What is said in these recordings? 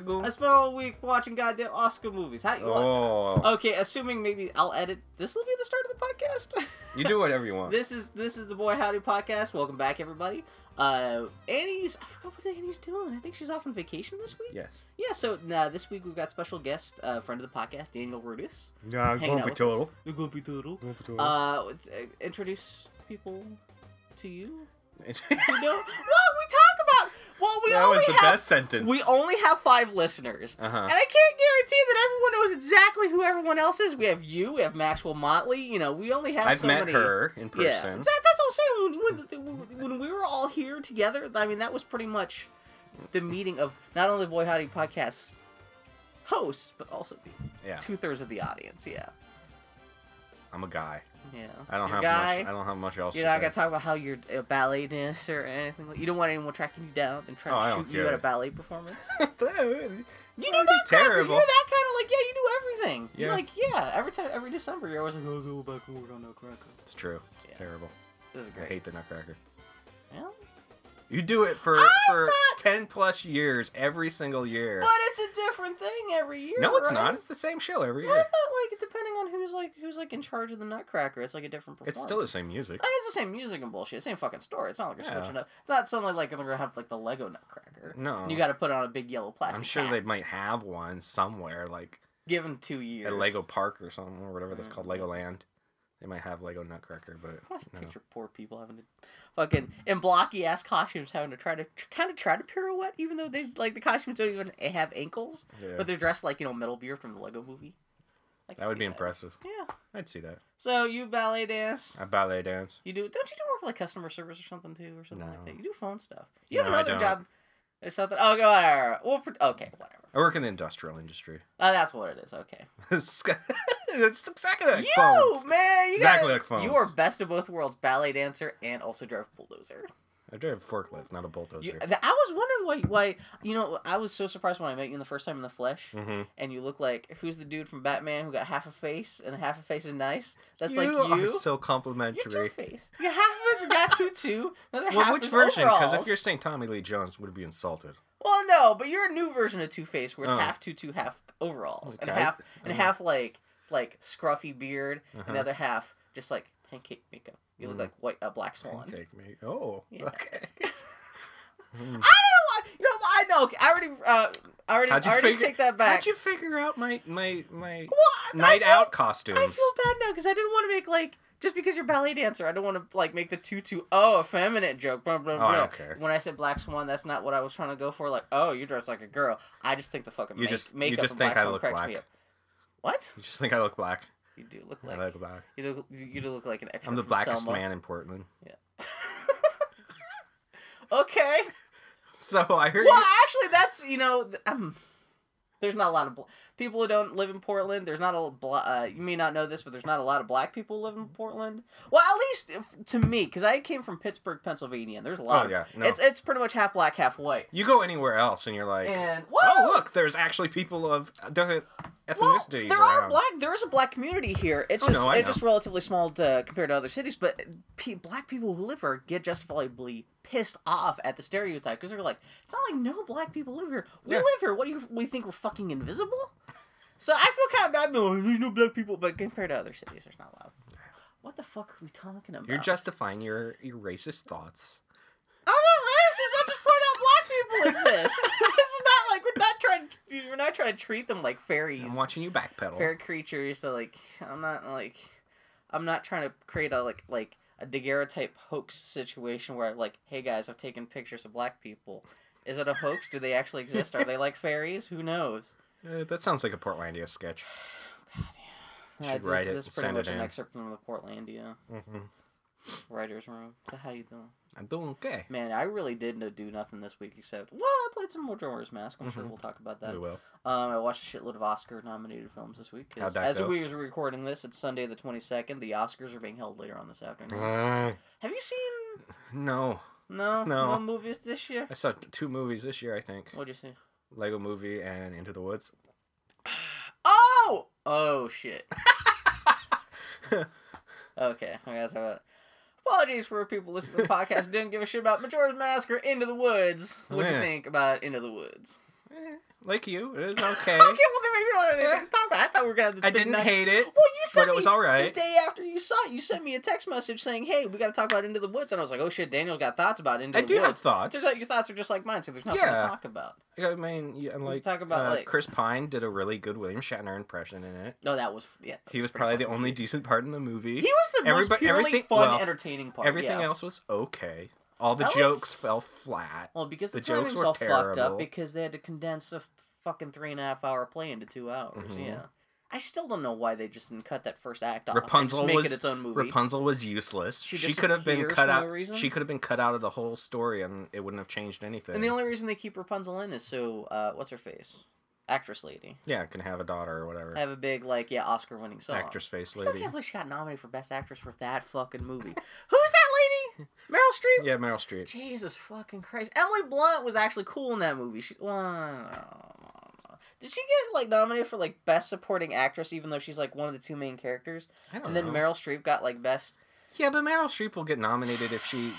You doing good. pretty good? I spent all week watching goddamn Oscar movies. How you? Oh, Okay, assuming maybe I'll edit. This will be the start of the podcast. you do whatever you want. this is this is the Boy Howdy podcast. Welcome back, everybody. Uh, Annie's I forgot what Annie's doing. I think she's off on vacation this week. Yes. Yeah. So uh, this week we've got special guest, uh, friend of the podcast, Daniel Rutis. Yeah, hanging out with total. us. The Grumpy Turtle. Uh, uh, introduce people to you. You know, well, we talk about. Well, we that only was the have best sentence. we only have five listeners. Uh huh. And I can't guarantee that everyone knows exactly who everyone else is. We have you, we have Maxwell Motley. You know, we only have I've so met many. her in Yeah, person. That- that's what I'm saying. When, when, when we were all here together, I mean, that was pretty much the meeting of not only Boy Howdy podcast hosts, but also the Yeah, two thirds of the audience. Yeah, I'm a guy. Yeah. I don't have guy, much. I don't have much else You're not gonna talk about how you're uh, a ballet dancer or anything. like You don't want anyone tracking you down and trying Oh, to shoot you at a ballet performance. You do not terrible. You're that kind of like yeah. You do everything. You're Yeah. like yeah. Every time, every December, you're always like, oh, go back and work on Nutcracker. It's true. Yeah. Terrible. This is I great. hate the Nutcracker. Yeah. You do it for for ten plus years, every single year. But it's a different thing every year. no, it's right? not. It's the same show every year. I thought like depending on who's like who's like in charge of the Nutcracker, it's like a different performance. It's still the same music. I mean, it's the same music and bullshit. Same fucking story. It's not like they're Yeah. switching up. It's not something like they're gonna have like the Lego Nutcracker. No, You got to put on a big yellow plastic. I'm sure hat. they might have one somewhere, like give them two years. at Lego Park or something, or whatever that's called, Mm. Legoland. They might have Lego Nutcracker, but no. Picture poor people having to fucking in blocky ass costumes having to try to kind of try to pirouette, even though they like the costumes don't even have ankles, Yeah. but they're dressed like you know Metalbeard from the Lego movie. I can that would be impressive. Yeah. I'd see that. So you ballet dance. A ballet dance. You do? Don't you do work like customer service or something too, or something like No. that? You do phone stuff. You have No, another job or something. Oh, go whatever. We'll okay, whatever. I work in the industrial industry. Uh, that's what it is. Okay. it's exactly like you phones. man, you Exactly got, like phones. You are best of both worlds: ballet dancer and also drive bulldozer. I drive forklift, not a bulldozer. You, I was wondering why, why you know, I was so surprised when I met you in the first time in the flesh, mm-hmm. and you look like who's the dude from Batman who got half a face and half a face is nice? That's you like you. are so You're complimentary. Two Face. Yeah, half of us got two two. Another Well, half which version? Because if you're saying Tommy Lee Jones, would be insulted. Well, no, but you're a new version of Two Face, where it's Oh. half tutu, half overalls, and half and Oh. half like like scruffy beard, and Uh-huh. the other half just like pancake makeup. You look Mm. like white a black swan. Take me. Oh, Yeah. okay. I don't know why. You know, I know. okay, I already, uh, I already, How'd you I already figure- take that back. How'd you figure out my my my Well, night feel- out costumes? I feel bad now because I didn't want to make like just because you're a ballet dancer, I don't want to like make the tutu oh effeminate joke. Blah blah Oh, blah. I don't care. When I said black swan, that's not what I was trying to go for. Like, oh, you dress like a girl. I just think the fucking You make, just- you just in think black I swan look black. What? You just think I look black? You do look like I look black. you do. You do look like an extra. I'm the blackest Selma. man in Portland. Yeah. okay. So I heard Well, you. actually, that's you know, um, there's not a lot of bl- people who don't live in Portland. There's not a uh, you may not know this, but there's not a lot of black people who live in Portland. Well, at least if, to me, because I came from Pittsburgh, Pennsylvania, and there's a lot. Oh of, yeah, no. It's it's pretty much half black, half white. You go anywhere else and you're like, And oh look, there's actually people of different Well, ethnicities there around. are black. There is a black community here. It's Oh, just no, it's just relatively small to, compared to other cities. But pe- black people who live here get justifiably pissed off at the stereotype because they're like, it's not like no black people live here. We Yeah. live here. What do you we think we're fucking invisible? So I feel kind of bad. No, there's no black people, but compared to other cities, there's not a lot. What the fuck are we talking about? You're justifying your your racist thoughts. I'm not racist. I'm just pointing out black people exist. this is not like we're not trying. We're not trying to treat them like fairies. I'm watching you backpedal. fair creatures so like i'm not like i'm not trying to create a like like a daguerreotype hoax situation where like hey guys i've taken pictures of black people is it a hoax do they actually exist are they like fairies who knows Uh, that sounds like a Portlandia sketch. God, You yeah. should this, write it this is pretty much an in. excerpt from the portlandia hmm writers room so how you doing I'm doing okay. man i really did no do nothing this week except well i played some more Majora's mask i'm sure Mhm. we'll talk about that We will. Um, I watched a shitload of Oscar nominated films this week. How'd that as go? we were recording this, it's Sunday the twenty second. The Oscars are being held later on this afternoon. Uh, Have you seen no, no No. no movies this year? I saw t- two movies this year. I think What'd you see? Lego Movie and Into the Woods. Oh oh shit. okay, I guess I Apologies for people listening to the podcast who didn't give a shit about Majora's Mask or Into the Woods. What'd you Yeah. think about Into the Woods? Eh, like you, it was okay. Okay, well then maybe not anything to talk about. I thought we were gonna have this I didn't night. hate it. Well, you said it was alright. the day after you saw it. You sent me a text message saying, "Hey, we got to talk about Into the Woods," and I was like, "Oh shit, Daniel's got thoughts about Into I the do have thoughts. Turns out your thoughts are just like mine, so there's nothing to talk about. I mean, yeah, and We like talk about, uh, like- Chris Pine did a really good William Shatner impression in it. No, that was yeah. that He was pretty probably the only decent part in the movie. He was the most purely everything- fun, well, entertaining part. Everything yeah. else was okay. All the Alex- jokes fell flat. Well, because the, the jokes were all fucked up because they had to condense a fucking three and a half hour play into two hours. Mhm. Yeah. I still don't know why they just didn't cut that first act off. Rapunzel make was it its own movie. Rapunzel was useless. She She, could have been cut out. no? She could have been cut out of the whole story, and it wouldn't have changed anything. and the only reason they keep Rapunzel in is so uh, what's her face, actress lady, yeah, can have a daughter or whatever. have a big like yeah Oscar winning song. Actress face lady. I still can't believe she got nominated for best actress for that fucking movie. Who's that? Meryl Streep. Yeah, Meryl Streep. Jesus fucking Christ. Emily Blunt was actually cool in that movie. She well, I don't know. Did she get like nominated for like best supporting actress even though she's like one of the two main characters? I don't And then know. Meryl Streep got like best. Yeah, but Meryl Streep will get nominated if she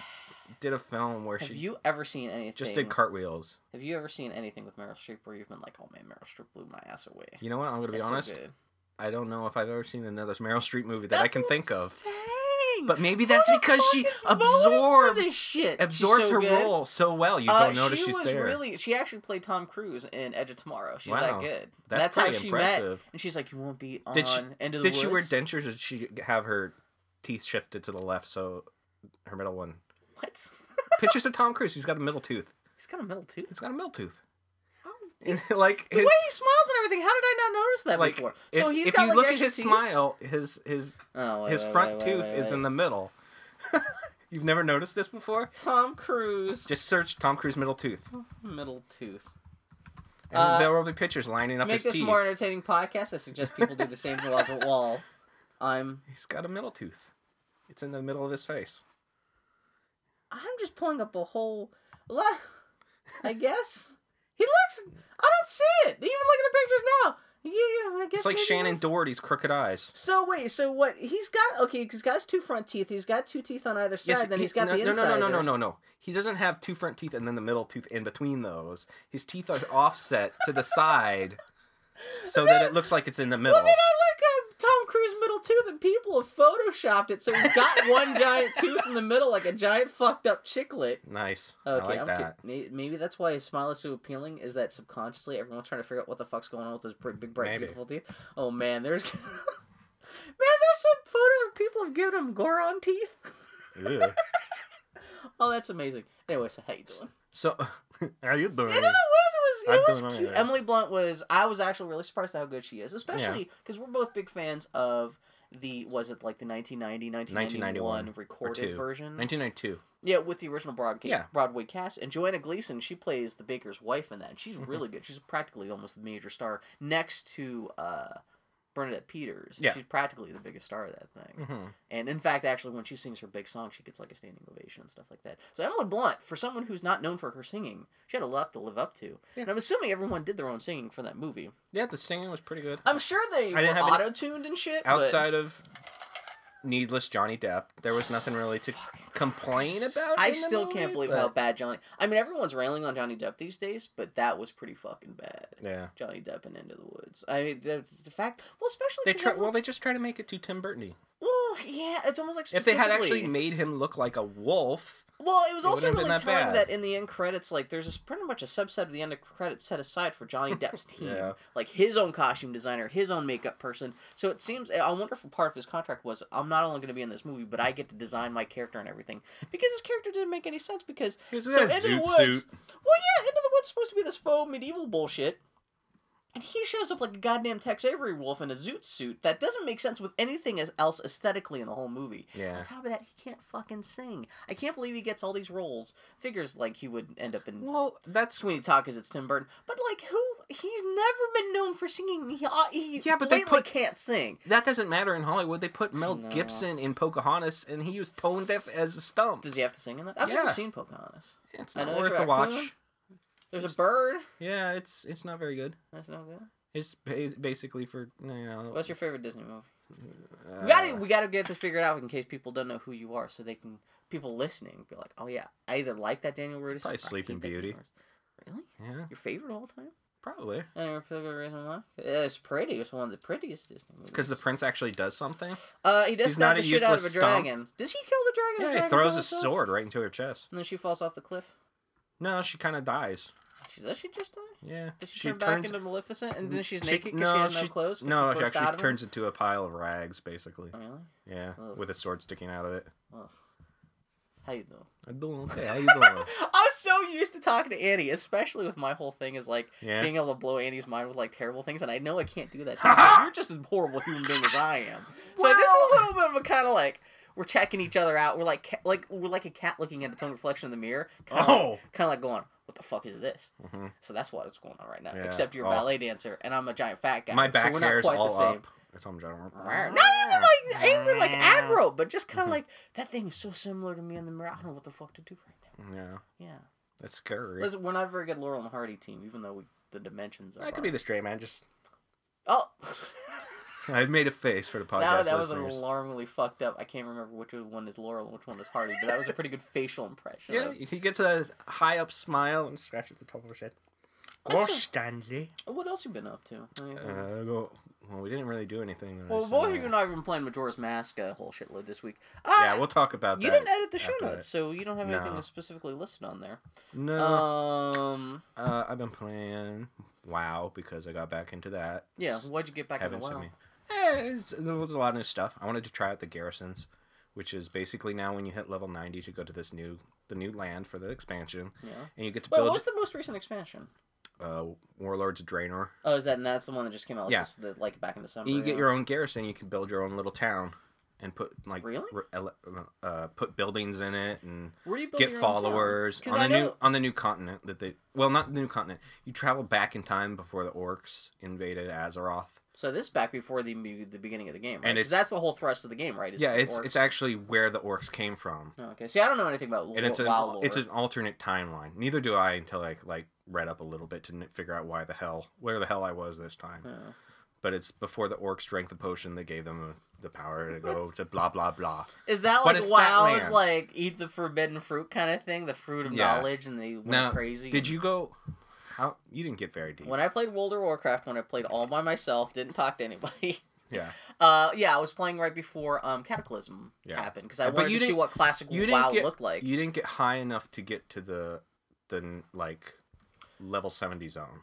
did a film where she Have she you ever seen anything? just did cartwheels. Have you ever seen anything with Meryl Streep where you've been like, "Oh man, Meryl Streep blew my ass away"? You know what? I'm gonna be It's so honest. good. I don't know if I've ever seen another Meryl Streep movie that I That's can what think I'm of. saying. But maybe that's because she is voting for absorbs shit. Absorbs so her good. role so well. You Uh, don't notice she she's was there. really. She actually played Tom Cruise in Edge of Tomorrow. She's Wow. that good. That's That's how she met. And she's like, "You won't be on Did she- End of the Did she wear dentures or did she have her teeth shifted to the left so her middle one? What? Pictures of Tom Cruise. He's got a middle tooth. He's got a middle tooth. He's got a middle tooth. Like the way he smiles and everything. How did I not notice that like before? if, So he's if got you like look at his teeth? smile, his his Oh, wait, his wait, front wait, tooth is in the middle. You've never noticed this before? Tom Cruise Just search Tom Cruise middle tooth, middle tooth. and Uh, there will be pictures lining To up make his this teeth. a more entertaining podcast, I suggest people do the same thing as a wall. I'm He's got a middle tooth. It's in the middle of his face. I'm just pulling up a whole. le- I guess he looks. I don't see it. Even looking at pictures now. Yeah, I guess It's like Shannen Doherty's crooked eyes. So wait, so what? He's got okay. He's got his two front teeth. He's got two teeth on either side. Yes, then he- he's got no, the no, no, no, no, no, no, no. He doesn't have two front teeth and then the middle tooth in between those. His teeth are offset to the side, so that it looks like it's in the middle. Then look Tom Cruise middle tooth, and people have photoshopped it so he's got one giant tooth in the middle, like a giant fucked up chiclet. Nice. Okay, I like I'm that. Maybe that's why his smile is so appealing. Is that subconsciously everyone's trying to figure out what the fuck's going on with his big, big bright, Maybe. beautiful teeth? Oh man, there's man, there's some photos where people have given him Goron teeth. Oh, that's amazing. Anyway, so how you doing? So, how you doing? Into the Woods it was cute. Emily Blunt was. I was actually really surprised at how good she is, especially because we're both big fans of the was it like the 1990 1991 1991 recorded version 1992. yeah with the original broadway Yeah. broadway cast and joanna gleason she plays the baker's wife in that and she's Mhm. really good she's practically almost the major star next to uh bernadette peters Yeah. she's practically the biggest star of that thing hmm and in fact, actually, when she sings her big song, she gets like a standing ovation and stuff like that. So Emily Blunt, for someone who's not known for her singing, she had a lot to live up to. Yeah. And I'm assuming everyone did their own singing for that movie. Yeah, the singing was pretty good. I'm sure they I didn't were have auto tuned and shit. but- Outside of needless Johnny Depp, there was nothing really to complain about. I in still movie, can't believe but- how bad Johnny. I mean, everyone's railing on Johnny Depp these days, but that was pretty fucking bad. Yeah, Johnny Depp and Into the Woods. I mean, the, the fact. Well, especially they try. everyone- Well, they just try to make it too Tim Burton-y. Well, yeah, it's almost like If they had actually made him look like a wolf, Well, it was It also really that telling bad. that in the end credits, like there's this pretty much a subset of the end of credits set aside for Johnny Depp's team, Yeah. like his own costume designer, his own makeup person. So it seems I wonder if part of his contract was I'm not only going to be in this movie, but I get to design my character and everything because his character didn't make any sense because he was so Into the Woods. suit. Well, yeah, Into the Woods supposed to be this faux medieval bullshit. And he shows up like a goddamn Tex Avery wolf in a zoot suit. That doesn't make sense with anything else aesthetically in the whole movie. Yeah. On top of that, he can't fucking sing. I can't believe he gets all these roles. Figures like he would end up in Well, that's Sweeney Todd because it's Tim Burton. But like, who? He's never been known for singing. He, uh, he Yeah, but they put- can't sing. that doesn't matter in Hollywood. They put Mel No. Gibson in Pocahontas, and he was tone deaf as a stump. Does he have to sing in that? I've never Yeah. seen Pocahontas. It's not worth a watch. There's a bird. Yeah, it's it's not very good. That's no good. It's ba- basically for you know. What's your favorite Disney movie? We gotta Uh, we gotta get this figured out in case people don't know who you are, so they can people listening be like, oh yeah, I either like that Daniel Rutis. Probably Sleeping Beauty. Really? yeah, Your favorite all time? probably Any particular reason why? It's pretty. It's one of the prettiest Disney movies. because the prince actually does something. uh, he does he's not the a shit out of a stump. dragon. Does he kill the dragon? Yeah, he dragon throws a himself? sword right into her chest. And then she falls off the cliff. No, she kind of dies. She, does she just die? Yeah, Does she, she turn back turns. into Maleficent and then she's naked because no, she has no she- clothes? No, she she actually turns into a pile of rags, basically. Really? Yeah, Ugh. with a sword sticking out of it. Ugh. How you doing? I'm doing okay. How you doing? I'm so used to talking to Annie, especially with my whole thing is like Yeah. being able to blow Annie's mind with like terrible things, and I know I can't do that. to you, 'cause You're just as horrible human being as I am. So this is a little bit of a kind of like we're checking each other out. We're like ca- like we're like a cat looking at its own reflection in the mirror. Kind of Oh. like, kind of like going, what the fuck is this? Mhm. So that's what's going on right now. Yeah. Except you're a Oh. ballet dancer, and I'm a giant fat guy. My so back we're not hair is quite the all same. up. That's all I'm trying Not even like angry, like aggro, but just kind of Mhm. like that thing is so similar to me in the mirror. I don't know what the fuck to do right now. Yeah, Yeah, that's scary. Listen, we're not a very good Laurel and Hardy team, even though we, the dimensions. Of I could be the straight man. Just Oh, I made a face for the podcast now that was alarmingly fucked up. I can't remember which one is Laurel and which one is Hardy, but that was a pretty good facial impression. Yeah, of- he gets a high up smile and scratches the top of his head. Gosh, Stanley. What else you been up to? Uh, well, we didn't really do anything. well, both of you and I have been playing Majora's Mask a whole shitload this week. Yeah, Uh, we'll talk about you that. You didn't edit the show notes, that. so you don't have anything No. specifically listed on there. No, Um, uh, I've been playing WoW because I got back into that. yeah. Why'd you get back Haven't into WoW? There was a lot of new stuff. I wanted to try out the garrisons, which is basically now when you hit level 90, you go to this new the new land for the expansion, Yeah. and you get to Wait, what was the most recent expansion? uh, Warlords of Draenor. Oh, is that and that's the one that just came out? Like, Yeah. this, the, like back in December. And you get yeah. your own garrison. You can build your own little town, and put like Really? uh, put buildings in it and Where do you building get your own town? followers on the new on the new continent that they well not the new continent. You travel back in time before the orcs invaded Azeroth. So this is back before the the beginning of the game, right? And it's- that's the whole thrust of the game, right? is yeah, it's it's actually where the orcs came from. Oh, okay. See, I don't know anything about and it's an lore. it's an alternate timeline. Neither do I until I like read up a little bit to figure out why the hell where the hell I was this time. But it's before the orcs drank the potion that gave them the power to go to blah blah blah. Is that But like it's that WoW's like eat the forbidden fruit kind of thing, the fruit of Yeah. knowledge, and they went Now, crazy? Did you go? How you didn't get very deep? When I played World of Warcraft, when I played all by myself, didn't talk to anybody. yeah, Uh, yeah, I was playing right before um Cataclysm Yeah. happened because I But wanted you to see what classic you WoW get- looked like. you didn't get high enough to get to the the like level seventy zone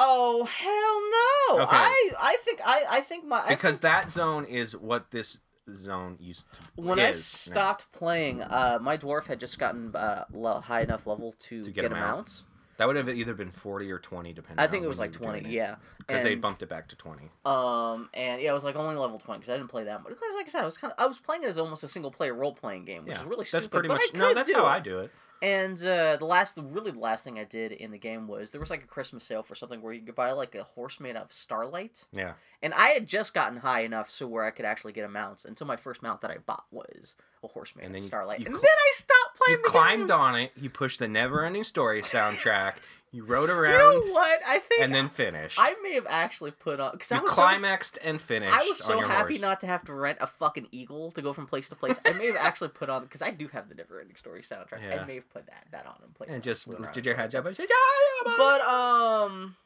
Oh hell no! Okay. I I think I I think my I because think that zone is what this zone used to. Be. When I now. stopped playing, uh, my dwarf had just gotten uh, high enough level to, To get, get a mount. mount. that would have either been forty or twenty, depending. I think it was like twenty. Yeah, because they bumped it back to twenty. Um, and yeah, it was like only level twenty because I didn't play that much. Because like I said, I was kind of I was playing it as almost a single player role playing game, which Yeah, is really stupid, that's pretty but much. No, that's how it. I do it. And uh, the last, really the last thing I did in the game was there was like a Christmas sale for something where you could buy like a horse made out of starlight, Yeah, and I had just gotten high enough so where I could actually get a mount. And so my first mount that I bought was a horse made And out of starlight, and cl- then I stopped playing. you climbed game. on it. You pushed the Never Ending Story soundtrack. You rode You around know what? I think and then finished. I may have actually put on because I you was so climaxed and finished. I was so happy horse. not to have to rent a fucking eagle to go from place to place. I may have actually put on because I do have the Never Ending Story soundtrack. I may have put that that on and played. and just did your head stuff. jump. and said, "Yeah, yeah, But um,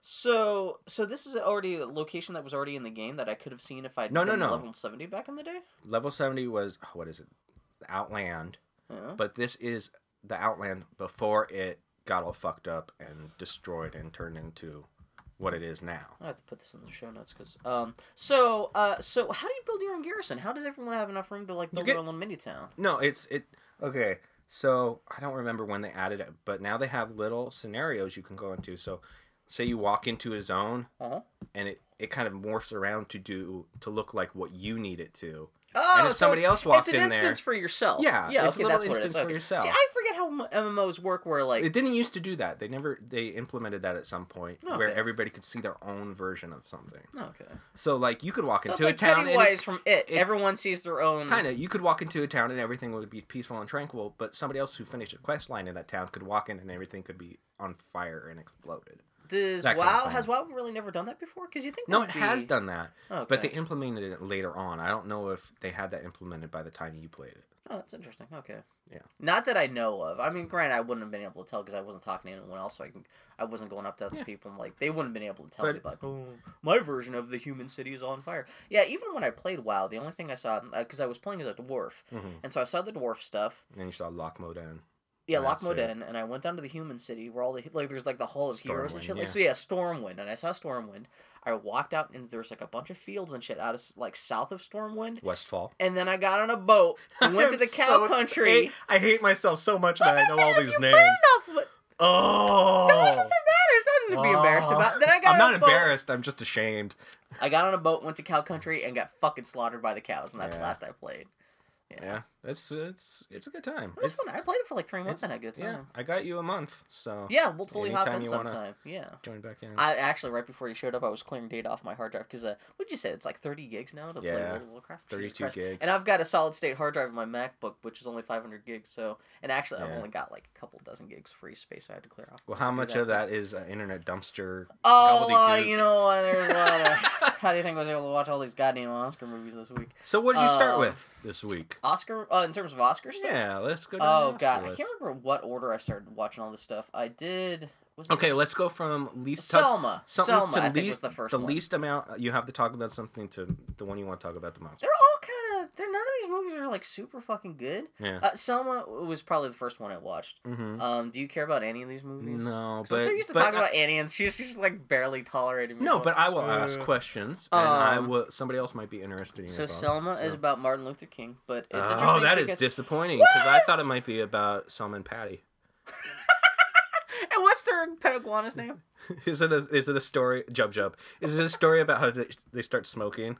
so so this is already a location that was already in the game that I could have seen if I'd No, no, no. level seventy back in the day. level seventy was what is it? Outland. Yeah. But this is the Outland before it got all fucked up and destroyed and turned into what it is now. I have to put this in the show notes because um so uh so how do you build your own garrison? How does everyone have enough room to like build get- their own mini town? No, it's it. Okay, so I don't remember when they added it, but now they have little scenarios you can go into. So, say you walk into a zone Uh-huh. and it it kind of morphs around to do to look like what you need it to. Oh, And if so somebody it's- else walked it's an in there- instance for yourself. Yeah, yeah, it's a little that's what it is. instance for Okay. yourself. See, I forget how MMOs work, where like It didn't used to do that. They never they implemented that at some point oh, where everybody could see their own version of something. Oh, okay, So like you could walk so it's into like a town and Pennywise from it. it- Everyone sees their own kind of you could walk into a town and everything would be peaceful and tranquil, but somebody else who finished a quest line in that town could walk in and everything could be on fire and exploded. Does that kind of WoW has WoW really never done that before? Because you think No, it would has done that, Okay. but they implemented it later on. I don't know if they had that implemented by the time you played it. Oh, that's interesting. Okay. Yeah. Not that I know of. I mean, granted, I wouldn't have been able to tell because I wasn't talking to anyone else. So I can, I wasn't going up to other Yeah. people and like they wouldn't have been able to tell But- me like, oh, my version of the human city is on fire. Yeah. Even when I played WoW, the only thing I saw because I was playing as a dwarf, Mm-hmm. and so I saw the dwarf stuff. And you saw Loch Modan. Yeah, Loch. Modan, and I went down to the human city where all the like there's like the Hall of Heroes and Stormwind, shit. Like yeah. so, yeah, Stormwind, and I saw Stormwind. I walked out and there's like a bunch of fields and shit out of like south of Stormwind, Westfall. and then I got on a boat and went to the cow country. I hate myself so much that I know all these names. enough, Oh, no, it doesn't matter. Nothing to be oh. embarrassed about. Then I got I'm not embarrassed. I'm just ashamed. I got on a boat, went to cow country, and got fucking slaughtered by the cows, and that's the last I played. Yeah, it's it's it's a good time. It was It's, fun. I played it for like three months and I had a good time. yeah. I got you a month, so Yeah, we'll totally hop in sometime. Yeah. join back in. I actually right before you showed up, I was clearing data off my hard drive because uh, what'd you say? It's like thirty gigs now to play Yeah, World of Warcraft. 32 gigs. And I've got a solid state hard drive in my MacBook, which is only five hundred gigs. So, and actually, I've only got like a couple dozen gigs free space I had to clear off. well, how much that. of that is uh, internet dumpster? Oh, uh, you know, uh, there's a lot of. How do you think I was able to watch all these goddamn Oscar movies this week? So what did you start Um, with this week? Oscar, uh, in terms of Oscar stuff. Yeah, let's go. Oh god, Oscar I can't remember what order I started watching all this stuff. I did. Okay, let's go from least Selma. Selma, to I think least, was the first the one. least amount you have to talk about something to the one you want to talk about the most. They're all kind of. They're none of these movies are like super fucking good. Yeah. Uh, Selma was probably the first one I watched. mm-hmm. Um, do you care about any of these movies? No, I'm but so used to talking I- about Annie, and she's just like barely tolerating me. no, going, but I will ask "Uh." questions, and I Um, will. Somebody else might be interested in your So thoughts, Selma so. is about Martin Luther King, but it's oh, that is because- disappointing because I thought it might be about Selma and Patty. And what's their pet iguana's name? is it a is it a story? Jub Jub. Is it a story about how they, they start smoking?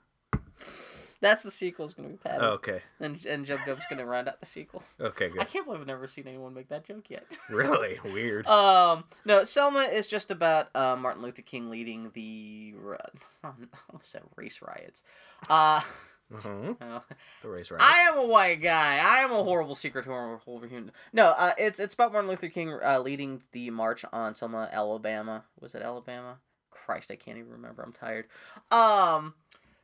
That's the sequel's gonna be Patty, Oh, okay, and and Jub Jub's gonna round out the sequel. okay, good. I can't believe I've never seen anyone make that joke yet. Really weird. Um, no, Selma is just about uh, Martin Luther King leading the I almost said race riots. Uh, uh-huh. oh, The race right. I am a white guy. I am a horrible secret horrible human. No, uh, it's it's about Martin Luther King uh, leading the march on Selma, Alabama. Was it Alabama? Christ, I can't even remember. I'm tired. Um,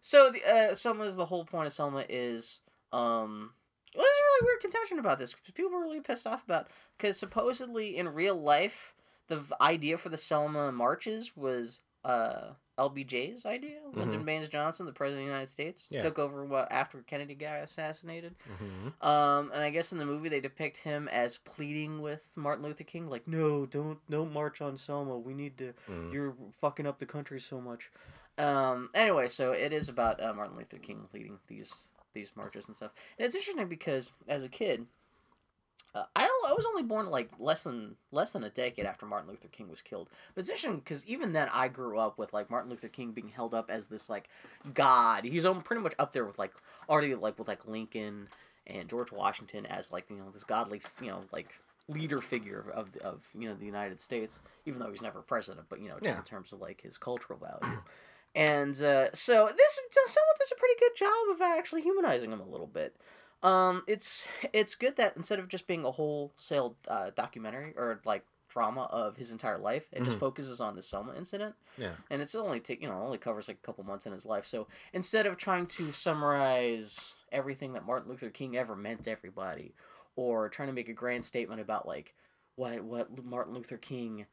so the uh, Selma is the whole point of Selma is um. Well, there's a really weird contention about this because people were really pissed off about because supposedly in real life the v- idea for the Selma marches was uh LBJ's idea. Lyndon Baines Johnson, the president of the United States, Yeah. took over what after Kennedy got assassinated. Mhm. Um, and I guess in the movie they depict him as pleading with Martin Luther King, like, "No, don't, don't march on Selma. We need to. Mm. You're fucking up the country so much." Um. Anyway, so it is about uh, Martin Luther King leading these these marches and stuff, and it's interesting because as a kid. Uh, I, I was only born like less than less than a decade after Martin Luther King was killed. But it's interesting because even then I grew up with like Martin Luther King being held up as this like god. He's pretty much up there with like already like with like Lincoln and George Washington as like you know this godly you know like leader figure of the, of you know the United States, even though he's never president, but you know just Yeah. in terms of like his cultural value. And uh, so this someone does a pretty good job of actually humanizing him a little bit. Um, it's it's good that instead of just being a wholesale uh, documentary or like drama of his entire life, it just Mhm. focuses on the Selma incident Yeah. and it's only take you know only covers like a couple months in his life. So instead of trying to summarize everything that Martin Luther King ever meant to everybody, or trying to make a grand statement about like what what Martin Luther King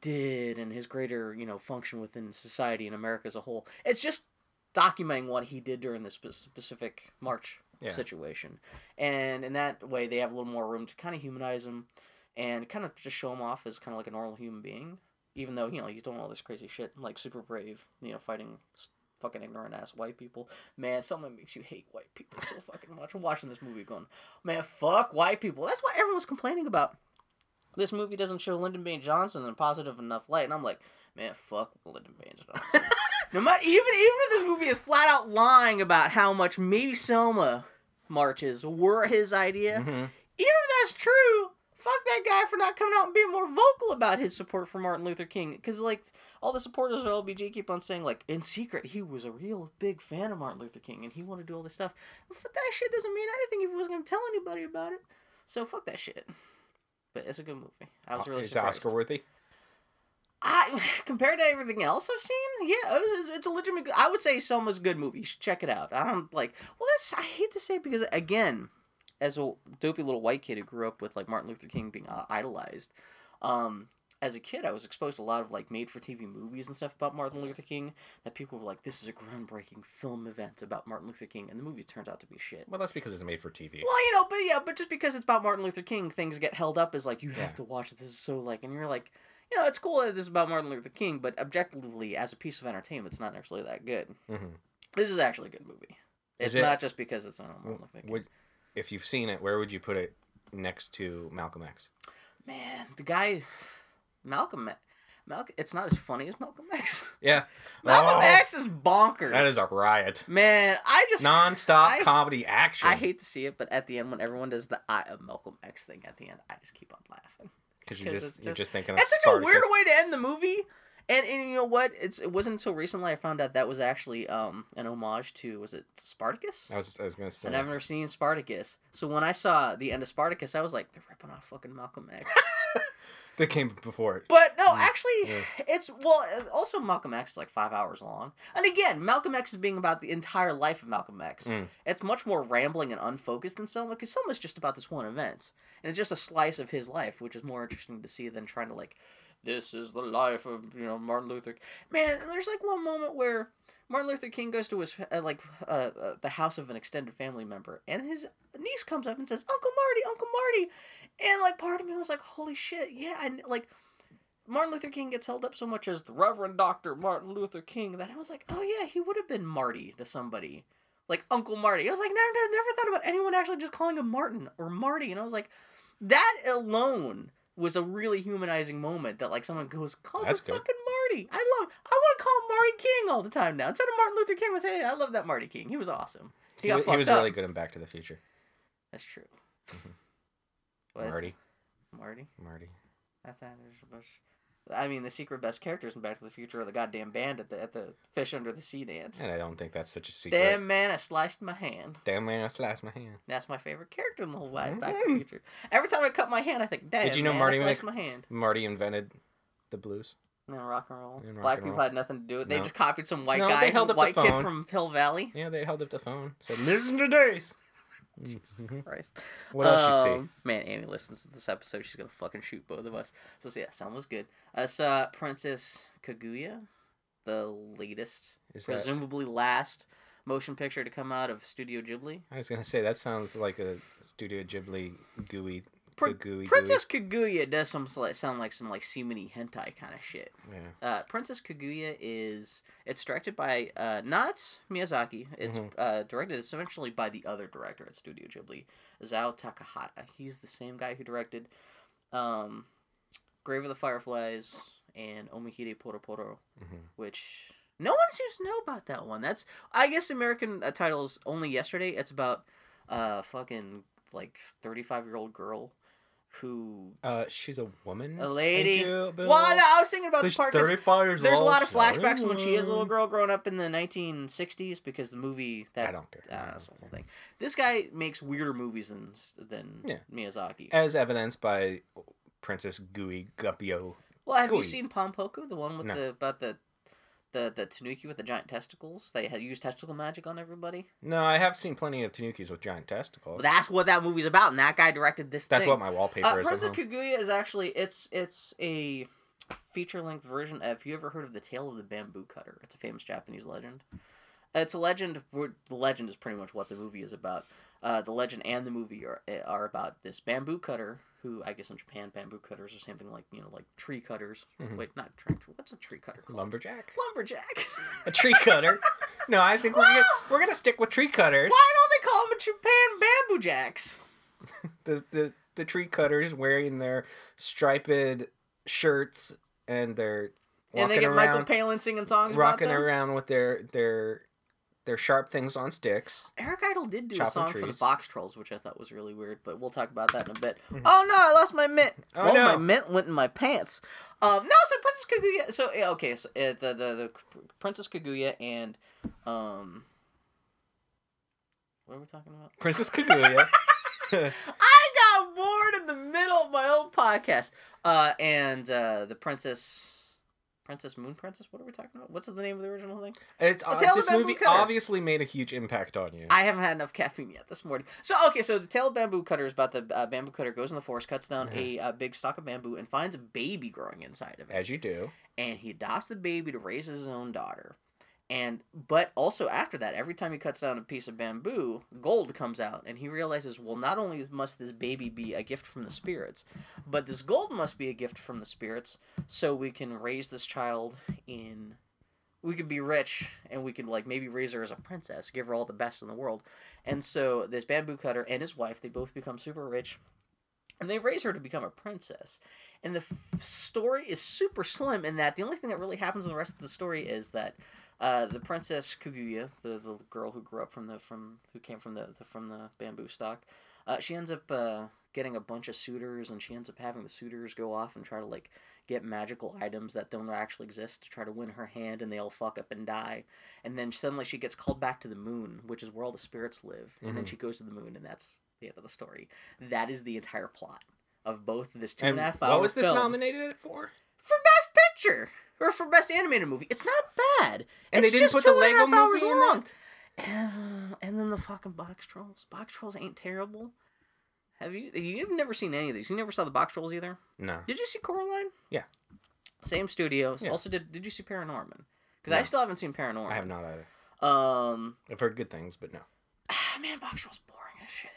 did and his greater you know function within society and America as a whole, it's just documenting what he did during this specific march Yeah. situation, and in that way they have a little more room to kind of humanize him and kind of just show him off as kind of like a normal human being even though you know he's doing all this crazy shit, like super brave, you know, fighting fucking ignorant ass white people. Man, something makes you hate white people so fucking much. I'm watching this movie, going, man, fuck white people. That's why everyone's complaining about. This movie doesn't show Lyndon Baines Johnson in a positive enough light, and I'm like, man, fuck Lyndon Baines Johnson. no matter even even if this movie is flat out lying about how much maybe Selma marches were his idea, Mhm. even if that's true, fuck that guy for not coming out and being more vocal about his support for Martin Luther King. Because, like, all the supporters of LBJ keep on saying, like, in secret, he was a real big fan of Martin Luther King and he wanted to do all this stuff. But that shit doesn't mean anything if he wasn't going to tell anybody about it. So, fuck that shit. But it's a good movie. I was really Is. Oscar worthy? I compared to everything else I've seen, yeah, it was, it's a legitimate. I would say Selma's a good movie. Check it out. I don't like. Well, that's I hate to say it because again, as a dopey little white kid who grew up with like Martin Luther King being uh, idolized, um, as a kid I was exposed to a lot of like made-for-TV movies and stuff about Martin Luther King that people were like, "This is a groundbreaking film event about Martin Luther King," and the movie turns out to be shit. Well, that's because it's made for TV. Well, you know, but yeah, but just because it's about Martin Luther King, things get held up as like you Yeah. have to watch it. This is so like, and you're like, you know, it's cool that this is about Martin Luther King, but objectively, as a piece of entertainment, it's not actually that good. hmm This is actually a good movie. Is It's it- not just because it's on Martin Luther King. Would, if you've seen it, where would you put it next to Malcolm X? Man, the guy, Malcolm, Malcolm, it's not as funny as Malcolm X. Yeah, Malcolm Oh, X is bonkers. That is a riot. man. I just Non-stop I- comedy action. I hate to see it, but at the end, when everyone does the "I am Malcolm X" thing at the end, I just keep on laughing. because you just it's you're just- just thinking It's such a weird way to end the movie. And, and you know what? It's it wasn't until recently I found out that was actually um an homage to was it Spartacus? I was I was gonna say. And I've never seen Spartacus. So when I saw the end of Spartacus, I was like, they're ripping off fucking Malcolm X. That came before it. But no, actually, yeah. it's well. Also, Malcolm X is like five hours long, and again, Malcolm X is being about the entire life of Malcolm X. Mm. It's much more rambling and unfocused than Selma, because Selma's just about this one event, and it's just a slice of his life, which is more interesting to see than trying to like, this is the life of you know Martin Luther. Man, there's like one moment where Martin Luther King goes to his uh, like uh, uh, the house of an extended family member, and his niece comes up and says, "Uncle Marty, Uncle Marty," and like part of me was like, "Holy shit, yeah!" And like Martin Luther King gets held up so much as the Reverend Doctor Martin Luther King that I was like, "Oh yeah, he would have been Marty to somebody." Like Uncle Marty. I was like, never, never, never thought about anyone actually just calling him Martin or Marty. And I was like, that alone was a really humanizing moment that like someone goes, That's him fucking Marty. I love I want to call him Marty King all the time now. Instead of Martin Luther King, I was hey, I love that Marty King. He was awesome. He, He, got was, he was really good in Back to the Future. That's true. Mm-hmm. Is- Marty, Marty. Marty. I thought it was. I mean, the secret best characters in Back to the Future are the goddamn band at the at the fish under the sea dance. And I don't think that's such a secret. Damn man, I sliced my hand. Damn man, I sliced my hand. That's my favorite character in the whole wide Back to the mm-hmm. Future. Every time I cut my hand, I think, damn Did you know man, Marty I sliced Mc- my hand. Marty invented the blues. And rock and roll. And rock Black and people roll. had nothing to do with it. They No. just copied some white No, guy, they held up the white kid phone. from Hill Valley. Yeah, they held up the phone. Said, "Listen to this." Mhm. Christ. What else you see? Um, Man, Annie listens to this episode. She's gonna fucking shoot both of us. So so yeah, sound was good. I saw Princess Kaguya, the latest, Is that? presumably last motion picture to come out of Studio Ghibli. I was gonna say that sounds like a Studio Ghibli gooey, Pr- Princess Kaguya does some sound like some like seamany hentai kind of shit. Yeah. Uh, Princess Kaguya is it's directed by uh, not Miyazaki. It's Mhm. uh, directed essentially by the other director at Studio Ghibli, Isao Takahata. He's the same guy who directed um, Grave of the Fireflies and Omohide Poroporo, Mhm. which no one seems to know about that one. That's I guess American uh, title is only yesterday. It's about uh fucking like thirty five year old girl who Uh, she's a woman. a lady. You. Well, no, I was thinking about She's the part 'cause thirty-five years there's a lot of flashbacks when she is a little girl growing up in the 1960s because the movie that I don't care. Ah, that's the whole thing. This guy makes weirder movies than than Yeah. Miyazaki. As evidenced by Princess Gooey Guppio. Well, have you Gooey. seen Pom Poko, the one with No. the about the the the Tanuki with the giant testicles? They had used testicle magic on everybody. No, I have seen plenty of Tanukis with giant testicles. Well, that's what that movie's about, and that guy directed this. That's thing. what my wallpaper Uh, is. Princess home. Kaguya is actually it's it's a feature length version. Of, have you ever heard of the Tale of the Bamboo Cutter? It's a famous Japanese legend. It's a legend. Where the legend is pretty much what the movie is about. Uh, the legend and the movie are are about this bamboo cutter who I guess in Japan bamboo cutters or something like you know like tree cutters. Mhm. Wait, not tree. What's a tree cutter called? Lumberjack. Lumberjack. A tree cutter. no, I think we're gonna, we're gonna stick with tree cutters. Why don't they call them in Japan bamboo jacks? The, the the tree cutters wearing their striped shirts and they're And they walking get Michael Palin singing songs rocking about them. around with their their their sharp things on sticks. Eric Idle did do a Chopping song for the trees. Box Trolls, which I thought was really weird, but we'll talk about that in a bit. Mhm. Oh no, I lost my mint. Oh, well, my no. mint went in my pants. Um, no, so Princess Kaguya. So yeah, okay, so uh, the, the the Princess Kaguya and um, what are we talking about? Princess Kaguya. I got bored in the middle of my own podcast. Uh, and uh, the princess Princess Moon Princess. What are we talking about? What's the name of the original thing? It's uh, Tale of this movie Cutter. obviously made a huge impact on you. I haven't had enough caffeine yet this morning. So okay, so the Tale of Bamboo Cutter is about the uh, bamboo cutter goes in the forest, cuts down a uh, big stalk of bamboo, and finds a baby growing inside of it. As you do. and he adopts the baby to raise his own daughter. And but also after that, every time he cuts down a piece of bamboo, gold comes out, and he realizes, well, not only must this baby be a gift from the spirits, but this gold must be a gift from the spirits, so we can raise this child in. We could be rich, and we could like maybe raise her as a princess, give her all the best in the world. And so this bamboo cutter and his wife, they both become super rich, and they raise her to become a princess and the f- story is super slim in that the only thing that really happens in the rest of the story is that uh, the princess Kaguya, the, the girl who grew up from the from who came from the, the from the bamboo stock, uh, she ends up uh, getting a bunch of suitors, and she ends up having the suitors go off and try to like get magical items that don't actually exist to try to win her hand, and they all fuck up and die. And then suddenly she gets called back to the moon, which is where all the spirits live, and then Mhm. she goes to the moon, and that's the end of the story. That is the entire plot of both this two And and a half hour what was this film nominated for? Picture or for best animated movie. It's not bad. And It's they didn't just put the two and a Lego movie in long. that? And, and then the fucking box trolls. Box trolls ain't terrible. Have you? You've never seen any of these. You never saw the box trolls either. No. Did you see Coraline? Yeah. Same studios. Yeah. Also, did did you see Paranorman? Because I still haven't seen Paranorman. I have not either. Um, I've heard good things, but no. man, box trolls boring as shit.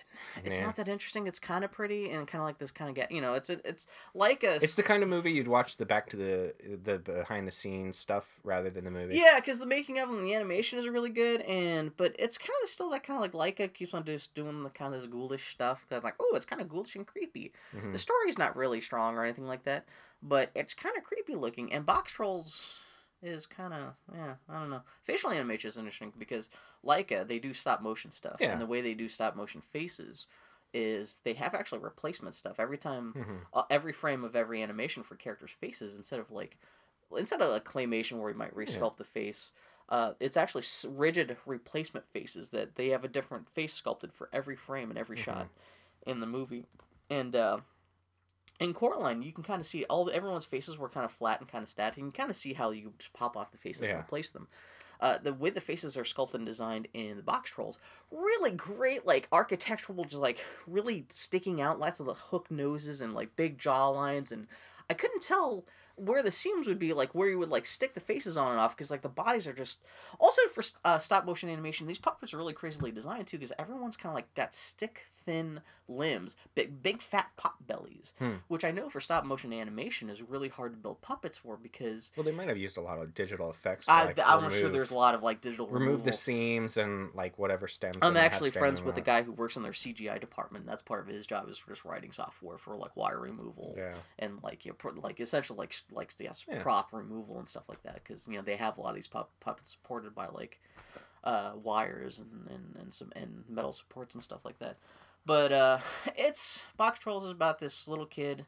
It's Yeah. not that interesting. It's kind of pretty and kind of like this kind of get. You know, it's a, it's like a. It's the kind of movie you'd watch the back to the the behind the scenes stuff rather than the movie. Yeah, because the making of them, and the animation is really good, and but it's kind of still that kind of like Laika keeps on just doing the kind of this ghoulish stuff. Cause like, oh, it's kind of ghoulish and creepy. Mhm. The story's not really strong or anything like that, but it's kind of creepy looking. And Box Trolls is kind of yeah, I don't know. Facial animation is interesting because Laika they do stop motion stuff, Yeah. and the way they do stop motion faces is they have actually replacement stuff every time Mhm. uh, every frame of every animation for characters' faces instead of like instead of like claymation where you might resculpt the face. Uh, it's actually rigid replacement faces that they have a different face sculpted for every frame and every shot in the movie. And uh, in Coraline, you can kind of see all the, everyone's faces were kind of flat and kind of static. You can kind of see how you just pop off the faces Yeah. and replace them. Uh, the way the faces are sculpted and designed in the box trolls, really great, like architectural, just like really sticking out, lots of the hook noses and like big jaw lines, and I couldn't tell where the seams would be, like where you would like stick the faces on and off, because like the bodies are just. Also for uh, stop motion animation, these puppets are really crazily designed too, because everyone's kind of like got stick thin limbs, big big fat pop bellies, Hmm. which I know for stop motion animation is really hard to build puppets for because. Well, they might have used a lot of digital effects. To, I, like, I'm remove, sure there's a lot of like digital remove removal. the seams and like whatever stems. I'm they might have actually friends with the guy who works in their CGI department. That's part of his job is just writing software for like wire removal Yeah. and like you know, like essential like like yes, Yeah. prop removal and stuff like that because you know they have a lot of these pup- puppets supported by like uh, wires and, and, and some and metal supports and stuff like that. But uh, it's Box Trolls is about this little kid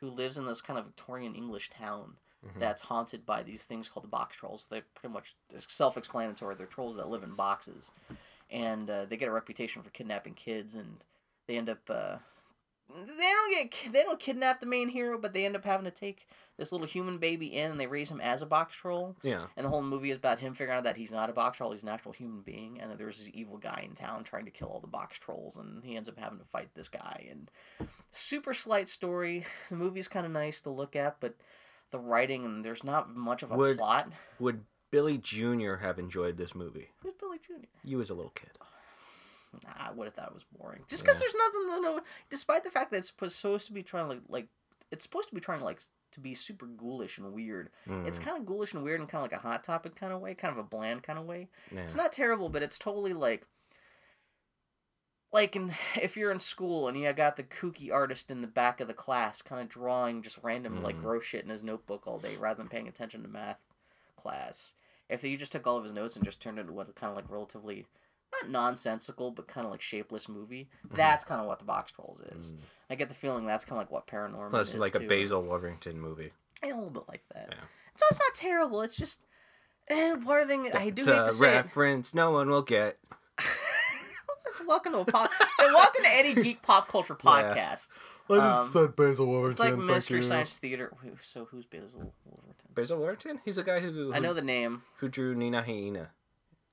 who lives in this kind of Victorian English town Mhm. that's haunted by these things called the box trolls. They're pretty much self-explanatory. They're trolls that live in boxes, and uh, they get a reputation for kidnapping kids, and they end up. Uh, they don't get they don't kidnap the main hero, but they end up having to take this little human baby in, and they raise him as a box troll. Yeah. And the whole movie is about him figuring out that he's not a box troll, he's an actual human being, and that there's this evil guy in town trying to kill all the box trolls, and he ends up having to fight this guy. And super slight story. The movie's kind of nice to look at, but the writing and there's not much of a Would- plot. Would Billy Jr. have enjoyed this movie? Who's Billy Jr.? You as a little kid. Oh, Nah, I would have thought it was boring. Just because Yeah. there's nothing to know. Despite the fact that it's supposed to be trying to like, like it's supposed to be trying to like to be super ghoulish and weird. It's Mm, kind of ghoulish and weird in kind of like a hot topic kind of way, kind of a bland kind of way. yeah. It's not terrible, but it's totally like like in, if you're in school and you got the kooky artist in the back of the class kind of drawing just random like Mm. gross shit in his notebook all day rather than paying attention to math class. If you just took all of his notes and just turned it into what kind of like relatively not nonsensical but kind of like shapeless movie, Mhm. that's kind of what the Box Trolls is. Mm. I get the feeling that's kind of like what Paranormal Plus, is like a. Basil Wolverton movie. Yeah, a little bit like that. Yeah. So it's not terrible. It's just eh, part of the thing I do It's hate to say. reference no one will get. Welcome to a pop. and welcome to any geek pop culture Yeah. podcast. I just Um, said Basil Wolverton. It's like Mystery Science Theater. So who's Basil Wolverton? Basil Wolverton? He's a guy who, who I know the name. who drew Lena Hyena,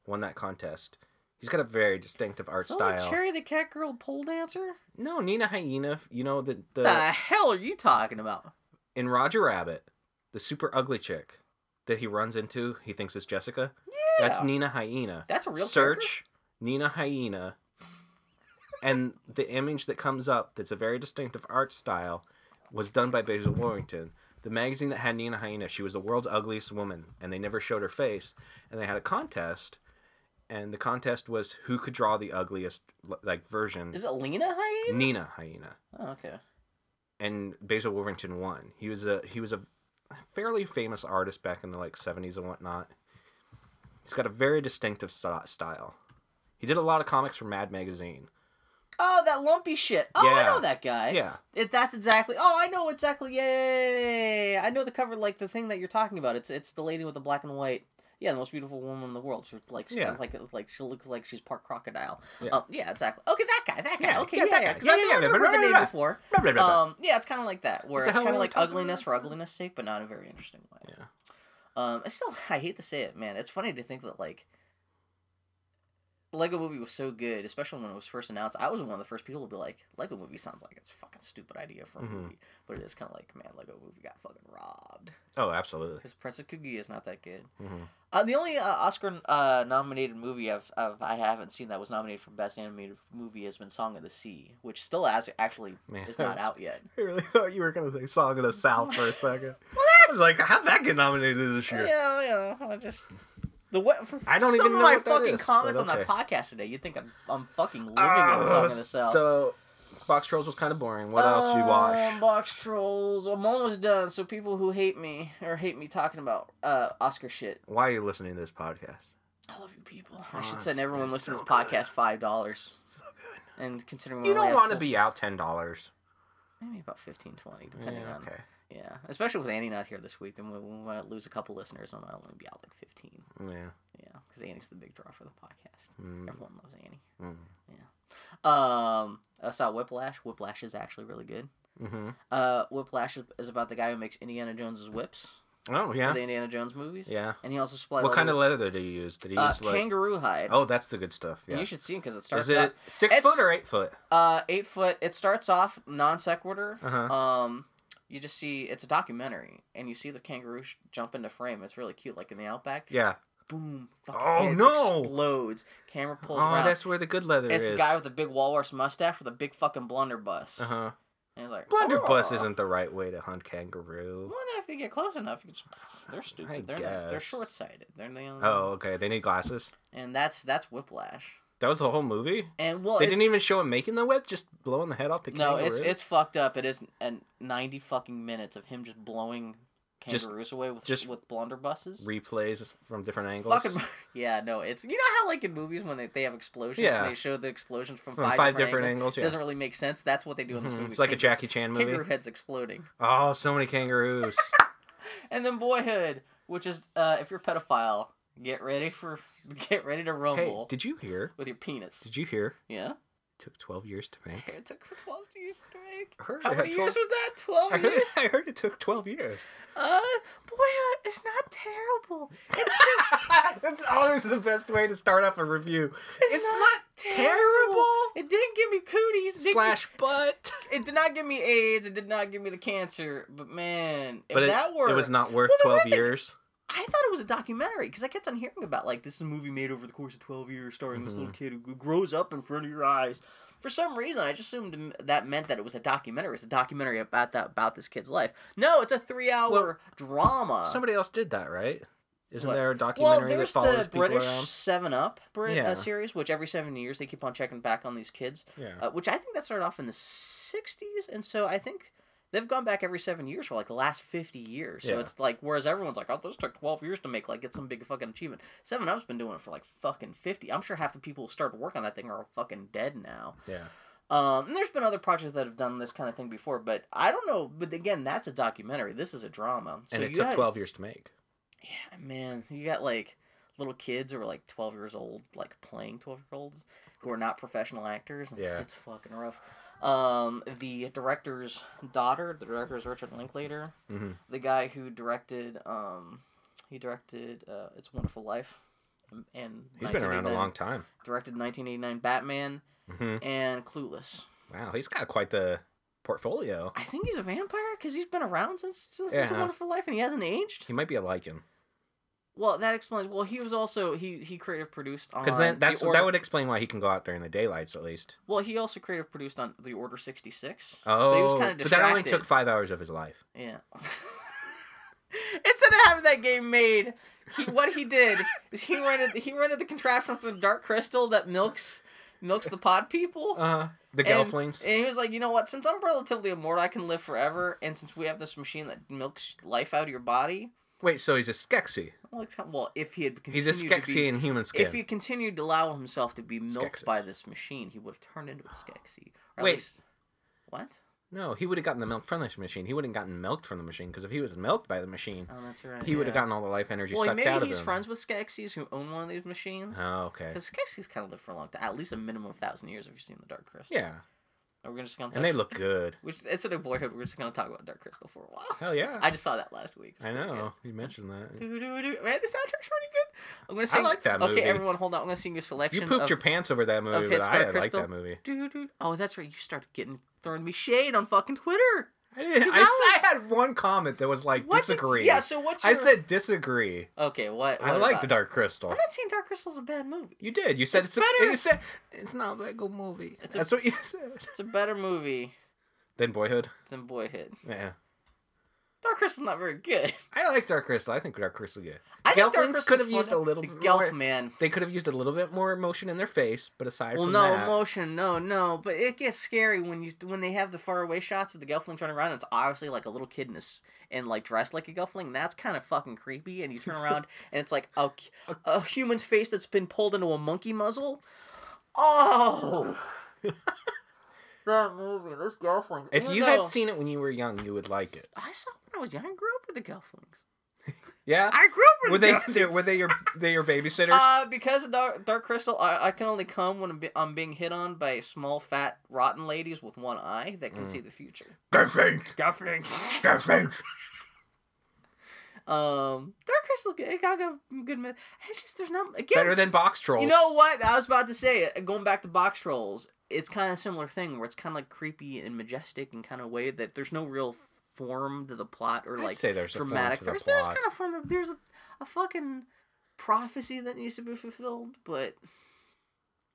won that contest. He's got a very distinctive art like style. Cherry the Cat Girl pole dancer? No, Nina Hyena. You know the the The hell are you talking about? in Roger Rabbit, the super ugly chick that he runs into. He thinks is Jessica. Yeah. That's Nina Hyena. That's a real Search Nina Hyena, and the image that comes up that's a very distinctive art style was done by Basil Wolverton. The magazine that had Nina Hyena, she was the world's ugliest woman, and they never showed her face. And they had a contest, and the contest was who could draw the ugliest like version. Is it Lena Hyena? Nina Hyena, Oh, okay. and Basil Wolverton won. He was a he was a fairly famous artist back in the like seventies and whatnot. He's got a very distinctive style. He did a lot of comics for Mad Magazine. Oh, that lumpy shit. Oh, I know that guy. Yeah, It, that's exactly. Oh, I know exactly. Yeah, yeah, yeah, yeah, yeah. I know the cover, like the thing that you're talking about. It's it's the lady with the black and white. Yeah, the most beautiful woman in the world. She's like, she's Yeah. like, like she looks like she's part crocodile. Yeah. Um, yeah, exactly. Okay, that guy, that guy. Yeah, okay, yeah, yeah, that yeah. guy. 'cause Yeah, I've yeah, never yeah, heard blah, the blah, name blah. before. Blah, blah, blah, blah. Um, yeah, it's kind of like that, where the it's hell kind are of we like talking ugliness about? for ugliness sake, but not in a very interesting way. yeah. Um, I still, I hate to say it, man. It's funny to think that like the Lego Movie was so good, especially when it was first announced. I was one of the first people to be like, Lego Movie sounds like it's a fucking stupid idea for a Mhm. movie, but it is kind of like, man, Lego Movie got fucking robbed Oh, absolutely. because Princess Kaguya is not that good. hmm Uh, the only uh, Oscar uh, nominated movie I've, I've I haven't seen that was nominated for best animated movie has been Song of the Sea, which still has actually Man. is not out yet. I really thought you were gonna say "Song of the South" for a second. I was like, "How'd that get nominated this year?" Yeah, you know, I just the what? I don't even know my what that fucking is, comments but on okay. podcast today. You think I'm I'm fucking living in Song of the South? Uh, So, Box Trolls was kind of boring. What else you Um, watch? Box trolls. I'm almost done. So people who hate me or hate me talking about uh, Oscar shit, Why are you listening to this podcast? I love you people. I Oh, should send everyone listening so to this good. podcast five dollars. So good. And considering You don't want to be out ten dollars. maybe about 15, 20, depending Yeah, on okay. Yeah. Especially with Annie not here this week, then we, we might lose a couple listeners. And I might only be out like fifteen. Yeah. Yeah, because Annie's the big draw for the podcast. Mm, Everyone loves Annie. mm. Um, I saw Whiplash. Whiplash is actually really good. Mm-hmm. Uh, Whiplash is, about the guy who makes Indiana Jones's whips Oh for yeah. the Indiana Jones movies. Yeah. And he also supplied What kind of leather did he use? Did he uh, use like? kangaroo hide. Oh, that's the good stuff. And Yeah. you should see him because it starts Is it off six It's- foot or eight foot? uh eight foot. It starts off non sequitur. Uh huh. Um, you just see it's a documentary, and you see the kangaroo sh- jump into frame. It's really cute, like in the outback. Yeah. Boom! fucking Oh, head no! Explodes. Camera pulls Oh, around. that's where the good leather it's is. the guy with the big walrus mustache with a big fucking blunderbuss. Uh huh. And he's like, Blunderbuss "Oh." isn't the right way to hunt kangaroo. Well, if they get close enough, you just, they're stupid. I they're not, they're short sighted. They're the only, Oh, okay. They need glasses. and that's that's Whiplash. That was the whole movie. And well, they didn't even show him making the whip, just blowing the head off the kangaroo. No, it's it's fucked up. It is and ninety fucking minutes of him just blowing Just- kangaroos away with just with blunderbusses. replays from different angles. Fucking yeah, no, it's you know how like in movies when they, they have explosions, Yeah. and they show the explosions from, from five, different, angles. angles. It Yeah. doesn't really make sense. That's what they do in this Mhm. movie. It's like a Jackie Chan movie. Kangaroo heads exploding, Oh, so many kangaroos. and then Boyhood, which is uh, if you're a pedophile, get ready for get ready to hey, rumble did you hear? with your penis. Did you hear? Yeah, It took 12 years to make. it took for twelve years to make. I heard How many 12 years was that? I Twelve heard, years. I heard it took 12 years. Uh, Boyhood is not terrible. It's just That's always the best way to start off a review. It's, not, terrible. It didn't give me cooties. Slash butt. It did not give me AIDS. It did not give me the cancer. But man, if But it, that were, it was not worth Well, 12 wait a years. I thought it was a documentary because I kept on hearing about like this is a movie made over the course of twelve years, starring this Mhm. little kid who grows up in front of your eyes. For some reason, I just assumed that meant that it was a documentary. It's a documentary about that about this kid's life. No, it's a three-hour Well, drama. Somebody else did that, right? Isn't What? there a well, documentary that there's follows the people British around? Seven Up Brit- Yeah. uh, series, which every seven years they keep on checking back on these kids. Yeah. uh, which I think that started off in the 60s, and so I think they've gone back every seven years for like the last 50 years. So Yeah. it's like, whereas everyone's like, oh, those took 12 years to make, like, get some big fucking achievement. Seven Up's been doing it for like fucking 50. I'm sure half the people who started work on that thing are fucking dead now. yeah. Um, and there's been other projects that have done this kind of thing before, but I don't know. But again, that's a documentary. This is a drama. So and it took had- 12 years to make. Yeah, man, you got like little kids who are like 12 years old, like playing 12 year olds who are not professional actors. Yeah. It's fucking rough. Um, the director's daughter, the director is Richard Linklater, hmm the guy who directed um, he directed uh, It's a Wonderful Life, and- and He's been around a long time. Directed 1989 Batman hmm and Clueless. Wow, he's got quite the portfolio. I think he's a vampire because he's been around since, since It's a Wonderful Life and he hasn't aged. He might be a lichen. Well, that explains. Well, he was also he he creative produced on Because then that's the Order, that would explain why he can go out during the daylights at least. Well, he also creative produced on the Order sixty six. Oh, but he was kind of but that only took five hours of his life. Yeah. Instead of having that game made, he what he did is he rented he rented the contraption for the Dark Crystal that milks milks the pod people. Uh-huh. the And- Gelflings. And he was like, you know what? Since I'm relatively immortal, I can live forever. And since we have this machine that milks life out of your body, Wait, so he's a Skeksis. well, if he had continued He's a Skeksis in human skin. if he continued to allow himself to be milked Skeksis. by this machine, he would have turned into a Skeksis. Or Wait. least- what? No, he would have gotten the milk from the machine. He wouldn't gotten milked from the machine because if he was milked by the machine, Oh, that's right. he would have gotten all the life energy Well, sucked maybe out of he's friends with Skeksis who own one of these machines. Oh, okay. Because Skeksis kind of lived for a long time, at least a minimum of thousand years. If you've seen the Dark Crystal, Yeah, Are we just gonna and they look good. Which instead of boyhood, we're just gonna talk about Dark Crystal for a while. Hell yeah. I just saw that last week. I know. You mentioned that. good. Doo-doo-doo. Man, the soundtrack's pretty good. I'm gonna I like that movie. Okay, everyone, hold on. I'm gonna sing a selection. You pooped of, your pants over that movie, but I like that movie. Oh, that's right. You started getting throwing me shade on fucking Twitter. I, didn't, I, that s- I had one comment that was like disagree. yeah. So what's I said disagree. Okay. What? I like the? Dark Crystal. I'm not saying Dark Crystal's a bad movie. You did. You said It's it's, a, better. You said it's not a good movie. It's a- That's what you said. It's a better movie than Boyhood. than Boyhood. Yeah. Dark Crystal's not very good. I like Dark Crystal. I think Dark Crystal good. I Gelflings could have used a little bit Gelf more. man. They could have used a little bit more emotion in their face, but aside Well, from no that, no emotion, no, no. But it gets scary when you when they have the faraway shots with the Gelfling running around. And it's obviously like a little kid in this and like dressed like a Gelfling. That's kind of fucking creepy. And you turn around and it's like a, a human's face that's been pulled into a monkey muzzle. Oh, that movie, those Gelflings. if you though had seen it when you were young, you would like it. I saw it when I was young. I grew up with the Gelflings. Yeah. I grew up with Were the they, Gelflings. they were they your they your babysitters? Uh, because of Dark, Dark Crystal, I, I can only come when I'm, be, I'm being hit on by small, fat, rotten ladies with one eye that can Mm. see the future. Gelflings. Gelflings. Gelflings. Um, Dark Crystal, it got a good myth. It's just there's not again. Better than box trolls. you know what? I was about to say. Going back to box trolls, it's kind of similar thing where it's kind of like creepy and majestic and kind of way that there's no real form to the plot or I'd like say there's dramatic. a form there's to the there's plot. kind of form. There's a, a fucking prophecy that needs to be fulfilled, but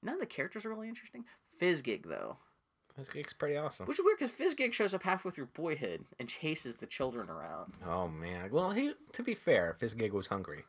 none of the characters are really interesting. Fizzgig though, This pretty awesome. which is weird because Fizzgig shows up halfway through Boyhood and chases the children around. Oh man. Well, he to be fair, Fizzgig was hungry.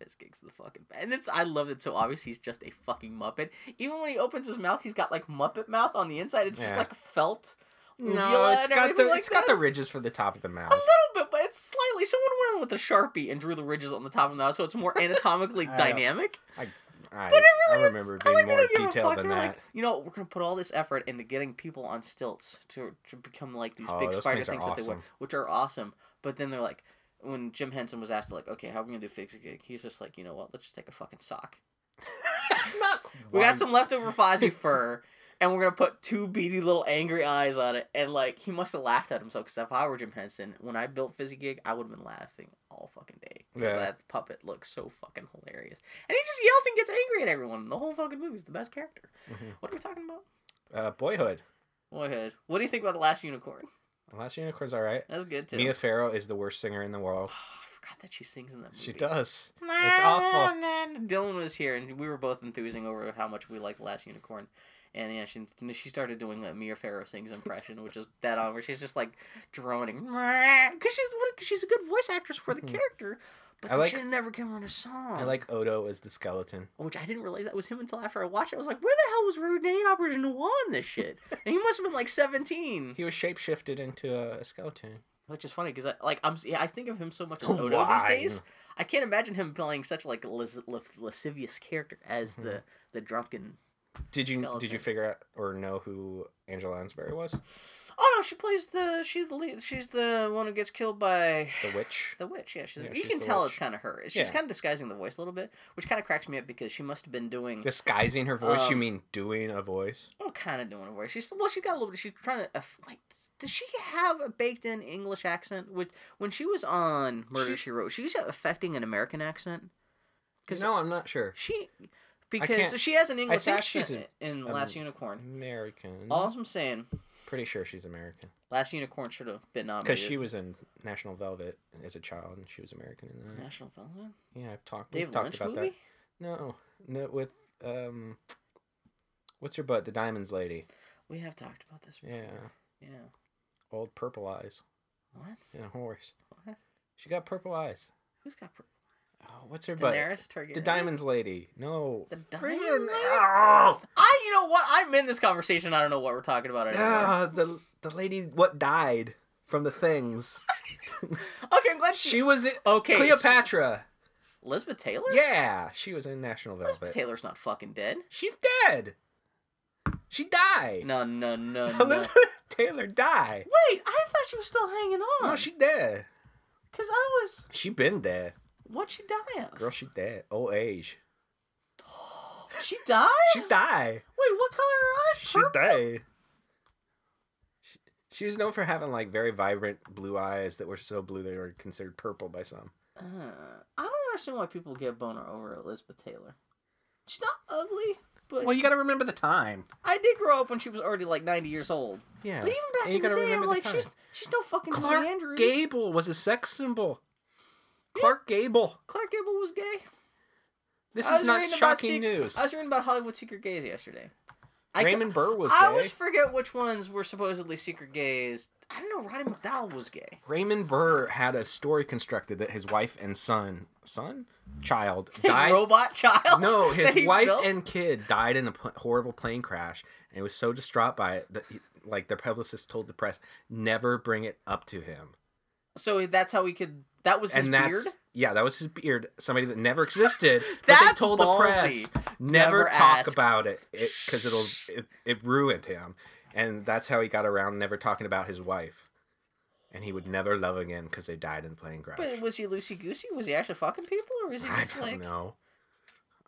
Fizzgig's the fucking and it's I love it so obvious he's just a fucking muppet. Even when he opens his mouth, he's got like muppet mouth on the inside. It's just like felt. No, it's got the like it's got the ridges for the top of the mouth. A little bit, but it's slightly. Someone went with a sharpie and drew the ridges on the top of the mouth, so it's more anatomically I dynamic. I But it I really is- remember I being like more don't give a detailed than that. Like, you know, we're gonna put all this effort into getting people on stilts to to become like these Oh, big spider things things that they wear, which are awesome. But then they're like, when Jim Henson was asked, like, okay, how are we gonna do fix a gig? He's just like, you know what? Let's just take a fucking sock. Not We got some leftover Fozzie fur, and we're gonna put two beady little angry eyes on it. And like, he must have laughed at himself. Because if I were Jim Henson, when I built Fizzy Gig, I would have been laughing all fucking day. Because Yeah. that puppet looks so fucking hilarious, and he just yells and gets angry at everyone. The whole fucking movie's the best character. Mhm. What are we talking about? Uh, Boyhood. Boyhood. What do you think about the Last Unicorn? The Last Unicorn's all right. That's good too. Mia Farrow is the worst singer in the world. I forgot that she sings in that movie. She does. It's awful. Dylan was here, and we were both enthusing over how much we liked The Last Unicorn. And yeah, she she started doing a Mia Farrow sings impression, which is dead on, where she's just like droning, because she's she's a good voice actress for the character. But I like- she never came on a song. I like Odo as the skeleton. which I didn't realize that was him until after I watched it. I was like, where the hell was Rene Auberjonois in this shit? and he must have been like seventeen. He was shapeshifted into a, skeleton. Which is funny because I like I'm yeah, I think of him so much as Odo these days. I can't imagine him playing such like a las- las- lascivious character as Mm-hmm. the the drunken Did you did you figure out or know who Angela Lansbury was? Oh no, she plays the she's the lead. She's the one who gets killed by The witch. the witch. Yeah, she's, Yeah, you she's can tell witch. it's kind of her. She's Yeah. kind of disguising the voice a little bit, which kind of cracks me up because she must have been doing Disguising her voice. you Um, mean doing a voice? well, kind of doing a voice. She's well, she's got a little bit. She's trying to uh, like. Does she have a baked-in English accent? Which when she was on Murder She- She, Wrote, she was affecting an American accent. Because No, I'm not sure. she, because she has an English think accent she's an- in um, Last Unicorn. American. All I'm saying, Pretty sure she's American. Last Unicorn should have been nominated. Because she was in National Velvet as a child, and she was American in that. National Velvet. Yeah, I've talked. We've talked Lynch about movie. that. No, no, with um, what's her butt? The Diamonds lady. We have talked about this. Before. Yeah, Yeah. old purple eyes What? and a horse. What? She got purple eyes. Who's got pur- Oh, what's her butt? Daenerys Targaryen? The Diamonds lady. No. The Friggin- Diamonds lady? Oh! I, you know what? I'm in this conversation. I don't know what we're talking about anymore. Ah, the the lady what died from the things. Okay, I'm glad she. She was in okay, Cleopatra. so- Elizabeth Taylor. Yeah, she was in National Elizabeth Velvet. Taylor's not fucking dead. She's dead. She died. No, no, no, no. Elizabeth Taylor died. Wait, I thought she was still hanging on. No, she dead. Cause I was. She been dead. What'd she die of? Girl, she dead. Old age. She died. She died. Wait, what color are her eyes? She Purple. died. She, she was known for having like very vibrant blue eyes that were so blue they were considered purple by some. Uh, I don't understand why people get boner over Elizabeth Taylor. She's not ugly, but Well, you got to remember the time. I did grow up when she was already like 90 years old. Yeah. But even back in the day, I'm the like, time. she's she's no fucking Clark Andrews. Gable was a sex symbol. Clark Gable. Clark Gable was gay. This I is not shocking news. I was reading about Hollywood secret gays yesterday. I Raymond Burr was gay. I gay. always forget which ones were supposedly secret gays. I don't know. Roddy McDowall was gay. Raymond Burr had a story constructed that his wife and son, son, child His died. robot child. No, his wife built? and kid died in a pl- horrible plane crash, and he was so distraught by it that, he, like, the publicist told the press, never bring it up to him. So that's how he could. That was his and that's beard. yeah, that was his beard. Somebody that never existed, but they told the press never, Never talk ask. about it because it'll it, it ruined him, and that's how he got around never talking about his wife, and he would never love again because they died in plane crash. But was he loosey goosey? Was he actually fucking people, or was he I just don't like? know.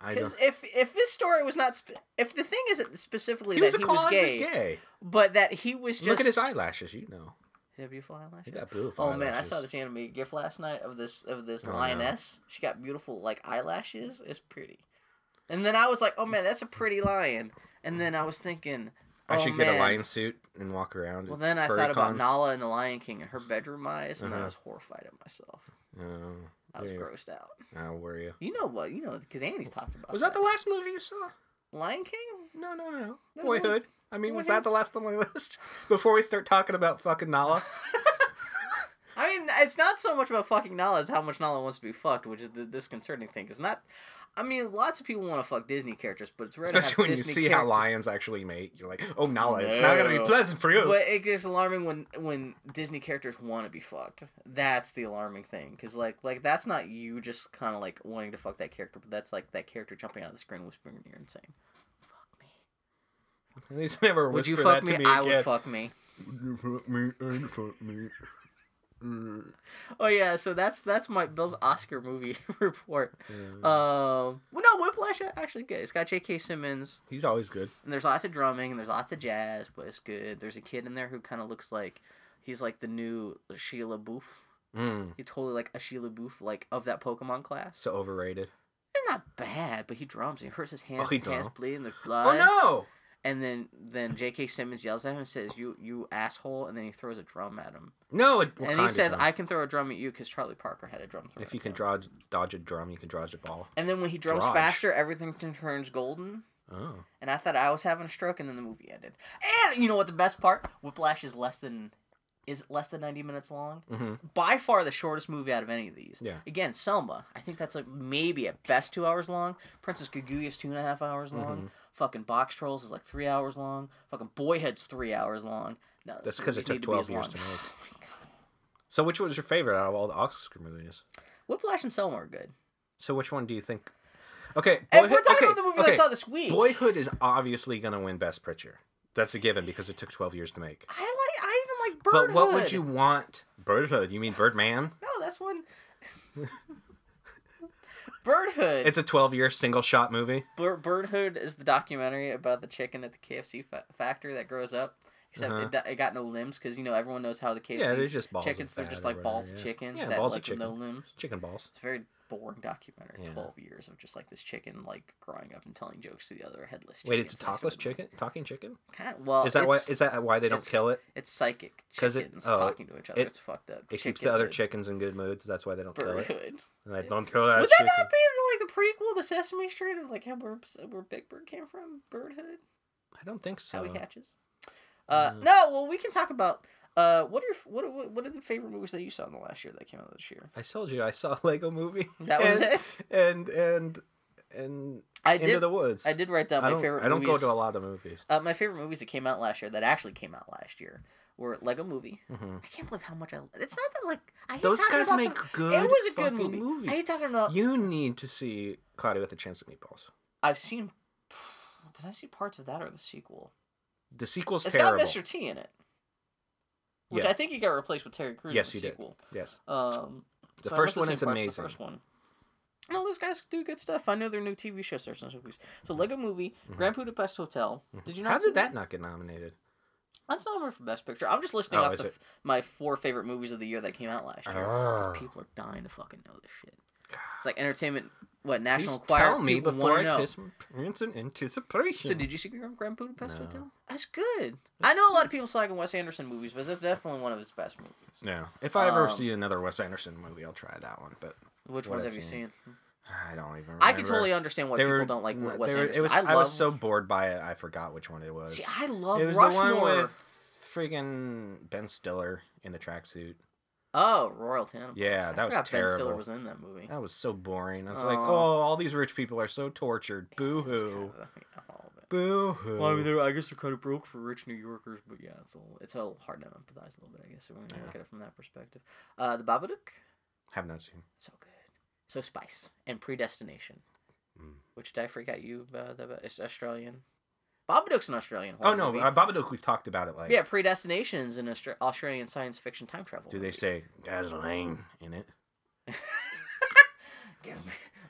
Because if if this story was not, sp- if the thing isn't specifically He that was he was gay, gay. but that he was just Look at his eyelashes. You know, Is that beautiful eyelashes? he got beautiful. Oh man, I saw this anime gif last night of this of this Oh, no. lioness. She got beautiful like eyelashes. It's pretty. And then I was like, oh man, that's a pretty lion. And then I was thinking, I oh, should get a lion suit and walk around. Well, then I thought about. Nala and the Lion King and her bedroom eyes, and I Uh-huh. was horrified at myself. Oh, I was yeah. grossed out. How were you? You know what? You know because Andy's talked about. Was that the last movie you saw? Lion King? No, no, no, no. Boyhood. I mean, was that the last on my list? Before we start talking about fucking Nala. I mean, it's not so much about fucking Nala as how much Nala wants to be fucked, which is the disconcerting thing. It's not. I mean, lots of people want to fuck Disney characters, but it's rare to have Especially when you Disney see how lions actually mate. You're like, oh, Nala, it's not going to be pleasant for you. But it gets alarming when when Disney characters want to be fucked. That's the alarming thing, because like like that's not you just kind of like wanting to fuck that character, but that's like that character jumping out of the screen, whispering in your ear and saying, "Fuck me." At least never Would you fuck that me? to me I again. would fuck me. Would You fuck me and fuck me. Oh yeah, so that's that's my Bill's Oscar movie report. Yeah. Um, well, no, Whiplash actually good. It's got J.K. Simmons, He's always good. and there's lots of drumming, and there's lots of jazz, but it's good. There's a kid in there who kind of looks like he's like the new Shia LaBeouf. Mm. He's totally like a Shia LaBeouf, like of that Pokemon class. So overrated. It's not bad, but he drums. He hurts his hands. Oh, he his hands drums? bleeding. There's blood. Oh no! And then then J.K. Simmons yells at him and says, "You you asshole!" And then he throws a drum at him. No, it, and he says, "I can throw a drum at you because Charlie Parker had a drum." If you can draw, dodge a drum, you can dodge a ball. And then when he drums Dodge. faster, everything turns golden. Oh. And I thought I was having a stroke, and then the movie ended. And you know what? The best part: Whiplash is less than is less than ninety minutes long. hmm By far the shortest movie out of any of these. Yeah. Again, Selma. I think that's like maybe at best two hours long. Princess Kaguya is two and a half hours long. Mhm. Fucking Box Trolls is like three hours long. Fucking Boyhood's three hours long. No, That's because it took need to 12 as years long. to make. Oh my god. So which one was your favorite out of all the Oscar movies? Whiplash and Selma are good. So which one do you think? Okay, And we're talking okay, about the movie okay. I saw this week. Boyhood is obviously gonna win Best Picture. That's a given because it took 12 years to make. I like. I even like Birdhood. But what would you want? Birdhood? You mean Birdman? No, that's one. Birdhood. It's a 12 year single shot movie. Bir- Birdhood is the documentary about the chicken at the KFC fa- factory that grows up, except Uh-huh. it, it got no limbs because you know everyone knows how the KFC Yeah, they're just balls. chickens they're just like balls whatever, of yeah. chicken. Yeah, that, balls like, of chicken. no limbs. Chicken balls. It's very boring documentary. Yeah. Twelve years of just like this chicken like growing up and telling jokes to the other headless. Wait, it's a talkless chicken? Talking chicken? Kind of, well, Is that why? Is that why they don't kill it? It's psychic 'Cause it- chickens oh, talking to each other. it- it's fucked up. It keeps the other chickens in good moods. That's why they don't kill it. Birdhood. And I don't kill that Would that chicken. not be like the prequel to Sesame Street of like how where, where Big Bird came from? Birdhood. I don't think so. How he hatches. Uh, Mm. no, well, we can talk about uh, what are your, what, what what are the favorite movies that you saw in the last year that came out this year? I told you I saw Lego movie. That was and, it. And and and I Into did. the Woods. I did write down my favorite. I don't movies. go to a lot of movies. Uh, my favorite movies that came out last year that actually came out last year were Lego Movie. hmm I can't believe how much I. It's not that like I hate Those guys make some- good. It was a good movie. movies. I hate talking about. You need to see Cloudy with a Chance of Meatballs. I've seen. Did I see parts of that or the sequel? The sequel's It's terrible. It's got Mr. T in it, which I think he got replaced with Terry Crews. Yes, in he the did. sequel. Yes. Um, The so first one is amazing. The first one. No, those guys do good stuff. I know their new TV show starts next week. So Lego Movie, Mhm. Grand Budapest Hotel. Did you not? How did that not get nominated? That's not over for Best Picture. I'm just listing Oh, off the, my four favorite movies of the year that came out last year. Ah. people are dying to fucking know this shit. It's like entertainment. What National Please Enquirer? tell me before I know. piss my pants in anticipation. So did you see Grand Budapest No. Hotel? That's good. I know a lot of people slagging Wes Anderson movies, but that's definitely one of his best movies. Yeah. If I ever Um, see another Wes Anderson movie, I'll try that one. But Which ones I've have you seen. I don't even. Remember. I can totally understand why They people were, don't like Wes were- Anderson. It was. I, I, was so bored by it. I forgot which one it was. See, I love it was Rushmore. the one with friggin' Ben Stiller in the tracksuit. Oh, Royal Tenenbaums. Yeah, I that was forgot Ben Stiller terrible. was in that movie. That was so boring. I was like, oh, all these rich people are so tortured. Boo It's hoo. kind of- I think all of it. Boo hoo. Well, I mean, I guess they're kind of broke for rich New Yorkers, but yeah, it's a little, it's a little hard to empathize a little bit, I guess, when you Yeah. look at it from that perspective. Uh, the Babadook, Have not seen. so good, so spice, and Predestination, Mm. which did I forget you? Uh, the it's Australian. Babadook's an Australian. Oh no, movie. uh, Babadook. We've talked about it. Like, yeah, Predestination is an Austra- Australian science fiction time travel. do they say gasoline in it?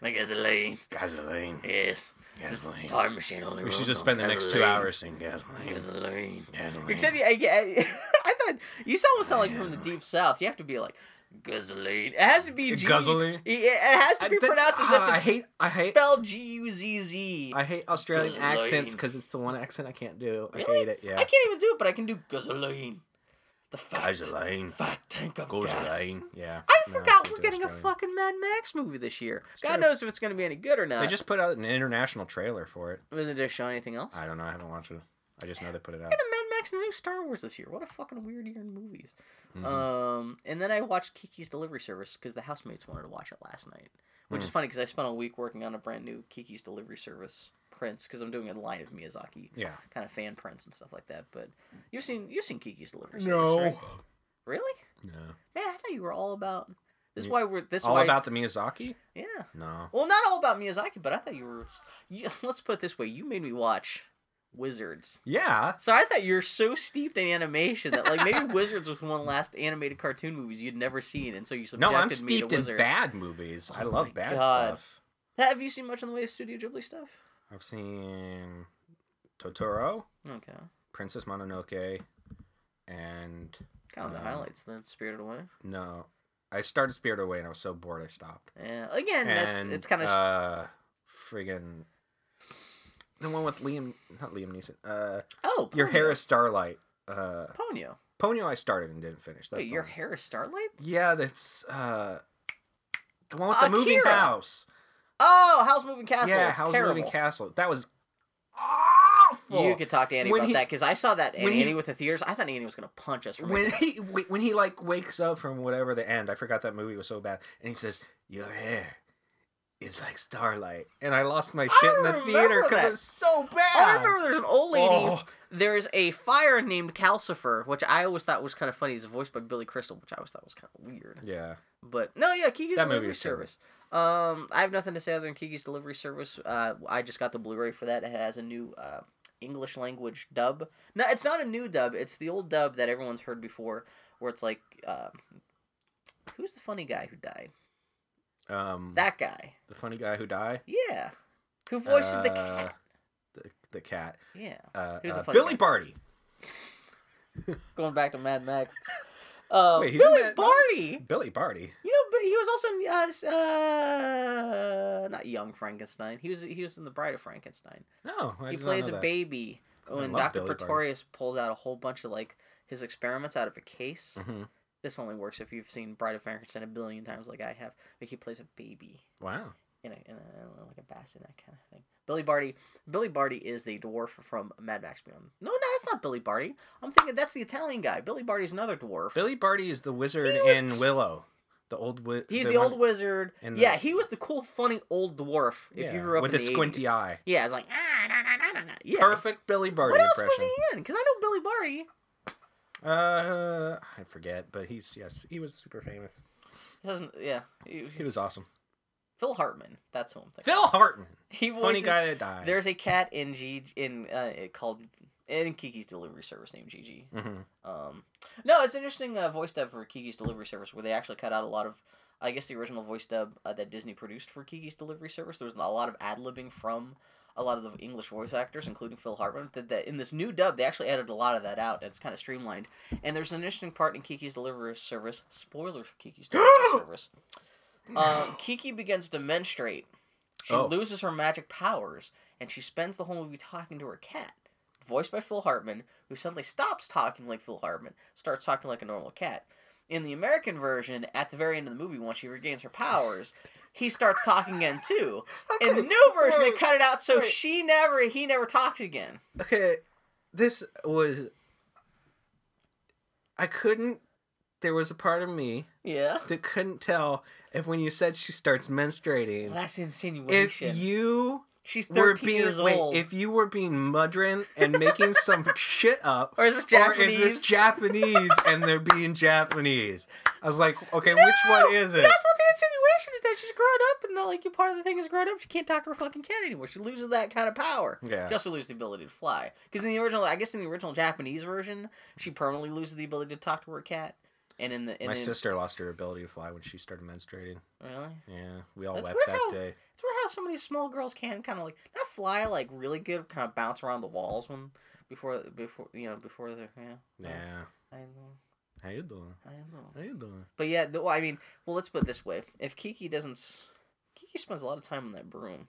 The gasoline. Gasoline. Yes. This Gasoline. time machine only We should just spend the next two hours saying gasoline. Gasoline. Gasoline. Except I, I, I thought you almost sound like from the deep south. You have to be like gasoline. It has to be G. Gasoline? It, has to be that's- pronounced as if it's hate- I hate- spelled G U Z Z. I hate Australian Gasoline. accents because it's the one accent I can't do. I Really? hate it. Yeah. I can't even do it, but I can do gasoline. The fat, Gasoline. fat tank of gas. Gasoline. Yeah. I No, forgot can't we're getting Australian. a fucking Mad Max movie this year. It's God true. knows if it's going to be any good or not. They just put out an international trailer for it. Wasn't there show anything else? I don't know. I haven't watched it. I just know they put it out. Get a Mad Max and a new Star Wars this year. What a fucking weird year in movies. Mhm. Um, and then I watched Kiki's Delivery Service because the housemates wanted to watch it last night, which is Hmm. funny because I spent a week working on a brand new Kiki's Delivery Service prints because I'm doing a line of Miyazaki yeah. kind of fan prints and stuff like that. But you've seen you've seen Kiki's Delivery Service, right? Really? No. Man, I thought you were all about. This is why we're this. All why, about the Miyazaki? Yeah. No. Well, not all about Miyazaki, but I thought you were. You, let's put it this way: you made me watch Wizards. Yeah. So I thought you were so steeped in animation that like maybe Wizards was one of the last animated cartoon movies you'd never seen, and so you subjected No, I'm steeped in bad movies. I Oh love bad God. stuff. Have you seen much in the way of Studio Ghibli stuff? I've seen Totoro, Okay, Princess Mononoke, and kind of the Um, highlights then. Spirited Away. no, I started Spirited Away and I was so bored I stopped. Yeah, again, that's it's kind of uh, friggin' the one with Liam, not Liam Neeson. Uh, oh Your Hair is Starlight. Uh, Ponyo. Ponyo I started and didn't finish. That's Wait, your one. hair is Starlight? Yeah, that's uh, the one with the moving house. Oh, Howl's Moving Castle. yeah, it's Howl's terrible. Moving Castle. That was awful. You could talk to Annie When about he- that because I saw that and he- Annie with the theaters. I thought Annie was gonna punch us when he when he like wakes up from whatever the end. I forgot that movie was so bad, and he says, "Your hair is like starlight," and I lost my shit in the theater because that. it was so bad. I remember there's an old lady. Oh, There's a fire named Calcifer, which I always thought was kind of funny. He's voiced by Billy Crystal, which I always thought was kind of weird. Yeah. But no, yeah, Kiki's That Delivery. Service. Um, I have nothing to say other than Kiki's Delivery Service. Uh, I just got the Blu-ray for that. It has a new uh, English language dub. No, it's not a new dub. It's the old dub that everyone's heard before, where it's like, um, who's the funny guy who died? Um, That guy. the funny guy who died. Yeah. Who voices the Uh, cat? The, the cat. Yeah. Uh, uh, Billy guy? Barty. Going back to Mad Max. Uh, Wait, Billy Mad Max? Barty. Billy Barty. You know, but he was also in, uh, uh, not Young Frankenstein. He was he was in The Bride of Frankenstein. No, I he plays a that. baby when Doctor Billy Barty. Pretorius pulls out a whole bunch of like his experiments out of a case. Mhm. This only works if you've seen Bride of Frankenstein a billion times, like I have. But he plays a baby Wow. in a, in a like a bassinet kind of thing. Billy Barty. Billy Barty is the dwarf from Mad Max Beyond. No, no, that's not Billy Barty. I'm thinking that's the Italian guy. Billy Barty's another dwarf. Billy Barty is the wizard He in Willow. The old wi- He's the, one- old wizard. the- Yeah, he was the cool, funny old dwarf. If yeah, you grew up with in the the squinty 80s. eye. Yeah, it's like ah, nah, nah, nah. yeah. Perfect Billy Barty What else impression. was he in? Because I know Billy Barty. Uh, I forget, but he's yes, he was super famous. He doesn't. Yeah, he, He was awesome. Phil Hartman. That's who I'm thinking. Phil Hartman, He funny voices, guy that died. There's a cat in G in uh called in Kiki's Delivery Service named Jiji. Mhm. Um, no, it's an interesting uh, voice dub for Kiki's Delivery Service where they actually cut out a lot of, I guess, the original voice dub uh, that Disney produced for Kiki's Delivery Service. There was a lot of ad libbing from a lot of the English voice actors, including Phil Hartman. That, that in this new dub, they actually added a lot of that out. It's kind of streamlined. And there's an interesting part in Kiki's Delivery Service. Spoilers for Kiki's Delivery Service. Um, Kiki begins to menstruate. She Oh. loses her magic powers, and she spends the whole movie talking to her cat, voiced by Phil Hartman, who suddenly stops talking like Phil Hartman, starts talking like a normal cat. In the American version, at the very end of the movie, once she regains her powers, he starts talking again too. In the new version, they cut it out so wait. she never, he never talks again. Okay, this was. I couldn't. There was a part of me Yeah, that couldn't tell if when you said she starts menstruating, well, that's if you She's were thirteen being years wait, old. if you were being mudrin and making some shit up, or is this or Japanese? is this Japanese and they're being Japanese? I was like, okay, which one is it? That's what the insinuation is that she's grown up, and the, like you part of the thing is grown up. She can't talk to her fucking cat anymore. She loses that kind of power. Yeah. She also loses the ability to fly. Because in the original, I guess in the original Japanese version, she permanently loses the ability to talk to her cat. And in the in My the, sister lost her ability to fly when she started menstruating. really, Yeah, we all That's wept that how- day. it's weird how so many small girls can kind of like not fly like really good, kind of bounce around the walls when before before you know before they're yeah. Yeah. I know, How you doing? I know. How you doing? But yeah, no, I mean, well, let's put it this way: if Kiki doesn't, Kiki spends a lot of time on that broom.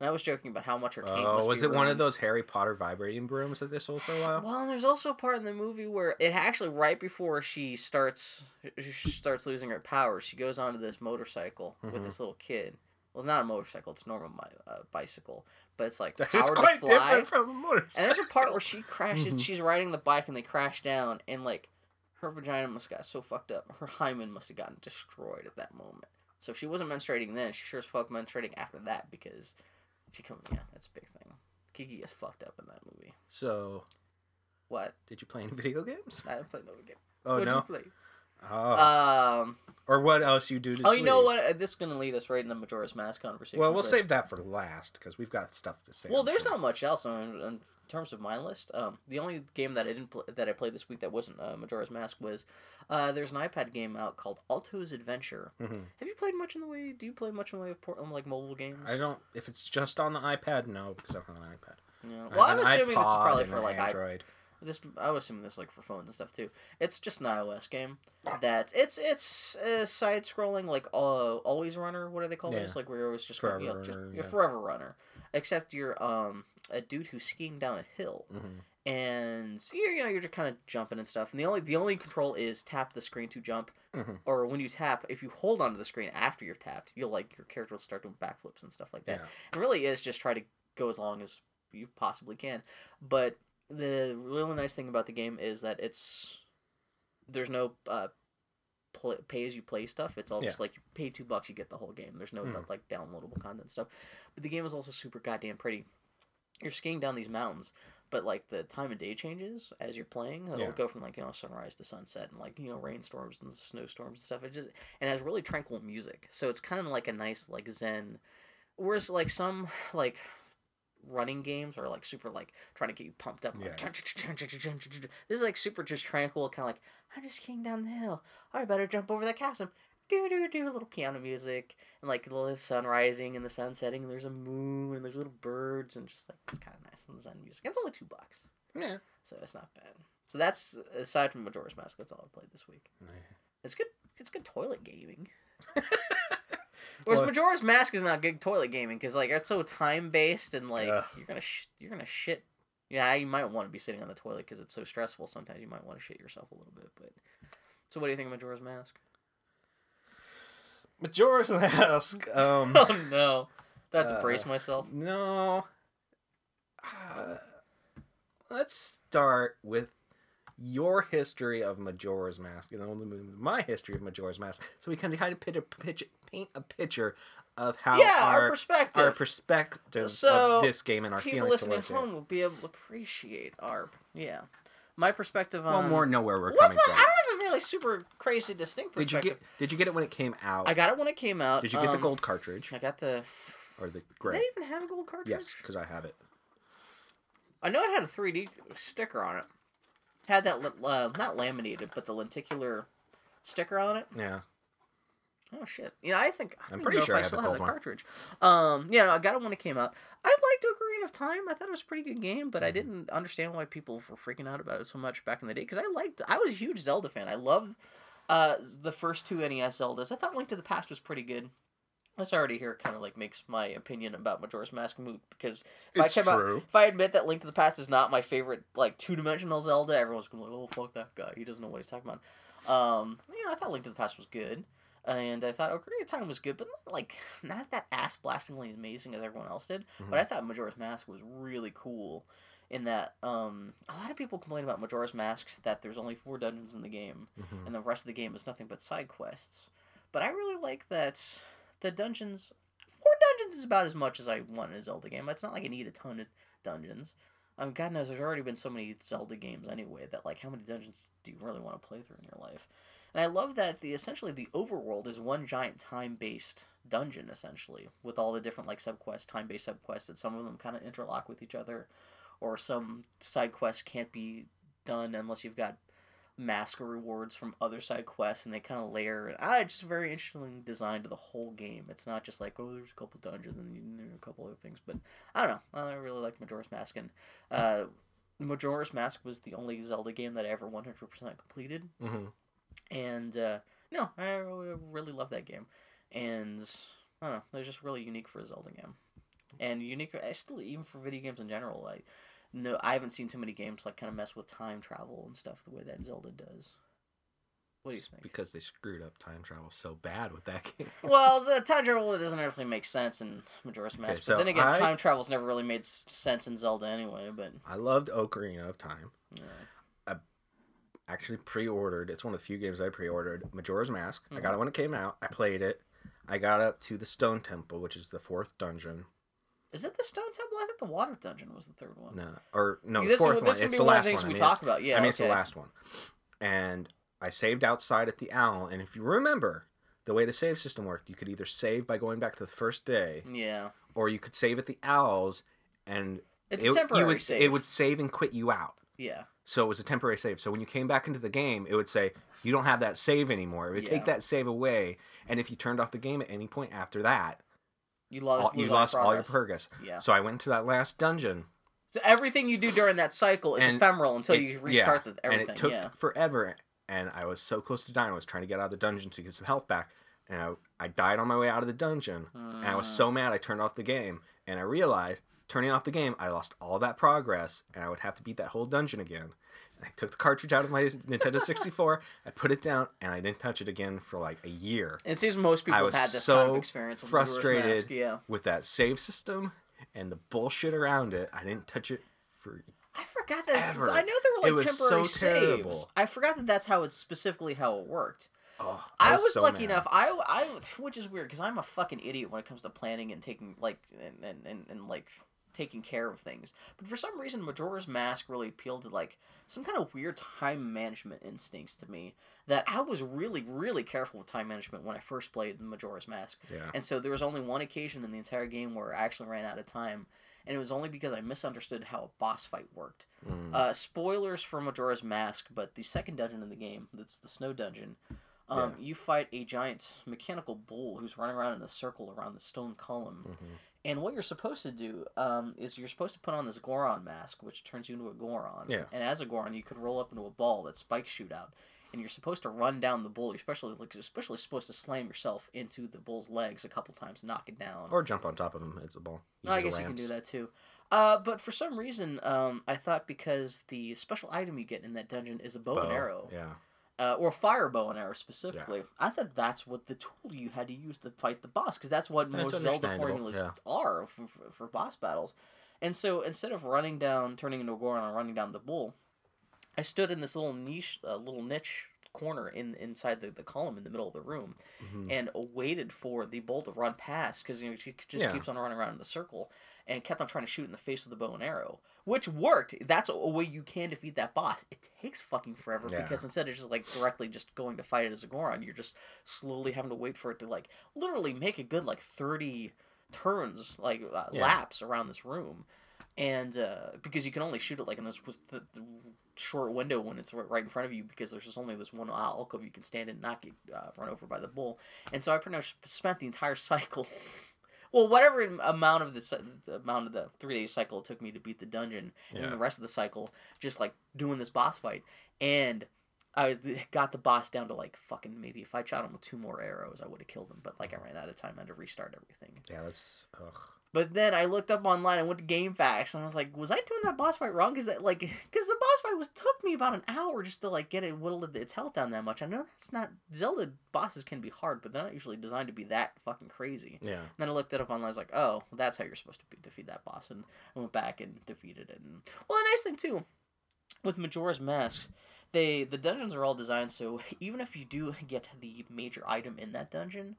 And I was joking about how much her taint Oh, was it one of those Harry Potter vibrating brooms that they sold for a while? Well, and there's also a part in the movie where it actually right before she starts she starts losing her powers, she goes onto this motorcycle with Mhm. this little kid. Well, not a motorcycle; it's a normal uh, bicycle, but it's like That quite to fly. different from a motorcycle. And there's a part where she crashes. Mhm. She's riding the bike and they crash down, and like her vagina must have got so fucked up. Her hymen must have gotten destroyed at that moment. So if she wasn't menstruating then, she sure as fuck menstruating after that because she come. Yeah, that's a big thing. Kiki is fucked up in that movie. So, What? did you play any video games? I didn't play no game. Oh What'd no. You play? Oh. Um. or what else you do to Oh, you know what? This is gonna lead us right into Majora's Mask conversation. Well, we'll but- save that for last because we've got stuff to say. Well, there's sure. not much else on, in terms of my list. Um, the only game that I didn't pl- that I played this week that wasn't uh, Majora's Mask was uh, there's an iPad game out called Alto's Adventure. Mhm. Have you played much in the way? Do you play much in the way of port- um, like mobile games? I don't. If it's just on the iPad, no, because I don't have an iPad. Yeah. I Well, I'm assuming this is probably for like I- Android. This. I was assuming this like for phones and stuff too. It's just an iOS game that it's it's a side scrolling like uh, always runner. What do they call Yeah. this? Like where it was just Forever you know, just, runner, you're yeah. forever runner. Except you're um a dude who's skiing down a hill. hmm and you're you know you're just kind of jumping and stuff. And the only the only control is tap the screen to jump, Mhm. or when you tap, if you hold onto the screen after you've tapped, you'll like your character will start doing backflips and stuff like that. Yeah. It really is just try to go as long as you possibly can. But the really nice thing about the game is that it's there's no uh, pl- pay as you play stuff. It's all just like you pay two bucks, you get the whole game. There's no Mhm. like downloadable content stuff. But the game is also super goddamn pretty. You're skiing down these mountains, but like the time of day changes as you're playing. It'll Yeah. go from like you know sunrise to sunset and like you know rainstorms and snowstorms and stuff. It just and it has really tranquil music, so it's kind of like a nice like zen. Whereas like some like running games are like super like trying to get you pumped up. like, Yeah. this is like super just tranquil, kind of like I'm just skiing down the hill. I better jump over that chasm. Do do do a little piano music and like the sun rising and the sun setting and there's a moon and there's little birds and just like it's kind of nice and the zen music. It's only two bucks, Yeah. so it's not bad. So that's aside from Majora's Mask. That's all I played this week. It's good. It's good toilet gaming. Whereas Well- Majora's Mask is not good toilet gaming because like it's so time based and like Ugh. you're gonna sh- you're gonna shit. Yeah, you might want to be sitting on the toilet because it's so stressful. Sometimes you might want to shit yourself a little bit. But so, what do you think of Majora's Mask? Majora's Mask. Um, oh no, I have to Uh, brace myself. no. Uh, let's start with your history of Majora's Mask and then only my history of Majora's Mask, so we can kind of paint a, pitch, paint a picture of how yeah, our, our perspective. our perspective So, of this game and our People feelings listening home will be able to appreciate our yeah. My perspective on Well, more know where we're What's coming my, from. I don't have a really super crazy distinct Did you get Did you get it when it came out? I got it when it came out. Did you get the um, gold cartridge I got the. or the Did gray? they even have a gold cartridge? Yes, because I have it. I know it had a 3D sticker on it. Had that uh, not laminated, but the lenticular sticker on it. Yeah. Oh shit! You know, I think I I'm pretty sure I I still have the one. cartridge. Um, yeah, no, I got it when it came out. I liked Ocarina of Time. I thought it was a pretty good game, but I Mm-hmm. didn't understand why people were freaking out about it so much back in the day. Because I liked, I was a huge Zelda fan. I loved uh, the first two NES Zeldas. I thought Link to the Past was pretty good. This already here kind of like makes my opinion about Majora's Mask moot because if I It's came out- true. if I admit that Link to the Past is not my favorite like two dimensional Zelda, everyone's gonna be like, "Oh fuck that guy, he doesn't know what he's talking about." Um, yeah, I thought Link to the Past was good, and I thought Ocarina of Time was good, but not like not that ass blastingly amazing as everyone else did. But I thought Majora's Mask was really cool. In that, um, a lot of people complain about Majora's Mask that there's only four dungeons in the game, Mhm. and the rest of the game is nothing but side quests. But I really like that the dungeons. Four dungeons is about as much as I want in a Zelda game. It's not like I need a ton of dungeons. Mean, God knows there's already been so many Zelda games anyway that like how many dungeons do you really want to play through in your life? And I love that the essentially the overworld is one giant time based dungeon essentially with all the different like subquests, time based subquests that some of them kind of interlock with each other, or some side quests can't be done unless you've got mask rewards from other side quests and they kind of layer it. I just very interesting design to the whole game. It's not just like oh there's a couple dungeons and a couple other things, but I don't know. I really like Majora's Mask and uh, Majora's Mask was the only Zelda game that I ever 100% completed Mhm. And uh, no, I really, love that game, and I don't know, it was just really unique for a Zelda game, and unique. I still even for video games in general, like no, I haven't seen too many games like kind of mess with time travel and stuff the way that Zelda does. What do you It's think? Because they screwed up time travel so bad with that game. well, the time travel it doesn't really make sense in Majora's Mask, so but then again, I- time travel's never really made sense in Zelda anyway. But I loved Ocarina of Time. yeah. Actually, pre-ordered. It's one of the few games I pre-ordered. Majora's Mask. I Mhm. got it when it came out. I played it. I got up to the Stone Temple, which is the fourth dungeon. is it the Stone Temple? I thought the Water Dungeon was the third one. No, or no, the this fourth would, one. It's the one last one. I we mean, talked about. Yeah, I mean, it's the last one. And I saved outside at the Owl. And if you remember, the way the save system worked, you could either save by going back to the first day, Yeah, or you could save at the Owls, and it's it, a temporary would, save. it would save and quit you out. Yeah. So it was a temporary save. So when you came back into the game, it would say you don't have that save anymore. It would Yeah. take that save away, and if you turned off the game at any point after that, You lost. all, you lost all your progress. Yeah. So I went to that last dungeon. So everything you do during that cycle is And ephemeral until it- you restart yeah, the, everything. and it took yeah. forever. And I was so close to dying. I was trying to get out of the dungeon to get some health back, and I, I died on my way out of the dungeon. And I was Mm. so mad, I turned off the game, and I realized turning off the game, I lost all that progress, and I would have to beat that whole dungeon again. And I took the cartridge out of my Nintendo 64, I put it down, and I didn't touch it again for like a year It seems most people I have had this kind of so experience. with frustrated. Mask, Yeah. with that save system and the bullshit around it. I didn't touch it for I forgot that. I know there were It like was temporary so terrible. saves. I forgot that that's how it's specifically how it worked. oh, I was, so lucky mad. enough. I, I, which is weird because I'm a fucking idiot when it comes to planning and taking like and and, and, and like taking care of things. But for some reason, Majora's Mask really appealed to like some kind of weird time management instincts to me. That I was really, really careful with time management when I first played Majora's Mask. Yeah. And so there was only one occasion in the entire game where I actually ran out of time, and it was only because I misunderstood how a boss fight worked. Mm. Uh, spoilers for Majora's Mask, but the second dungeon in the game, that's the snow dungeon, um, you fight a giant mechanical bull who's running around in a circle around the stone column. Mhm. And what you're supposed to do um, is you're supposed to put on this Goron mask, which turns you into a Goron. Yeah. And as a Goron, you could roll up into a ball that spikes shoot out. And you're supposed to run down the bull. You're especially like especially supposed to slam yourself into the bull's legs a couple times, knock it down. Or jump on top of him. It's a ball. Use I guess you can do that too. Uh, but for some reason, um, I thought because the special item you get in that dungeon is a bow, and arrow, Yeah. Uh, or fire bow and arrow specifically, I thought that's what the tool you had to use to fight the boss, because that's what most Zelda formulas yeah. are for, for, for boss battles. And so instead of running down, turning into a Goron and running down the bull, I stood in this little niche, uh, little niche corner in inside the, the column in the middle of the room Mhm. and waited for the bull to run past because you know she just Yeah. keeps on running around in the circle and kept on trying to shoot in the face with the bow and arrow, which worked. That's a way you can defeat that boss. It takes fucking forever Yeah. because instead of just like directly just going to fight it as a Goron, you're just slowly having to wait for it to like literally make a good like thirty turns like uh, Yeah. laps around this room. And uh, because you can only shoot it like in this with the, the short window when it's right in front of you, because there's just only this one alcove you can stand in and not get uh, run over by the bull. And so I pretty much spent the entire cycle, well, whatever amount of the, the amount of the three day cycle it took me to beat the dungeon, and Yeah. the rest of the cycle just like doing this boss fight. And I got the boss down to like fucking maybe if I shot him with two more arrows, I would have killed him. But like I ran out of time, I had to restart everything. Yeah, that's. Ugh. But then I looked up online and went to GameFAQs and I was like, was I doing that boss fight wrong? Because that like, because the boss fight was took me about an hour just to like get it whittled its health down that much. I know that's not Zelda bosses can be hard, but they're not usually designed to be that fucking crazy. Yeah. And then I looked it up online. I was like, oh, that's how you're supposed to be, defeat that boss. And I went back and defeated it. And well, the nice thing too, with Majora's Masks, they the dungeons are all designed so even if you do get the major item in that dungeon,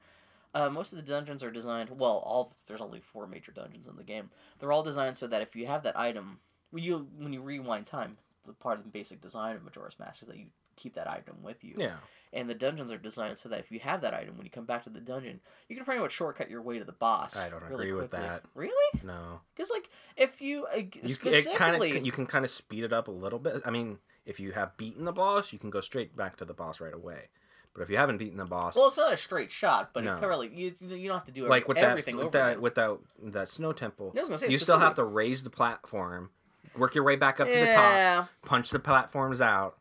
uh, most of the dungeons are designed well. All there's only four major dungeons in the game. They're all designed so that if you have that item, when you when you rewind time, the part of the basic design of Majora's Mask is that you keep that item with you. Yeah. And the dungeons are designed so that if you have that item, when you come back to the dungeon, you can pretty much shortcut your way to the boss. I don't really agree with that. Really? No. Because like if you, uh, You, specifically, kind of you can kind of speed it up a little bit. I mean, if you have beaten the boss, you can go straight back to the boss right away. But if you haven't beaten the boss, well, it's not a straight shot, but No. it clearly you you don't have to do like with everything that with over that with that that snow temple, I was gonna say, you still have to raise the platform, work your way back up to the top, punch the platforms out,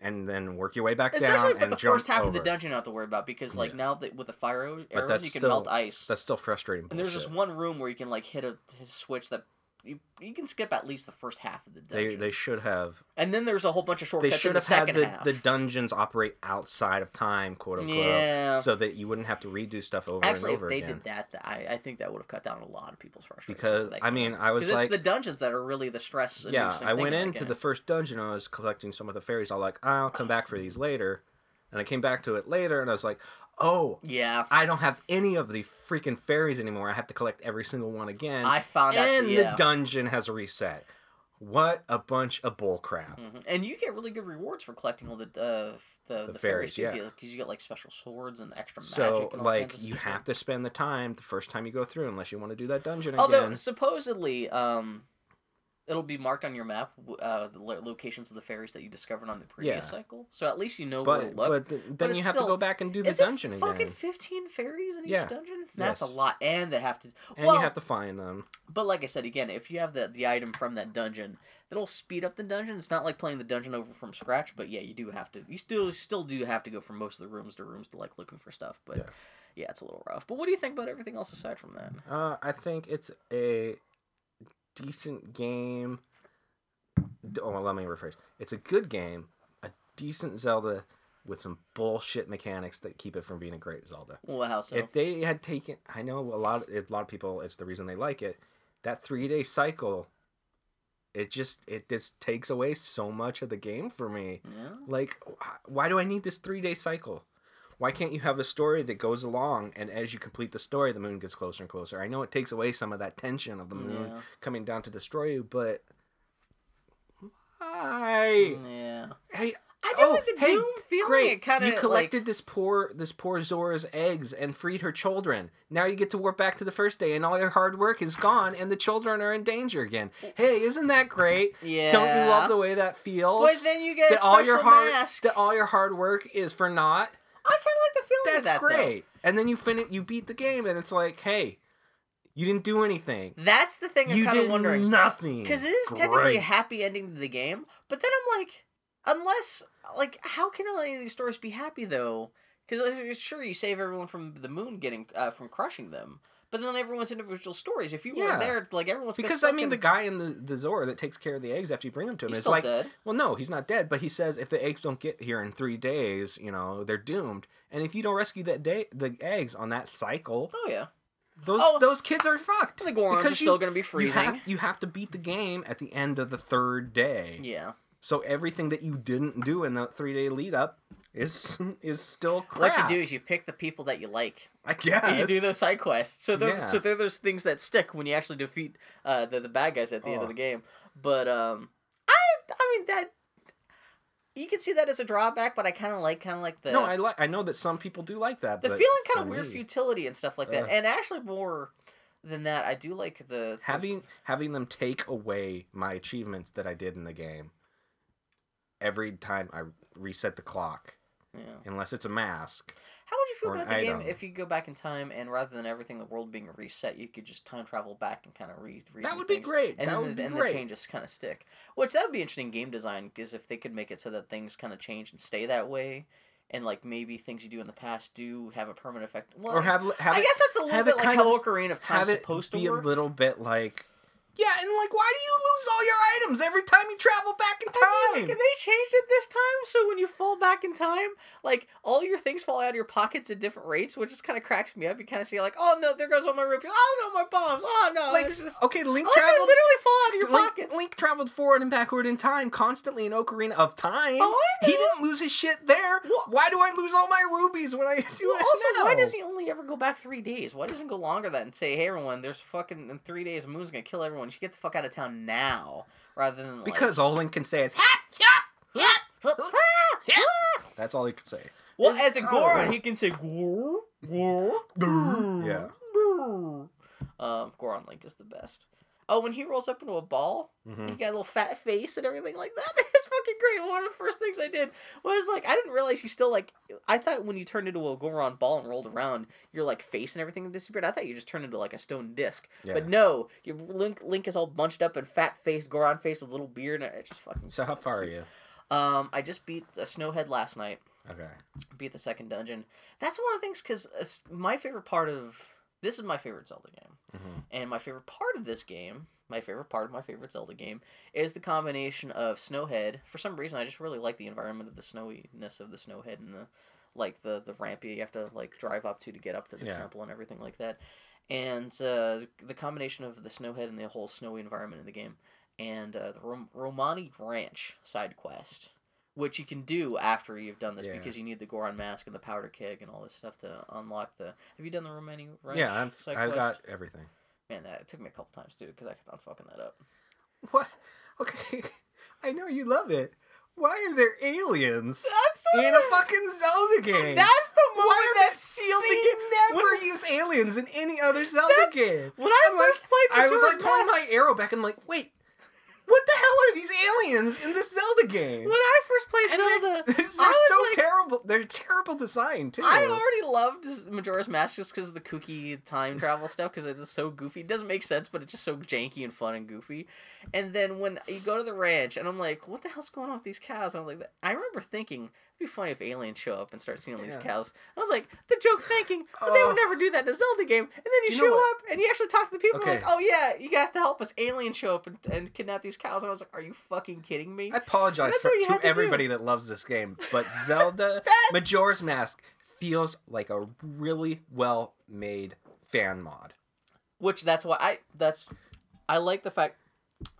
and then work your way back Essentially, down and the first half over. of the dungeon you don't have to worry about because like Yeah. now that with the fire arrows, you can still- melt ice. That's still frustrating. And there's this one room where you can like hit a, hit a switch that you, you can skip at least the first half of the They dungeon. they should have and then there's a whole bunch of they shortcuts in should the have had the, half. the dungeons operate outside of time, quote unquote, yeah. so that you wouldn't have to redo stuff over Actually, and if over they again. did that, I, I think that would have cut down a lot of people's frustration. because I mean, I was like, it's the dungeons that are really the stress. yeah, I went into the first dungeon. I was collecting some of the fairies. I was like, I'll come back for these later, and I came back to it later, and I was like, oh, Yeah, I don't have any of the freaking fairies anymore. I have to collect every single one again, I found out. and yeah. the dungeon has reset. What a bunch of bull crap! Mhm. And you get really good rewards for collecting all the uh, the, The the, fairies, fairies, yeah. because you get like special swords and extra magic. So, like, you have to spend the time the first time you go through, unless you want to do that dungeon again. Although again. supposedly, um, it'll be marked on your map uh, the locations of the fairies that you discovered on the previous Yeah. cycle. So at least you know where to But look. but th- then you have to go back and do the Is it dungeon fucking again, fifteen fairies in Yeah. each dungeon? That's Yes. a lot, and they have to. and well, you have to find them. But like I said again, if you have the the item from that dungeon, it'll speed up the dungeon. It's not like playing the dungeon over from scratch, but yeah, you do have to. You still still do have to go from most of the rooms to rooms to like looking for stuff. But Yeah. yeah, it's a little rough. But what do you think about everything else aside from that? Uh, I think it's a decent game. Oh, well, let me rephrase. It's a good game, a decent Zelda with some bullshit mechanics that keep it from being a great Zelda. Well, how so? If they had taken, I know a lot, Of, a lot of people, it's the reason they like it. That three day cycle, it just it just takes away so much of the game for me. yeah. Like, why do I need this three day cycle? Why can't you have a story that goes along and as you complete the story, the moon gets closer and closer? I know it takes away some of that tension of the moon Yeah. coming down to destroy you, but why? Yeah. Hey, I do oh, like the hey, doom feeling. great! It kind of you collected this poor this poor Zora's eggs and freed her children. Now you get to warp back to the first day, and all your hard work is gone, and the children are in danger again. Hey, isn't that great? Yeah. Don't you love the way that feels? But then you get a that all your hard mask. that all your hard work is for naught. I kind of like the feeling of That's that. though. great. And then you finish, you beat the game, and it's like, hey, you didn't do anything. That's the thing I'm You kind of did wondering. nothing. Because it is technically a happy ending to the game, but then I'm like, unless, like, how can any of these stories be happy though? Because sure, you save everyone from the moon getting, uh, from crushing them, but then everyone's individual stories. If you Yeah. were there, like everyone's Because I mean, in- the guy in the, the Zora that takes care of the eggs after you bring them to him he's is like, dead. well, no, he's not dead, but he says if the eggs don't get here in three days, you know, they're doomed. And if you don't rescue that day, the eggs on that cycle, Oh yeah, those Oh. those kids are fucked. the Gorons are because still gonna be you have you have to beat the game at the end of the third day. Yeah. So everything that you didn't do in the three day lead up is is still crap. What you do is you pick the people that you like. I guess. And you do those side quests. So they're Yeah. so they're those things that stick when you actually defeat uh, the the bad guys at the end Oh. of the game. But um, I I mean that you can see that as a drawback, but I kind of like kind of like the No, I like. I know that some people do like that. the feeling kind of weird me, futility and stuff like that. Ugh. And actually more than that, I do like the having having them take away my achievements that I did in the game every time I reset the clock, Yeah. unless it's a mask. How would you feel about the game if you go back in time and rather than everything the world being reset, you could just time travel back and kind of read. That would be great. And That then would the, be and great. the changes kind of stick. Which that would be interesting game design because if they could make it so that things kind of change and stay that way, and like maybe things you do in the past do have a permanent effect. Well, or have have I it, guess that's a little bit like how of- Ocarina of it supposed be to a work. little bit like yeah, and like why do you lose all your items every time you travel back in I mean, time? like, they changed it this time, so when you fall back in time, like all your things fall out of your pockets at different rates, which just kind of cracks me up. You kind of see like, oh no, there goes all my rupees. Oh no, my bombs. Oh no, like just... okay, Link Oh, they traveled. literally fall out of your Link, pockets. Link traveled forward and backward in time constantly in Ocarina of Time. Oh, I He didn't lose his shit there. Well- why do I lose all my rubies when I do Well, it also, now? why does he only ever go back three days? Why doesn't he go longer than that and say, "Hey, everyone, there's fucking in three days, the moon's gonna kill everyone. You should get the fuck out of town now," rather than like, Because all Link can say is "Hap, yap, yap." That's all he can say. well, Is- as a Goron, he can say Gor, Gor, Yeah. Um, Goron Link is the best. Oh, when he rolls up into a ball, Mhm. he got a little fat face and everything like that. It's fucking great. One of the first things I did was like I didn't realize you still like I thought when you turned into a Goron ball and rolled around, your like face and everything disappeared. I thought you just turned into like a stone disc. Yeah. But no, your Link Link is all bunched up and fat face, Goron face with a little beard and it's just fucking So how far are you? Um I just beat a Snowhead last night. Okay. Beat the second dungeon. That's one of the things cuz my favorite part of this is my favorite Zelda game. hmm And my favorite part of this game, my favorite part of my favorite Zelda game, is the combination of Snowhead. For some reason, I just really like the environment of the snowiness of the Snowhead and the like the the ramp you have to like drive up to to get up to the Yeah. temple and everything like that. And uh, the combination of the Snowhead and the whole snowy environment in the game, and uh, the Rom- Romani Ranch side quest. Which you can do after you've done this Yeah. because you need the Goron mask and the powder keg and all this stuff to unlock the. Have you done the Romani Ranch? Yeah, I've side I've got everything. Man, that it took me a couple times to do because I kept on fucking that up. What? Okay, I know you love it. Why are there aliens That's in a fucking Zelda game? That's the moment Why are that they- sealed the they game. never When- use aliens in any other Zelda game. When I I'm like- played, I was like pulling my arrow back and I'm like, wait, what the hell are these aliens in this Zelda game? When I first played and Zelda, they're, they're so like- terrible. They're terrible design too. I already loved Majora's Mask just because of the kooky time travel stuff because it's so goofy. It doesn't make sense, but it's just so janky and fun and goofy. And then when you go to the ranch, and I'm like, what the hell's going on with these cows? And I'm like, I remember thinking be funny if aliens show up and start stealing these cows. I was like, the joke thinking, but they Oh. would never do that in a Zelda game. And then you, You show up and you actually talk to the people Okay. like, oh yeah, you have to help us. Aliens show up and, and kidnap these cows. And I was like, are you fucking kidding me? I apologize for, to to do. everybody that loves this game, but Zelda Majora's Mask feels like a really well made fan mod. Which that's why I that's I like the fact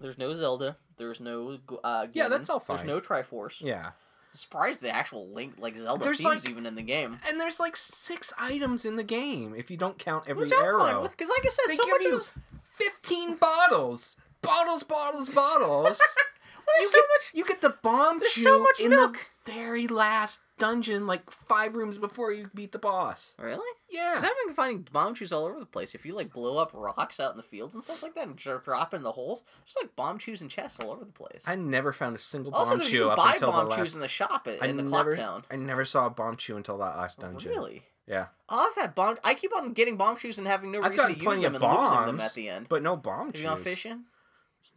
there's no Zelda, there's no uh Yeah, that's all fine. There's no Triforce. Yeah. Surprised the actual Link like Zelda There's, themes like- even in the game. And there's like six items in the game if you don't count every Which arrow. because like I said, They so give you 15 bottles. Bottles, bottles, bottles. well, there's you so get, much. You get the bomb There's chew so in milk. the very last dungeon, like five rooms before you beat the boss. Really? Yeah. Because I've been finding Bombchus all over the place. If you like blow up rocks out in the fields and stuff like that and dr- drop in the holes, there's like Bombchus and chests all over the place. I never found a single also, Bombchu up buy until bomb the chews last. in the shop at, I in the never, clock town. I never saw a Bombchu until that last oh, dungeon. Really? Yeah, Oh, I've had bomb. I keep on getting Bombchus and having no I've reason to use them and losing them bombs, at the end. but no bomb Have chews. you gone fishing?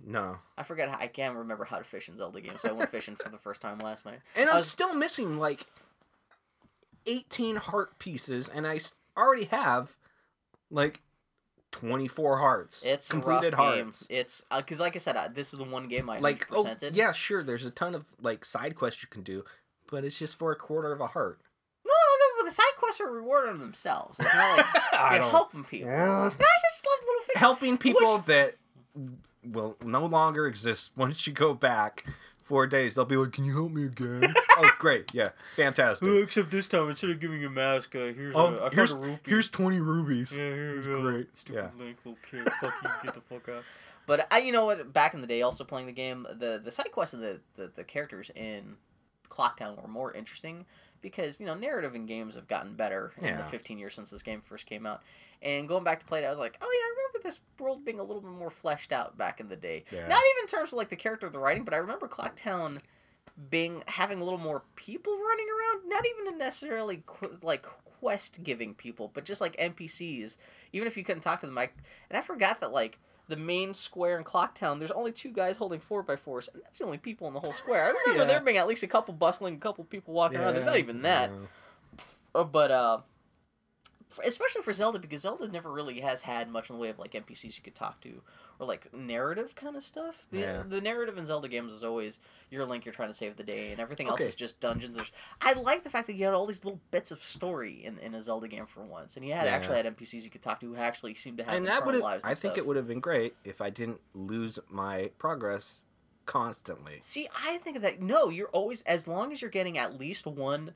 No, I forget. How, I can't remember how to fish in Zelda games. So I went fishing for the first time last night. and I'm was- still missing like 18 heart pieces, and I already have like 24 hearts. It's completed rough game. hearts. It's because, like I said, uh, this is the one game I Like, oh, yeah, sure. There's a ton of like side quests you can do, but it's just for a quarter of a heart. No, the, the side quests are rewarding themselves. It's not like I you're helping people. Yeah. I just love little fish. helping people Which- that will no longer exist once you go back four days. They'll be like, "Can you help me again?" oh, great, yeah, fantastic. except this time, instead of giving you a mask, uh, here's Oh, here's here's twenty rubies. Yeah, here you go. great. Stupid Yeah. Link, little kid. Fuck you, get the fuck out. But I, you know what? Back in the day, also playing the game, the the side quests and the, the the characters in Clock Town were more interesting because you know narrative in games have gotten better in the 15 years since this game first came out. And going back to play it, I was like, oh yeah, I remember this world being a little bit more fleshed out back in the day. Yeah. Not even in terms of like the character of the writing, but I remember Clocktown being having a little more people running around. Not even necessarily qu- like quest giving people, but just like NPCs. Even if you couldn't talk to them, I and I forgot that like the main square in Clocktown, there's only two guys holding four by fours, and that's the only people in the whole square. I remember Yeah. there being at least a couple bustling, a couple people walking around. There's not even that. Uh, but uh, especially for Zelda, because Zelda never really has had much in the way of like NPCs you could talk to, or like narrative kind of stuff. The, Yeah. the narrative in Zelda games is always you're Link, you're trying to save the day, and everything Okay. else is just dungeons. There's, I like the fact that you had all these little bits of story in, in a Zelda game for once, and you had Yeah. actually had NPCs you could talk to who actually seemed to have And that would lives. I think stuff. it would have been great if I didn't lose my progress constantly. See, I think that no, you're always as long as you're getting at least one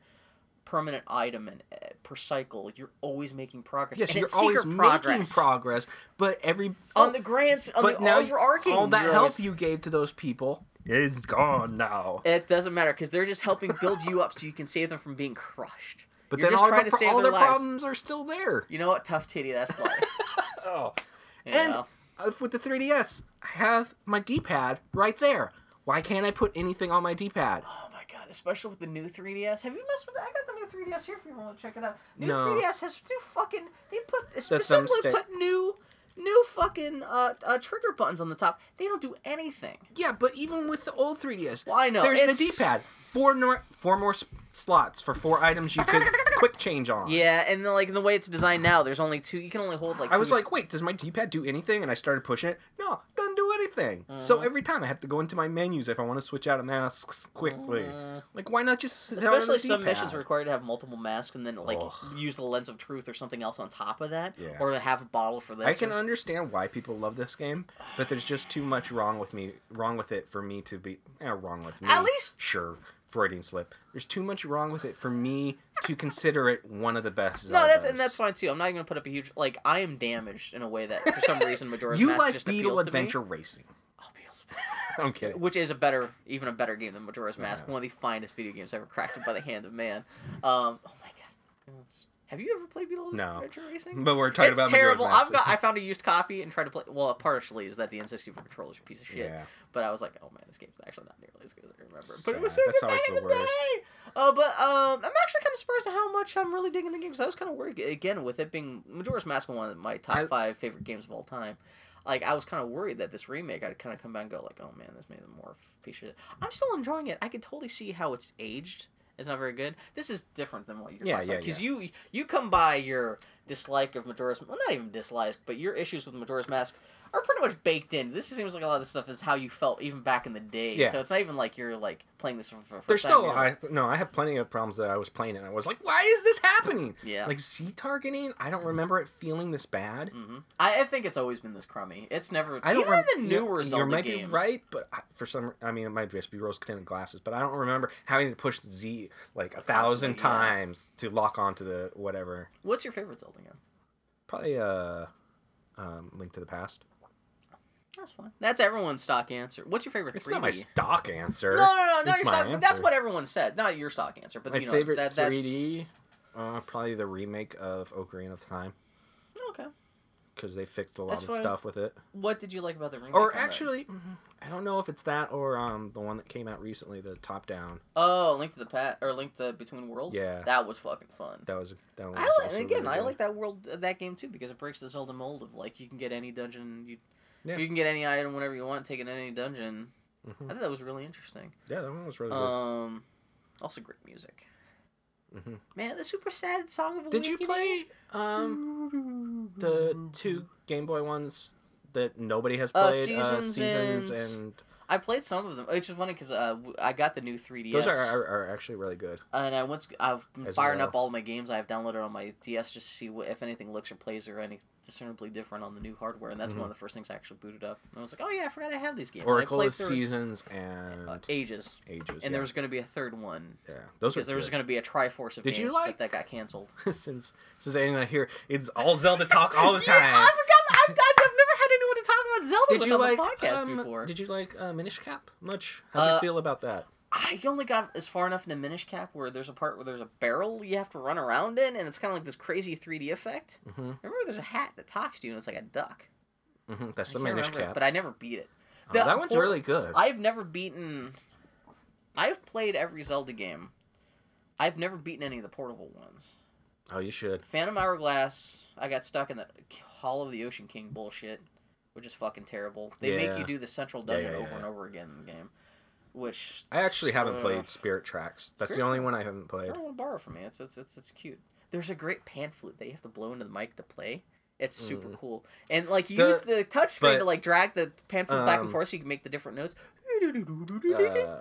permanent item in, uh, per cycle, you're always making progress. Yes, and you're always secret making progress. progress, but every on the grants on but the now overarching. all that help always- you gave to those people is gone now. It doesn't matter because they're just helping build you up so you can save them from being crushed. But You're then just all, trying the, to save all their their problems are still there. You know what? Tough titty. That's life. Oh. You And- know? Uh, with the 3DS, I have my D-pad right there. Why can't I put anything on my D-pad? God! Especially with the new 3DS. Have you messed with that? I got the new 3DS here if you want to check it out. New No. 3DS has two fucking. They put specifically put new. New fucking uh, uh, trigger buttons on the top. They don't do anything. Yeah, but even with the old 3DS, Well, I know. there's it's- the D-pad. Four nor- four more slots for four items you could quick change on. Yeah, and then, like the way it's designed now, there's only two. You can only hold like. I was like, wait, does my D-pad do anything? And I started pushing it. No, doesn't do anything. So Mhm. every time I have to go into my menus if I want to switch out of masks quickly. Mm. Like, why not just sit down on Especially the some D-pad? missions require to have multiple masks and then like Ugh. use the lens of truth or something else on top of that, Yeah. or to have a bottle for this. I can or- understand why people love this game, but there's just too much wrong with me, wrong with it for me to be, eh, wrong with me. At least- sure, Freudian slip. There's too much wrong with it for me to consider it one of the best. No, that's and that's fine too. I'm not even gonna put up a huge like. I am damaged in a way that for some reason Majora's You Mask like just Beetle appeals to me. Adventure Racing. Oh, Beetle's- I'm kidding. Which is a better, even a better game than Majora's Mask. Yeah. One of the finest video games ever crafted by the hand of man. Um, oh my god. Have you ever played Beetle No. Adventure Racing? But we're talking it's about terrible. I've got. I found a used copy and tried to play. Well, partially is that the N64 controller is a piece of shit. Yeah. But I was like, oh man, this game's actually not nearly as good as I remember. But it was so That's good always back in the the worst. day. Uh, but um, I'm actually kind of surprised at how much I'm really digging the game because I was kind of worried again with it being Majora's Mask one of my top I- five favorite games of all time. Like I was kind of worried that this remake, I'd kind of come back and go like, oh man, this made them more piece of shit. I'm still enjoying it. I can totally see how it's aged. It's not very good. This is different than what you're Yeah, talking yeah, about because you you come by your dislike of Majora's well, not even dislike, but your issues with Majora's Mask are pretty much baked in. This seems like a lot of this stuff is how you felt even back in the day. Yeah. So it's not even like you're like playing this for, for There's first time, still I no, I have plenty of problems that I was playing and I was like, why is this happening? yeah. Like Z targeting, I don't remember it feeling this bad. Mm-hmm. I, I think it's always been this crummy. It's never. I don't even rem- the newer You Zelda might games. be right, but I- for some, I mean, it might just be rose-tinted glasses. But I don't remember having to push Z like a thousand yeah. times to lock onto the whatever. What's your favorite Zelda game? Probably uh, um, Link to the Past. That's fine. That's everyone's stock answer. What's your favorite? It's 3D? not my stock answer. No, no, no, not It's your stock. but That's what everyone said. Not your stock answer, but my you know, favorite that, that's... 3D, uh, probably the remake of Ocarina of Time Okay. because they fixed a lot That's of fine. stuff with it. What did you like about the remake? Or on that? actually, mhm, I don't know if it's that or um the one that came out recently, the top down. oh, Link to the Pat or Link to Between Worlds. Yeah. that was fucking fun. That was that one. Was I like, also and again, really I like that world, uh, that game too, because it breaks the Zelda mold of like you can get any dungeon, you, Yeah. you can get any item whenever you want, take it in any dungeon. Mhm. I thought that was really interesting. Yeah, that one was really Um, also great music. good. hmm Man, the super sad song of Did you play um the two Game Boy ones that nobody has Uh, played? Seasons Seasons and- and I played some of them, which is funny because uh, I got the new 3DS. those are, are are actually really good. and I once I've been firing well. up all my games I've downloaded on my DS just to see what, if anything looks or plays or any discernibly different on the new hardware, and that's Mhm. one of the first things I actually booted up. And I was like, oh yeah, I forgot I have these games. Oracle of Seasons and uh, ages, Ages. and yeah. there was going to be a third one yeah, those because there was going to be a Triforce of Did you games, like- but that got canceled. since since Anna here, it's all Zelda talk all the time. Yeah, I forgot. I've, I've never had anyone to talk about Zelda Did with you like podcast um, before. Did you like uh, Minish Cap much? How do Uh, you feel about that? I only got as far enough into Minish Cap where there's a part where there's a barrel you have to run around in, and it's kind of like this crazy 3D effect. hmm Remember, there's a hat that talks to you, and it's like a duck. hmm That's I the Minish remember it, Cap. but I never beat it. Oh, the that one's por- really good. I've never beaten. I've played every Zelda game. I've never beaten any of the portable ones. oh, you should. Phantom Hourglass, I got stuck in the Hall of the Ocean King bullshit, which is fucking terrible. They make you do the central Yeah, dungeon yeah, over yeah. and over again in the game, which I actually haven't Ugh. played Spirit Tracks. That's Spirit the only one I haven't played. I don't want to borrow from me. It's, it's it's it's cute. There's a great pan flute that you have to blow into the mic to play. It's super Mm. cool, and like you The- use the touch screen but- to like drag the pan flute back and Um, forth so you can make the different notes. Uh,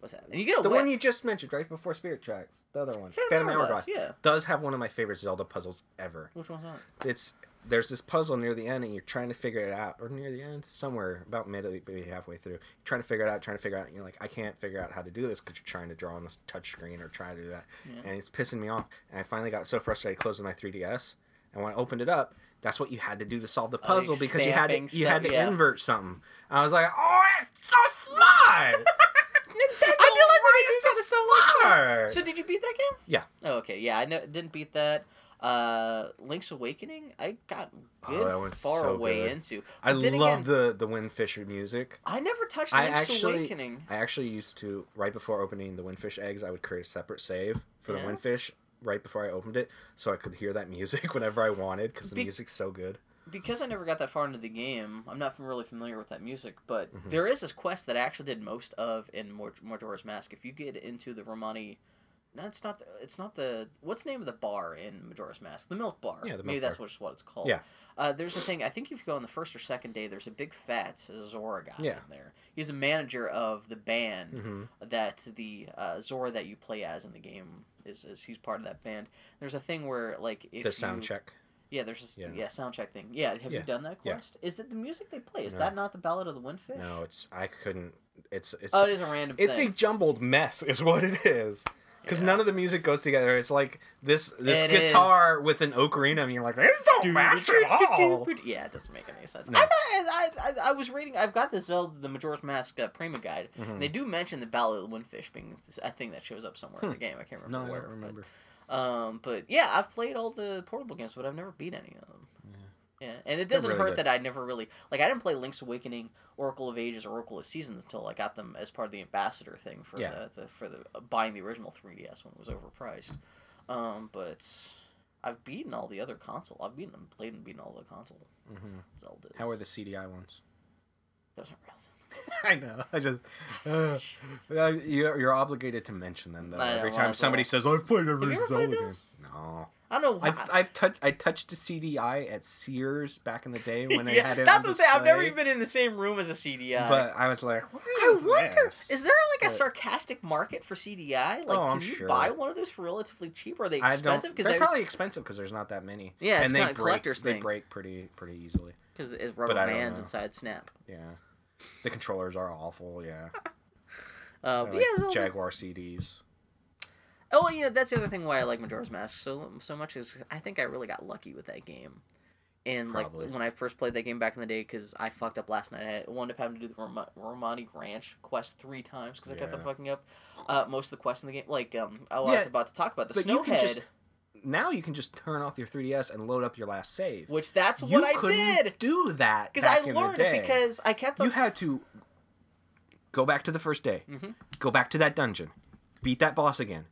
What's that? And you get the whip. one you just mentioned right before Spirit Tracks, the other one, Phantom Phantom Hourglass, Hourglass, Yeah. does have one of my favorite Zelda puzzles ever. Which one's that? It's there's this puzzle near the end, and you're trying to figure it out, or near the end, somewhere about mid, maybe halfway through. You're trying to figure it out, trying to figure it out. And you're like, I can't figure out how to do this because you're trying to draw on this touch screen or try to do that, Yeah. and it's pissing me off. And I finally got so frustrated, I closed my 3ds, and when I opened it up, that's what you had to do to solve the puzzle because you had to you had to yeah. invert something. I was like, oh, it's so smart. I feel like why gonna is so smart? So did you beat that game? Yeah. Oh, okay. Yeah, I know, didn't beat that. Uh, Link's Awakening, I got Oh, good one's far so away good. into. I But love the the Windfish music. I never touched I Link's actually- Awakening. I actually used to right before opening the Windfish eggs, I would create a separate save for Yeah? the Windfish right before I opened it, so I could hear that music whenever I wanted because the Be- music's so good. because I never got that far into the game, I'm not really familiar with that music. But Mhm. there is this quest that I actually did most of in Mor- Majora's Mask. If you get into the Romani, no, it's not. The, it's not the. What's the name of the bar in Majora's Mask? The Milk Bar. Yeah, the Maybe Milk that's Bar. what, what it's called. Yeah. Uh, there's a thing. I think if you go on the first or second day, there's a big fat Zora guy Yeah. in there. He's a manager of the band hmm that the uh, Zora that you play as in the game is, is he's part of that band. There's a thing where like if The you, sound check. yeah, there's this, yeah. Yeah. sound check thing. Yeah, have Yeah. you done that Yeah. quest? Is that the music they play? Is No. that not the Ballad of the Windfish? No, it's I couldn't. It's it's Oh, it is a random it's a jumbled mess, is what it is. Because Yeah. none of the music goes together. It's like this this It guitar with an ocarina, and you're like, this don't match at all. Yeah, it doesn't make any sense. No. I thought I, I, I was reading. I've got the Zelda, the Majora's Mask uh, Prima guide. Mhm. And they do mention the Ballad of the Windfish being a thing that shows up somewhere in the Hmm. game. I can't No, remember I where. don't remember. But, um, but yeah, I've played all the portable games, but I've never beat any of them. Yeah, and it doesn't really hurt good. that I never really like. I didn't play Link's Awakening, Oracle of Ages, or Oracle of Seasons until I got them as part of the ambassador thing for Yeah. the, the for the uh, buying the original 3DS when it was overpriced. Um, but I've beaten all the other console. I've beaten them, played and beaten all the console hmm Zeldas. How are the CDI ones? Those aren't real. I know. I just uh, uh, you're, you're obligated to mention them though. Every time somebody well. says, I've played every Zelda game." No. I don't know. Why. I've I've touched I touched a CDI at Sears back in the day when they Yeah, had it. That's what I'm saying. I've never even been in the same room as a CDI. But I was like, what I wonder, this? is there like a sarcastic market for CDI? Like, Oh, can you sure. buy one of those for relatively cheap? Or are they I don't. They're probably expensive because there's not that many. Yeah, it's and they break. collector's they thing. break pretty pretty easily. because it's rubber I bands inside Snap. Yeah, the controllers are awful. Yeah, Uh, like yeah, Jaguar CDs. Oh, know, that's the other thing why I like Majora's Mask so so much is I think I really got lucky with that game. And Probably. like when I first played that game back in the day, because I fucked up last night. I wound up having to do the Rom- Romani Ranch quest three times because I kept on Yeah. fucking up uh, most of the quests in the game. Like um, oh, I Yeah, was about to talk about the but you can Snowhead, just- Now you can just turn off your 3DS and load up your last save. which that's you what I couldn't did do that because I back in the learned day. because I kept on. you had to go back to the first day, Mhm. go back to that dungeon, beat that boss again,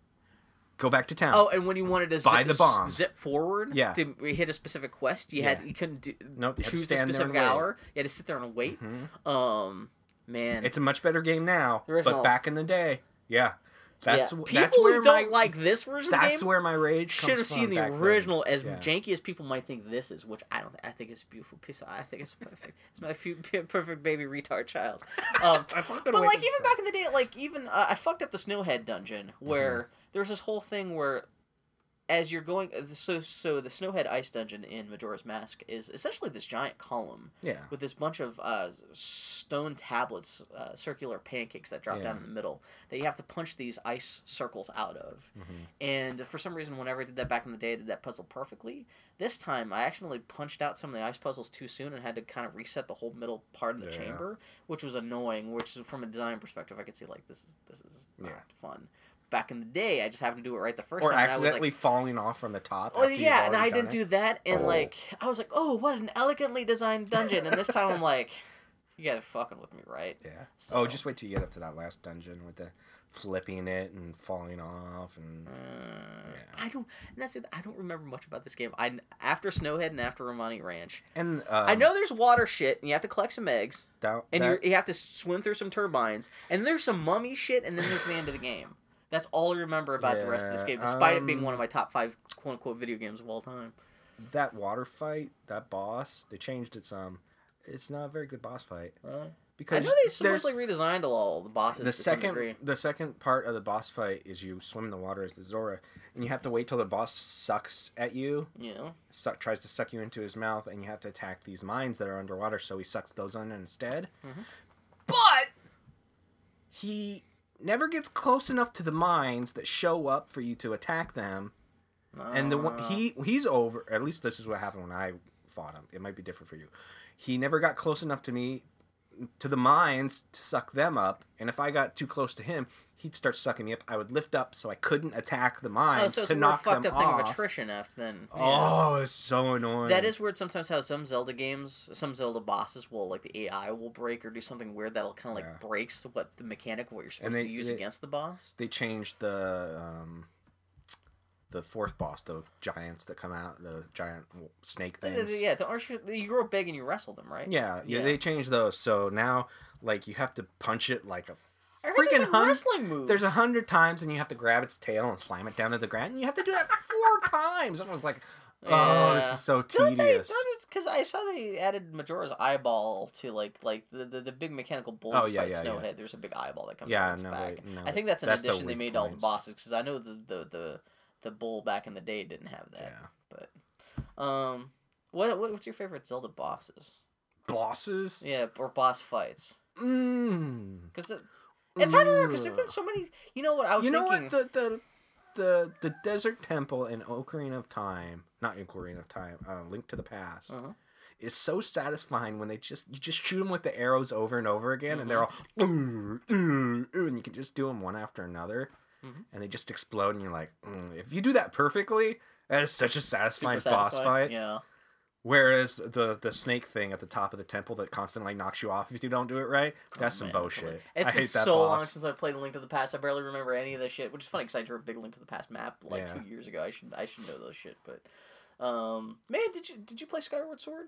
go back to town. Oh, and when you wanted to Buy zip, the bomb. zip forward Yeah. to hit a specific quest, you Yeah. had you couldn't do, Nope, you choose a stand there and specific wait. hour. You had to sit there and wait. Mhm. Um, man, It's a much better game now, but back in the day, yeah, that's yeah. people that's who don't my like this version that's where my rage should have seen the back then. original. As Yeah. janky as people might think this is, which I don't. I think it's a beautiful piece. Of, I think it's perfect. it's my perfect baby retard child. Um, That's not but like even back in the day, like even uh, I fucked up the Snowhead dungeon where Mm-hmm. There's this whole thing where as you're going so so the Snowhead ice dungeon in Majora's Mask is essentially this giant column yeah, with this bunch of uh, stone tablets, uh, circular pancakes that drop down in the middle that you have to punch these ice circles out of. Mhm. And for some reason, whenever I did that back in the day, I did that puzzle perfectly. This time, I accidentally punched out some of the ice puzzles too soon and had to kind of reset the whole middle part of the Yeah. chamber, which was annoying. Which, from a design perspective, I could see like this is this is not Yeah. fun. Back in the day, I just happened to do it right the first or time. I was like, accidentally falling off from the top. Oh yeah, and I didn't done do that, and Oh. like I was like, oh, what an elegantly designed dungeon, and this time I'm like, you gotta fucking with me, right? Yeah. So- Oh, just wait till you get up to that last dungeon with the flipping it and falling off and Uh, Yeah. I don't. And that's it. I don't remember much about this game. I after Snowhead and after Romani Ranch. and um, I know there's water shit, and you have to collect some eggs, down, and that- you have to swim through some turbines, and there's some mummy shit, and then there's the end of the game. That's all I remember about the rest of this game, despite it being um, one of my top five quote unquote video games of all time. that water fight, that boss, they changed it some. It's not a very good boss fight Uh, I know they supposedly redesigned all the bosses the second the second part of the boss fight is you swim in the water as the Zora, and you have to wait till the boss sucks at you, You know, suck, tries to suck you into his mouth, and you have to attack these mines that are underwater, so he sucks those in instead. Mhm. But he never gets close enough to the mines that show up for you to attack them. And the one Uh, he he's over. At least this is what happened when I fought him. It might be different for you. He never got close enough to me to the mines to suck them up. And if I got too close to him, he'd start sucking me up. I would lift up so I couldn't attack the Oh, mines so it's to knock them up thing of attrition after then. Yeah. Oh, it's so annoying. That is weird sometimes how some Zelda games, some Zelda bosses will, like, the AI will break or do something weird that'll kind of, like, Yeah. breaks what the mechanic what you're supposed they- to use they- against the boss. They changed the um, the fourth boss, the giants that come out, the giant snake things. Yeah, the, aren't you, you grow big and you wrestle them, right? Yeah, yeah, Yeah. they changed those. So now, like, you have to punch it like a freaking there's a hun- wrestling moves. There's a hundred times, and you have to grab its tail and slam it down to the ground. And you have to do that four times. And I was like, "Oh, this is so Don't tedious." Because I saw they added Majora's eyeball to like like the the, the big mechanical bull Oh, yeah, fight yeah, yeah. Snowhead. There's a big eyeball that comes Yeah, out of its no, back. they- no, I think that's an that's the addition they weak made to all the bosses because I know the, the the the bull back in the day didn't have that. Yeah, But um, what, what what's your favorite Zelda bosses? bosses. Yeah, or boss fights? Mm. Because it, it's hard to remember because there's been so many. You know what I was You know thinking? what? The the the the desert temple in Ocarina of Time, not Ocarina of Time, uh, Link to the Past, Uh-huh. is so satisfying when they just you just shoot them with the arrows over and over again, and they're all Mm-hmm. "Ooh, ooh, ooh," and you can just do them one after another, Mhm. and they just explode, and you're like, mm, if you do that perfectly, that is such a Super satisfying boss satisfying. fight. Yeah. Whereas the the snake thing at the top of the temple that constantly knocks you off if you don't do it right, that's Oh, some bullshit. It's I been hate that so long since I played Link to the Past. I barely remember any of this shit, which is funny because I drew a big Link to the Past map like Yeah. two years ago. I should I should know those shit, but um, man, did you did you play Skyward Sword?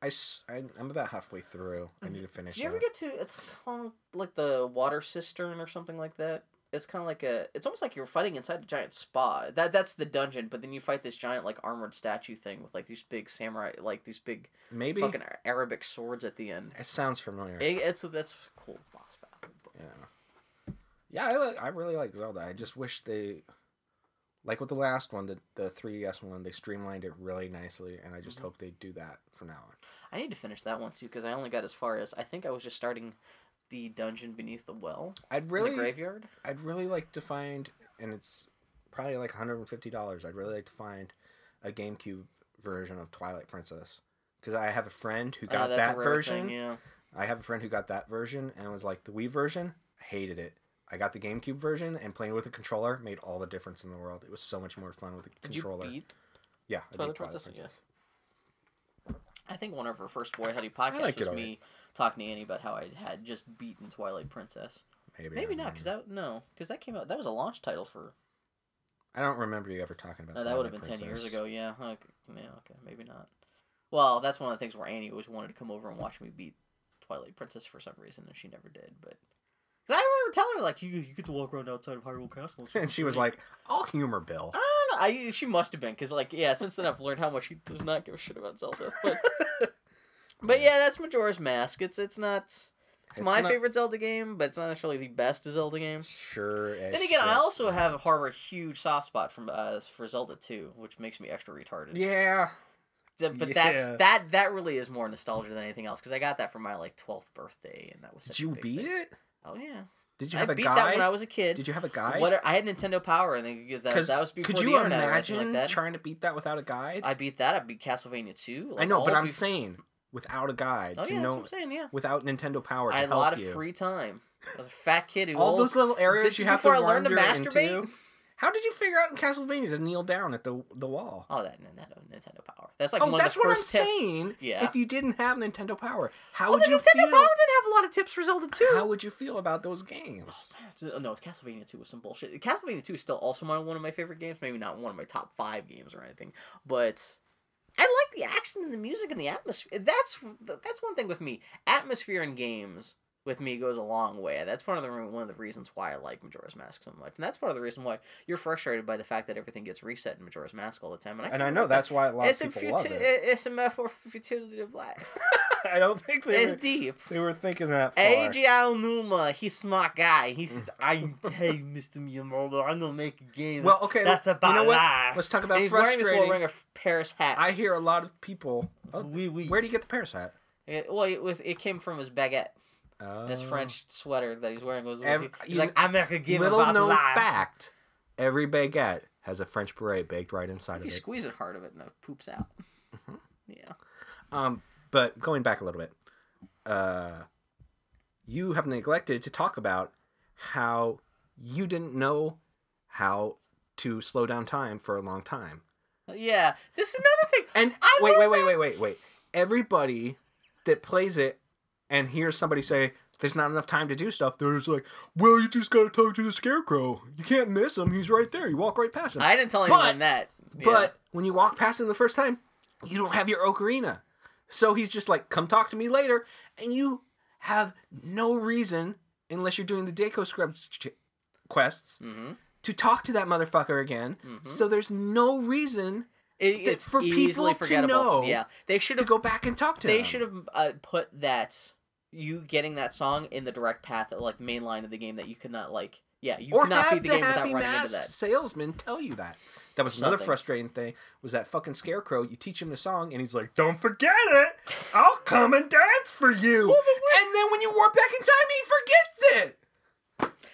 I, I am about halfway through. I need to finish. Did you ever it. get to it's called like the water cistern or something like that? It's kind of like a. It's almost like you're fighting inside a giant spa. That that's the dungeon, but then you fight this giant like armored statue thing with like these big samurai, like these big Maybe fucking Arabic swords at the end. it sounds familiar. It, it's that's cool boss battle. but- Yeah. Yeah, I like, I really like Zelda. I just wish they like with the last one, the the 3DS one, they streamlined it really nicely and I just Mhm. hope they do that from now on. I need to finish that one too because I only got as far as I think I was just starting the dungeon beneath the well I'd really the graveyard. I'd really like to find and it's probably like $150. I'd really like to find a GameCube version of Twilight Princess cuz I have a friend who oh, got Oh, that's a that version. thing, yeah. I have a friend who got that version and was like the Wii version, I hated it. I got the GameCube version and playing with a controller made all the difference in the world. It was so much more fun with a Did controller. you beat yeah, I beat Twilight Princess? Yes. I think one of our first Boy Huddy podcasts was me talking to Annie about how I had just beaten Twilight Princess. Maybe, Maybe not, because that no, because that came out. That was a launch title for. I don't remember you ever talking about No, that would have been Twilight ten years ago. Yeah. Okay. Yeah. Okay. Maybe not. Well, that's one of the things where Annie always wanted to come over and watch me beat Twilight Princess for some reason, and she never did. But I remember telling her like, you you get to walk around outside of Hyrule Castle. And she was great." like, "I'll humor Bill." I don't know. I, she must have been because like yeah. Since then I've learned how much he does not give a shit about Zelda. But but yeah, that's Majora's Mask. It's it's not. It's, It's my not- favorite Zelda game, but it's not necessarily the best Zelda game. Sure. Then again, I also have a harbor a huge soft spot from uh, for Zelda 2, which makes me extra retarded. Yeah. But yeah. that's that that really is more nostalgia than anything else because I got that for my like 12th birthday, and that was. Did you beat thing. it? Oh yeah. Did you I have a beat guide? that when I was a kid. Did you have a guide? What I had Nintendo Power, and that, that was before could the you internet or anything imagine like that. trying to beat that without a guide? I beat that. I beat Castlevania 2. I know, but I'm bef- saying without a guide Oh to yeah, that's know what I'm saying. Yeah. without Nintendo Power to I had a help lot of you. free time. I was a fat kid who All old- those little areas This you is have to before I learned to masturbate? into. How did you figure out in Castlevania to kneel down at the the wall? Oh, that Nintendo oh, Nintendo Power. That's like oh, one that's of the what I'm first tips. saying. Yeah. If you didn't have Nintendo Power, how Oh, would the you Nintendo feel? Power didn't have a lot of tips for Zelda 2. How would you feel about those games? Oh, No, Castlevania 2 was some bullshit. Castlevania 2 is still also my, one of my favorite games. Maybe not one of my top five games or anything, but I like the action and the music and the atmosphere. That's that's one thing with me. Atmosphere in games with me goes a long way. That's one of the one of the reasons why I like Majora's Mask so much, and that's part of the reason why you're frustrated by the fact that everything gets reset in Majora's Mask all the time. And I know like that. that's why a lot It's of people love it. it's a metaphor for futility of life. I don't think they were, It's deep. they were thinking that. Eiji Aonuma, he's smart guy. He's Mm. says, "I hey, Mr. Miyamoto, I'm gonna make a game. Well, okay, that's about you know what? life." Let's talk And about he's wearing frustrating. wearing a Paris hat. I hear a lot of people. Oh, oui, oui. where do you get the Paris hat? It, well, it, was, it came from his baguette, Oh. his French sweater that he's wearing. Was Ev- he's you- like, "I make a game Little known life." fact: every baguette has a French beret baked right inside If of you it. squeeze it hard of it, and it poops out. Mhm. Yeah. Um, but going back a little bit, uh, you have neglected to talk about how you didn't know how to slow down time for a long time. Yeah. This is another thing. And I wait, wait, wait, wait, wait, wait. Everybody that plays it and hears somebody say there's not enough time to do stuff, they're just like, "Well, you just gotta talk to the scarecrow. You can't miss him. He's right there. You walk right past him." I didn't tell anyone But- that. Yeah. But when you walk past him the first time, you don't have your ocarina. So he's just like, come talk to me later. And you have no reason, unless you're doing the Deku Scrubs ch- quests, hmm to talk to that motherfucker again. Mhm. So there's no reason it, it's for easily people to know Yeah. They should have go back and talk to him. they should have uh, put that you getting that song in the direct path, like main line of the game that you could not like. Yeah, you or could not beat the the game without running into that. salesman tell you that. That was another Something. frustrating thing. Was that fucking scarecrow? You teach him the song, and he's like, "Don't forget it. I'll come and dance for you." Well, then and then when you warp back in time, he forgets it.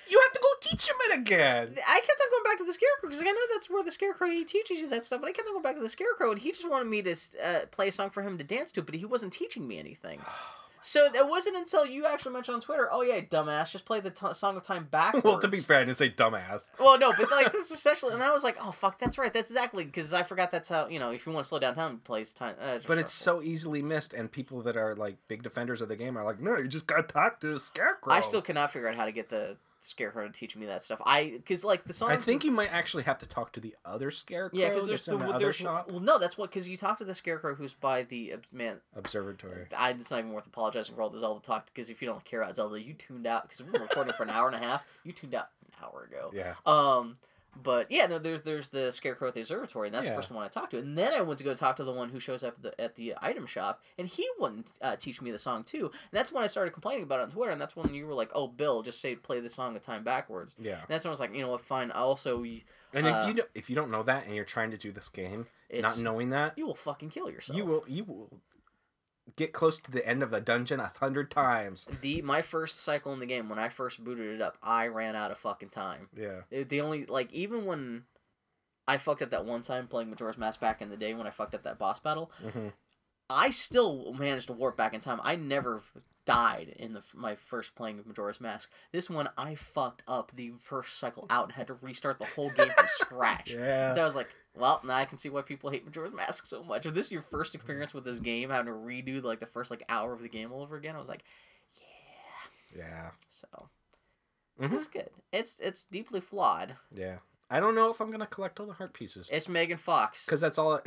You have to go teach him it again. I kept on going back to the scarecrow because like, I know that's where the scarecrow he teaches you that stuff. But I kept on going back to the scarecrow, and he just wanted me to uh, play a song for him to dance to, but he wasn't teaching me anything. So it wasn't until you actually mentioned on Twitter, "Oh yeah, dumbass, just play the t- song of time backwards." well, to be fair, I didn't say dumbass. Well, no, but like this was essentially, and I was like, "Oh fuck, that's right, that's exactly," because I forgot that's how you know if you want to slow down time, plays time. Uh, But it's so easily missed, and people that are like big defenders of the game are like, "No, you just gotta talk to the scarecrow." I still cannot figure out how to get the scarecrow to teach me that stuff. I because like the song. I think you might actually have to talk to the other scarecrow. Yeah, because there's the, the there's shop well no that's what because you talk to the scarecrow who's by the uh, man observatory. I it's not even worth apologizing for all the Zelda talk because if you don't care about Zelda you tuned out because we were recording for an hour and a half you tuned out an hour ago. Yeah. Um, but yeah, no, there's there's the Scarecrow at the observatory, and that's Yeah. the first one I talked to. And then I went to go talk to the one who shows up at the, at the item shop, and he wouldn't uh, teach me the song too. And that's when I started complaining about it on Twitter, and that's when you were like, "Oh, Bill, just say play the song a time backwards." Yeah. And that's when I was like, you know what, fine. I also, And Uh, if you don't, if you don't know that and you're trying to do this game, not knowing that, you will fucking kill yourself. you will you will get close to the end of a dungeon a hundred times. The my first cycle in the game when I first booted it up, I ran out of fucking time. Yeah. It- the only like even when I fucked up that one time playing Majora's Mask back in the day when I fucked up that boss battle, hmm I still managed to warp back in time. I never died in the my first playing of Majora's Mask. This one I fucked up the first cycle out and had to restart the whole game from scratch. Yeah. So I was like, well, now I can see why people hate Majora's Mask so much. If this is your first experience with this game, having to redo like the first like hour of the game all over again, I was like, yeah. Yeah. So Mhm. it's good. It's it's deeply flawed. Yeah. I don't know if I'm gonna collect all the heart pieces It's Megan Fox. because that's all. I...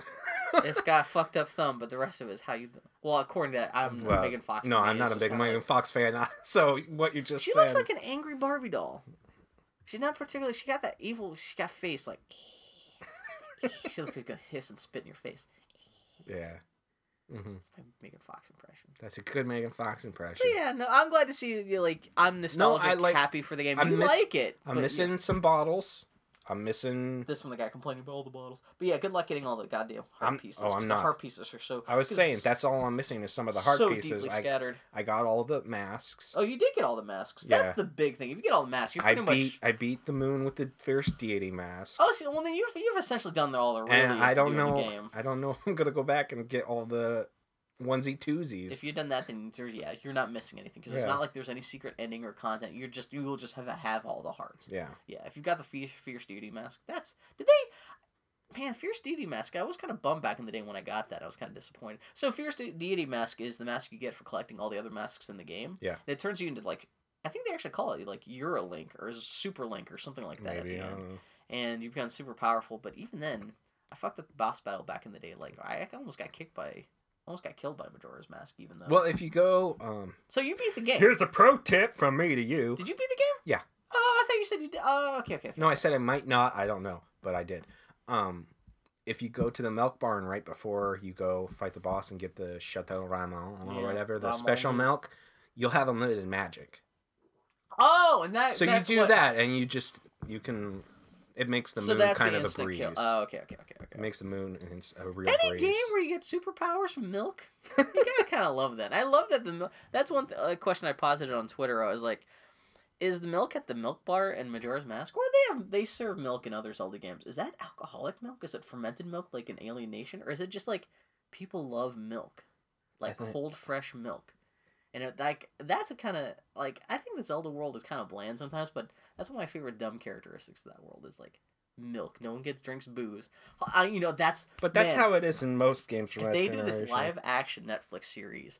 it's got a fucked up thumb, but the rest of it is how you. Well, according to that, I'm Well, a Megan Fox. no, fan, I'm it's not a big Megan like- Fox fan. So what you just She said. looks like an angry Barbie doll. She's not particularly. She got that evil. She got face like she's gonna hiss and spit in your face. Yeah. Mm-hmm. That's my Megan Fox impression. That's a good Megan Fox impression. But yeah, no, I'm glad to see you. Like, I'm nostalgic, I like- happy for the game. I'm you miss- like it. I'm missing yeah, some bottles. I'm missing. this one. The guy complaining about all the bottles. But yeah, good luck getting all the goddamn heart I'm- oh, pieces. oh, I'm 'cause the heart pieces are so. I was saying that's all I'm missing is some of the heart so pieces. deeply I scattered. I got all the masks. Oh, you did get all the masks. Yeah. That's the big thing. If you get all the masks, you're I pretty beat much. I beat the moon with the fierce deity mask. Oh, see, well then you've you've essentially done all the really and I don't do know. game. I don't know. if I'm gonna go back and get all the onesie twosies. If you've done that, then there's, yeah, you're not missing anything because Yeah. it's not like there's any secret ending or content. You're just you will just have have all the hearts. yeah. Yeah, if you've got the fierce, fierce deity mask, that's did they? Man, fierce deity mask. I was kind of bummed back in the day when I got that. I was kind of disappointed. So fierce de- deity mask is the mask you get for collecting all the other masks in the game. Yeah. And it turns you into like I think they actually call it like Eurolink or Super Link or something like that. at the end. know. and you become super powerful. But even then, I fucked up the boss battle back in the day. Like I almost got kicked by, almost got killed by Majora's Mask. Even though. Well, if you go, um, so you beat the game. here's a pro tip from me to you. Did you beat the game? Yeah. Oh, I thought you said you did. Oh, okay, okay. okay. No, I said I might not. I don't know, but I did. Um, if you go to the milk barn right before you go fight the boss and get the Chateau Romani or Yeah, whatever, the Romani. special milk, you'll have unlimited magic. Oh, and that. So you do what- that, and you just you can. It makes the so moon kind the of a breeze. kill. Oh, okay, okay, okay, okay. It makes the moon a real Any breeze. game where you get superpowers from milk, you gotta kind of love that. I love that the mil- that's one th- uh, question I posited on Twitter. I was like, is the milk at the milk bar in Majora's Mask, or they have they serve milk in other Zelda games? Is that alcoholic milk? Is it fermented milk like in Alien Nation, or is it just like people love milk, like cold fresh milk? And it, like that's a kind of like I think the Zelda world is kind of bland sometimes, but that's one of my favorite dumb characteristics of that world is like milk. No one gets drinks booze. I, you know that's But that's Man, how it is in most games from if they do this live action Netflix series,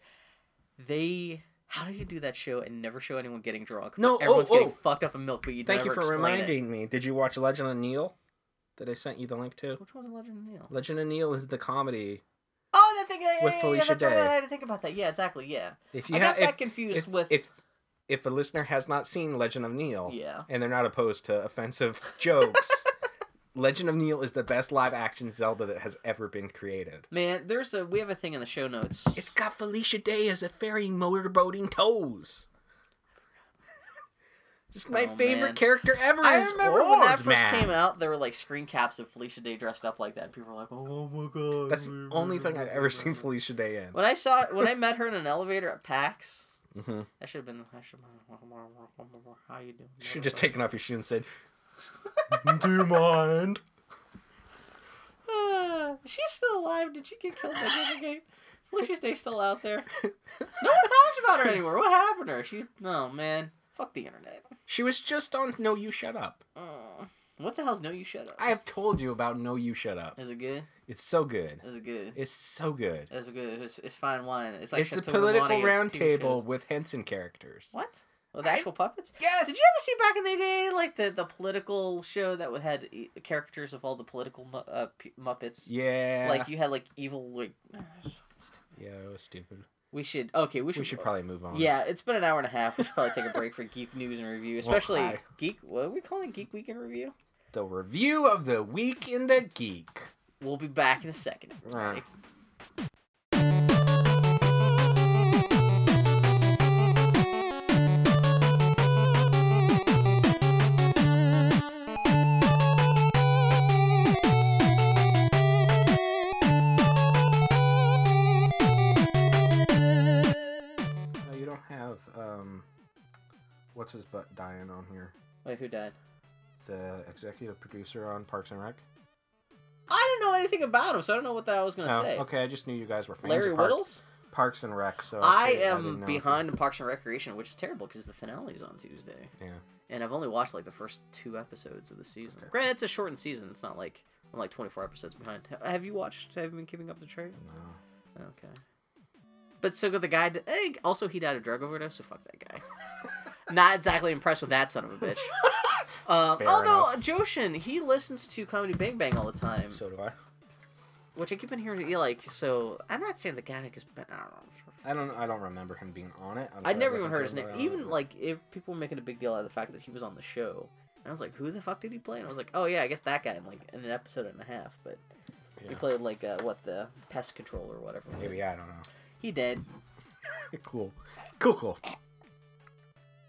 they how do you do that show and never show anyone getting drunk? No, everyone's oh, getting oh. fucked up in milk, but you Thank you for explain it. reminding me. Did you watch Legend of Neil? That I sent you the link to. Which one's Legend of Neil? Legend of Neil is the comedy. Yeah, With yeah, Felicia yeah, that's Day. I had to think about that. Yeah, exactly. Yeah, If I you got have, that if, confused if, with. if if a listener has not seen Legend of Neil, yeah. and they're not opposed to offensive jokes, Legend of Neil is the best live action Zelda that has ever been created. Man, there's a we have a thing in the show notes. It's got Felicia Day as a fairy motorboating toes. Just my Oh, favorite man. character ever I is remember when that first man. came out, there were like screen caps of Felicia Day dressed up like that, and people were like, "Oh my god!" That's the only thing I've ever seen Felicia Day in. When I saw when I met her in an elevator at PAX, hmm that should have been. I should. How you doing? You should just taken off your shoe and said, "Do you mind?" Ah, she's still alive. Did she get killed by Gate? Felicia Day's still out there. No one talks about her anymore. What happened to her? She's no man. Fuck the internet. She was just on No You Shut Up. Uh, what the hell's no? You shut up. I have told you about No You Shut Up. Is it good? It's so good. Is it good? It's so good. Is it good? It's, it's fine wine. It's like it's a political Romani of TV roundtable with Henson characters. What? With I- actual puppets? Yes. Did you ever see back in the day, like the, the political show that would had characters of all the political mu- uh, P- Muppets? Yeah. Like you had like evil like. ah. Yeah, it was stupid. We should. Okay, we should. We should probably move on. Yeah, it's been an hour and a half. We should probably take a break for geek news and review, especially hi. geek. What are we calling? Geek week in review? The review of the week in the geek. We'll be back in a second. Don't have um, what's his butt dying on here? Wait, who died? The executive producer on Parks and Rec. I didn't know anything about him, so I don't know what that I was gonna Oh, say. okay. I just knew you guys were fans Larry of Park- Wittels. Parks and Rec. So I am didn't know if behind in Parks and Recreation, which is terrible because the finale is on Tuesday, Yeah. and I've only watched like the first two episodes of the season. Okay. Granted, it's a shortened season. It's not like I'm like 24 episodes behind. Have you watched? Have you been keeping up the trade? No. Okay. But so good. The guy. eh, also, he died of drug overdose. So fuck that guy. Not exactly impressed with that son of a bitch. Fair although enough. Joshin, he listens to Comedy Bang Bang all the time, So do I. which I keep on hearing. Yeah, like so. I'm not saying the guy because I don't know. I don't. I don't remember him being on it. I'm I'd sure I never even listened heard to his name. but I don't Even remember. like if people were making a big deal out of the fact that he was on the show, and I was like, who the fuck did he play? And I was like, oh yeah, I guess that guy in like in an episode and a half. But he Yeah. played like uh, what the pest control or whatever. Maybe I don't know. He dead. cool. Cool. Cool.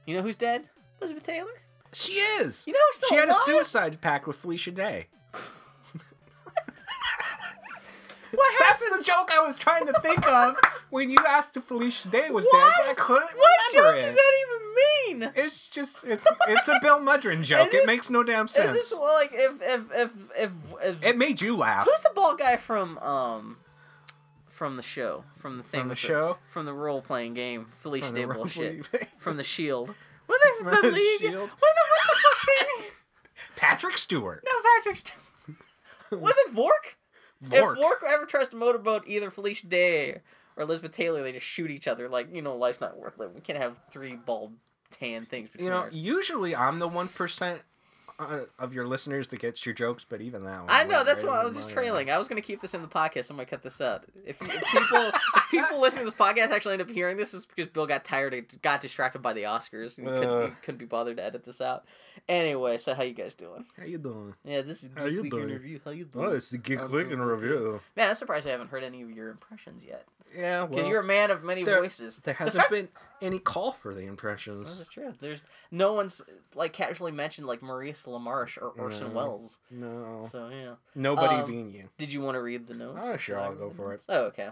You know who's dead? Elizabeth Taylor. She is. You know she had a suicide pact with Felicia Day. What That's the joke I was trying to think of when you asked if Felicia Day was dead, What? but I couldn't What remember joke it. does that even mean? It's just it's it's a Bill Mudrin joke. this- it makes no damn sense. Is this well, like if if if if, if It made you laugh. who's the bald guy from um from the show from the thing From the show? from the role playing game Felicia Day bullshit from the Shield. What are they From the the league? Shield? What the what the fuck? they- Patrick Stewart. no, Patrick. St- Was it Vork? Vork. If Vork ever tries to motorboat either Felicia Day or Elizabeth Taylor, they just shoot each other. Like you know, life's not worth living. We can't have three bald tan things. Between You know, our- usually I'm the one percent uh, of your listeners that gets your jokes, but even that one. I know went that's right why I was just trailing. head. I was gonna keep this in the podcast. I'm gonna cut this out. If, if people if people listening to this podcast actually end up hearing this, is because Bill got tired and got distracted by the Oscars and couldn't, Uh. couldn't be bothered to edit this out. Anyway, so how you guys doing? How you doing? Yeah, this is How Geek you Week in doing? Review. How you doing? Oh, it's the Geek I'm Week doing in okay. review. Man, I'm surprised I haven't heard any of your impressions yet. Yeah, Because well, you're a man of many there- voices. there hasn't been any call for the impressions. is true. There's no one's like casually mentioned like Maurice LaMarche or Orson No. Welles. No, So yeah. nobody Um, being you. Did you want to read the notes? Oh, sure, I'll go for it. Oh, okay.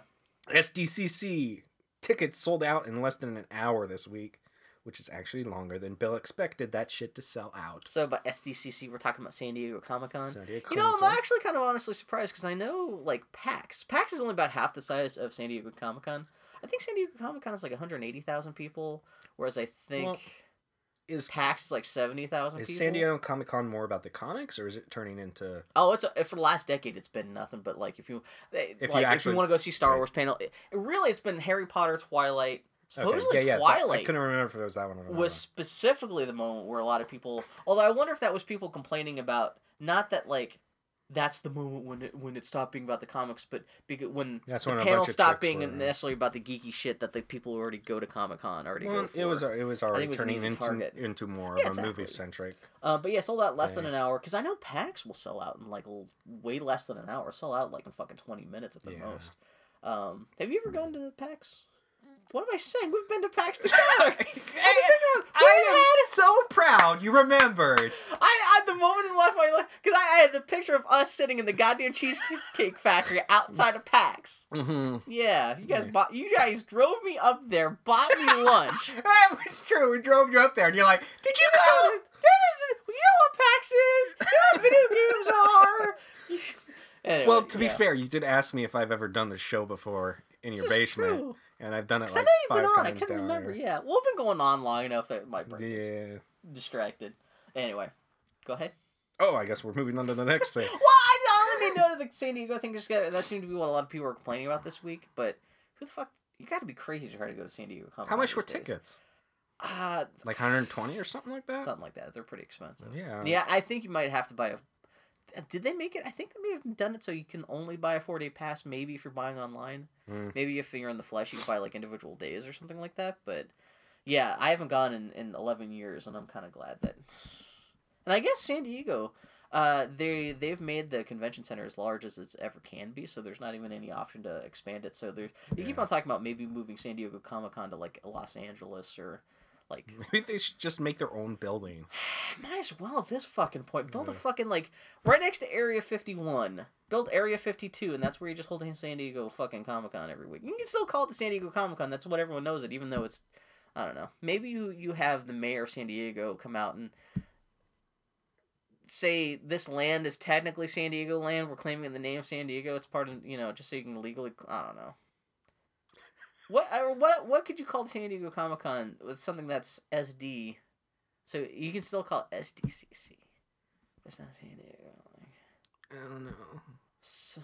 SDCC tickets sold out in less than an hour this week, which is actually longer than Bill expected that shit to sell out. So by SDCC, we're talking about San Diego Comic Con. You know, I'm actually kind of honestly surprised because I know like PAX. PAX is only about half the size of San Diego Comic Con. I think San Diego Comic Con is like 180,000 people, whereas I think Well, is PAX is like 70,000 is people. San Diego Comic Con more about the comics, or is it turning into? Oh, it's a, for the last decade. It's been nothing but like if you they, If you like if actually- you want to go see Star right. Wars panel, it really it's been Harry Potter, Twilight. Supposedly okay, yeah, yeah. that- I couldn't remember if it was that one or was specifically the moment where a lot of people. Although I wonder if that was people complaining about not that like that's the moment when it when it stopped being about the comics, but because when That's the when panel stopped being were- necessarily about the geeky shit that the people who already go to Comic Con already Well, go for. it was it was already it was turning into target. into more Yeah, of a movie centric. Uh, but yeah, sold out less than an hour because I know PAX will sell out in like way less than an hour. Sell out like in fucking twenty minutes at the Yeah. most. Um, have you ever gone to PAX? What am I saying? We've been to PAX together. I, I am so proud you remembered. I at the moment in life my life because I, I had the picture of us sitting in the goddamn cheesecake factory outside of PAX. Mm-hmm. Yeah, you guys bought. You guys drove me up there, bought me lunch. it's true. We drove you up there, and you're like, "Did you go?" you know what PAX is? You know what video games are. Anyway, Well, to be fair, you did ask me if I've ever done the show before in your basement, true. And I've done it like I know you've five been on. I can't remember. here. Yeah, well, we've been going on long enough that my brain is Yeah. distracted. Anyway, go ahead. Oh, I guess we're moving on to the next thing. Well, I, only made note of the San Diego thing. Just that seemed to be what a lot of people were complaining about this week. But who the fuck? You got to be crazy to try to go to San Diego. Comic How much were days. tickets? Uh, Like 120 or something like that? something like that. They're pretty expensive. Yeah. Yeah, I think you might have to buy a did they make it? I think they may have done it so you can only buy a four day pass. Maybe if you're buying online, Mm. maybe if you're in the flesh, you can buy like individual days or something like that. But yeah, I haven't gone in in eleven years, and I'm kind of glad that. And I guess San Diego, uh, they they've made the convention center as large as it's ever can be, so there's not even any option to expand it. So there's you keep on talking about maybe moving San Diego Comic Con to like Los Angeles or like Maybe they should just make their own building. might as well at this fucking point build a fucking like right next to Area 51. Build Area 52, and that's where you're just holding San Diego fucking Comic Con every week. You can still call it the San Diego Comic Con. That's what everyone knows it, even though it's I don't know. Maybe you you have the mayor of San Diego come out and say this land is technically San Diego land. We're claiming the name San Diego. It's part of you know just so you can legally. I don't know. What what what could you call San Diego Comic Con with something that's SD? So you can still call it SDCC. It's not San Diego. Like, I don't know. It's so-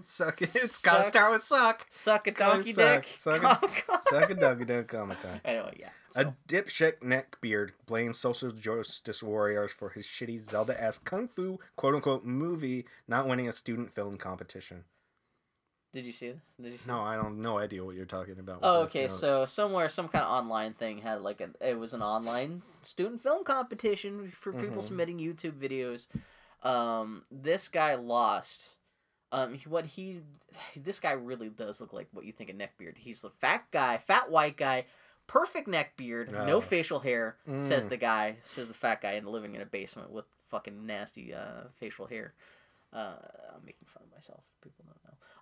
It's suck. It's gotta Suck. start with suck. Suck a donkey dick. Suck a- Comic-Con. Suck a doggy dog comic con. Anyway, yeah. A so- dipshit neckbeard blames social justice warriors for his shitty Zelda-esque kung fu quote-unquote movie not winning a student film competition. Did you see this? Did you see No, this? I don't no idea what you're talking about. Oh, okay. no. So somewhere, some kind of online thing had like a. It was an online student film competition for people Mhm. submitting YouTube videos. Um, this guy lost. Um, what he, this guy really does look like what you think a neckbeard. He's a fat guy, fat white guy, perfect neck beard, no Oh. facial hair. Says Mm. the guy, says the fat guy, and living in a basement with fucking nasty uh, facial hair. Uh, I'm making fun of myself. People know.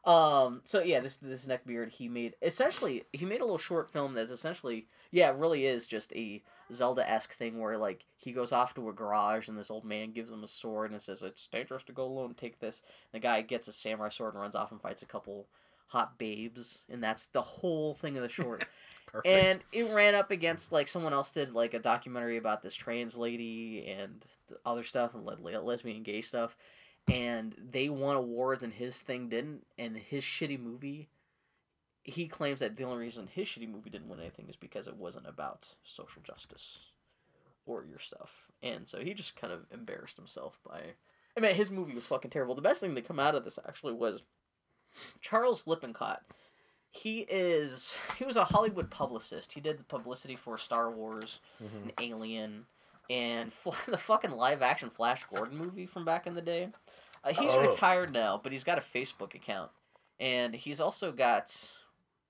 Um. So yeah, this this neckbeard he made essentially he made a little short film that's essentially yeah it really is just a Zelda esque thing where like he goes off to a garage and this old man gives him a sword and says it's dangerous to go alone. Take this. And the guy gets a samurai sword and runs off and fights a couple hot babes and that's the whole thing of the short. Perfect. And it ran up against like someone else did like a documentary about this trans lady and other stuff and le- lesbian gay stuff, and they won awards and his thing didn't. And his shitty movie, he claims that the only reason his shitty movie didn't win anything is because it wasn't about social justice or your stuff. And so he just kind of embarrassed himself by. I mean, his movie was fucking terrible. The best thing that come out of this actually was Charles Lippincott he is he was a Hollywood publicist. He did the publicity for Star Wars Mhm. and Alien and the fucking live action Flash Gordon movie from back in the day. Uh, he's Oh. retired now, but he's got a Facebook account and he's also got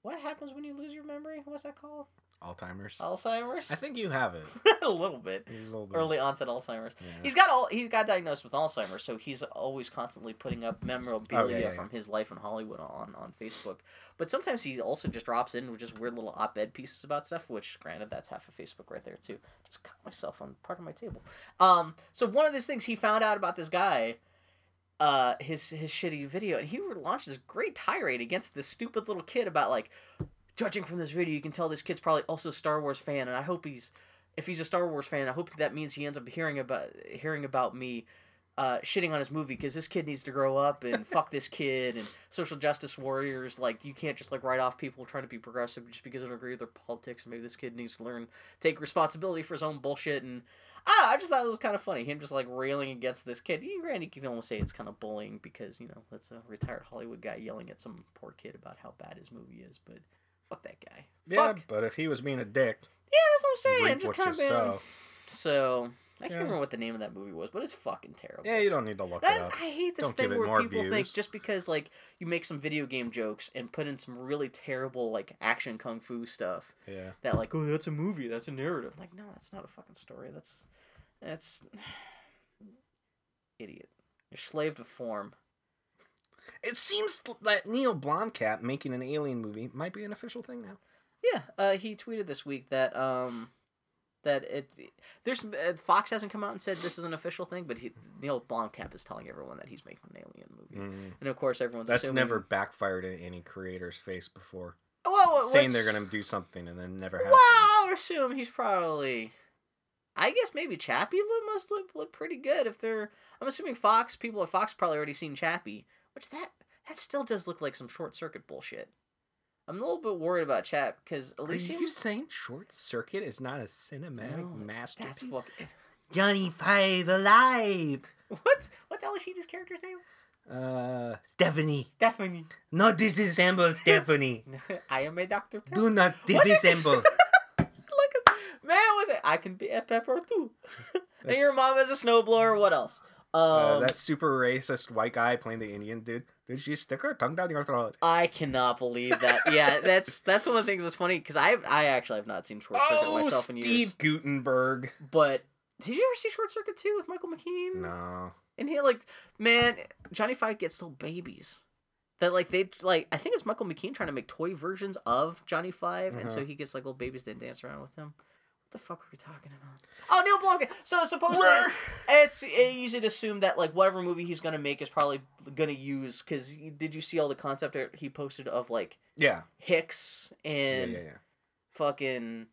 what happens when you lose your memory? What's that called? Alzheimer's. Alzheimer's. I think you have it. a little bit. A little bit- Early onset Alzheimer's. Yeah. He's got all he got diagnosed with Alzheimer's, so he's always constantly putting up memorabilia Oh, yeah, yeah, from his life in Hollywood on on Facebook. But sometimes he also just drops in with just weird little op-ed pieces about stuff. Which, granted, that's half of Facebook right there too. Just cut myself on part of my table. Um, so one of these things he found out about this guy. Uh, his his shitty video, and he launched this great tirade against this stupid little kid about like, judging from this video, you can tell this kid's probably also a Star Wars fan, and I hope he's if he's a Star Wars fan, I hope that means he ends up hearing about hearing about me uh, shitting on his movie because this kid needs to grow up and fuck this kid and social justice warriors. Like you can't just like write off people trying to be progressive just because they don't agree with their politics. Maybe this kid needs to learn take responsibility for his own bullshit. And I know, I just thought it was kind of funny him just like railing against this kid. You granted, you can almost say it's kind of bullying because you know that's a retired Hollywood guy yelling at some poor kid about how bad his movie is. But fuck that guy. Yeah, Fuck. but if he was being a dick, Yeah, that's what I'm saying. reap just what kind you of been. sow. So I can't Yeah. remember what the name of that movie was, but it's fucking terrible. Yeah, you don't need to look it That- up. I hate this Don't thing it where more people think views. just because like you make some video game jokes and put in some really terrible like action kung fu stuff Yeah. that like oh that's a movie that's a narrative like no that's not a fucking story that's that's idiot you're slave to form It seems that Neil Blomkamp making an alien movie might be an official thing now. yeah uh, he tweeted this week that um that it there's uh, Fox hasn't come out and said this is an official thing but he, Neil Blomkamp is telling everyone that he's making an alien movie and of course everyone's Mm. That's assuming, never backfired in any creator's face before. well, Saying they're gonna do something and then never happens. Well, I would assume he's probably. I guess maybe Chappie must look, look pretty good if they're. I'm assuming Fox people at Fox probably already seen Chappie, which that that still does look like some short circuit bullshit. I'm a little bit worried about Chap because Alicia Are you saying Short Circuit is not a cinematic No, masterpiece? That's fucking. Johnny Five alive. What's what's Ally character's name? Uh, Stephanie. Stephanie. No, disassemble Stephanie. I am a. Pepper. Do not disassemble. Look at man, was it? I can be a pepper too. and your mom is a snowblower. What else? Um, Uh, that super racist white guy playing the Indian dude. Did she stick her tongue down your throat? I cannot believe that. Yeah, that's that's one of the things that's funny because I I actually have not seen Short Circuit Oh, myself in years. Steve. Guttenberg. But did you ever see Short Circuit 2 with Michael McKean? No. And he like, man, Johnny Five gets little babies. That like they like I think it's Michael McKean trying to make toy versions of Johnny 5 and so Uh-huh. he gets like little babies that dance around with him. What the fuck are we talking about? Oh, Neil Blomkamp. So supposedly it's easy to assume that like whatever movie he's gonna make is probably gonna use because did you see all the concept art he posted of like Yeah. Hicks Yeah, and yeah, yeah. fucking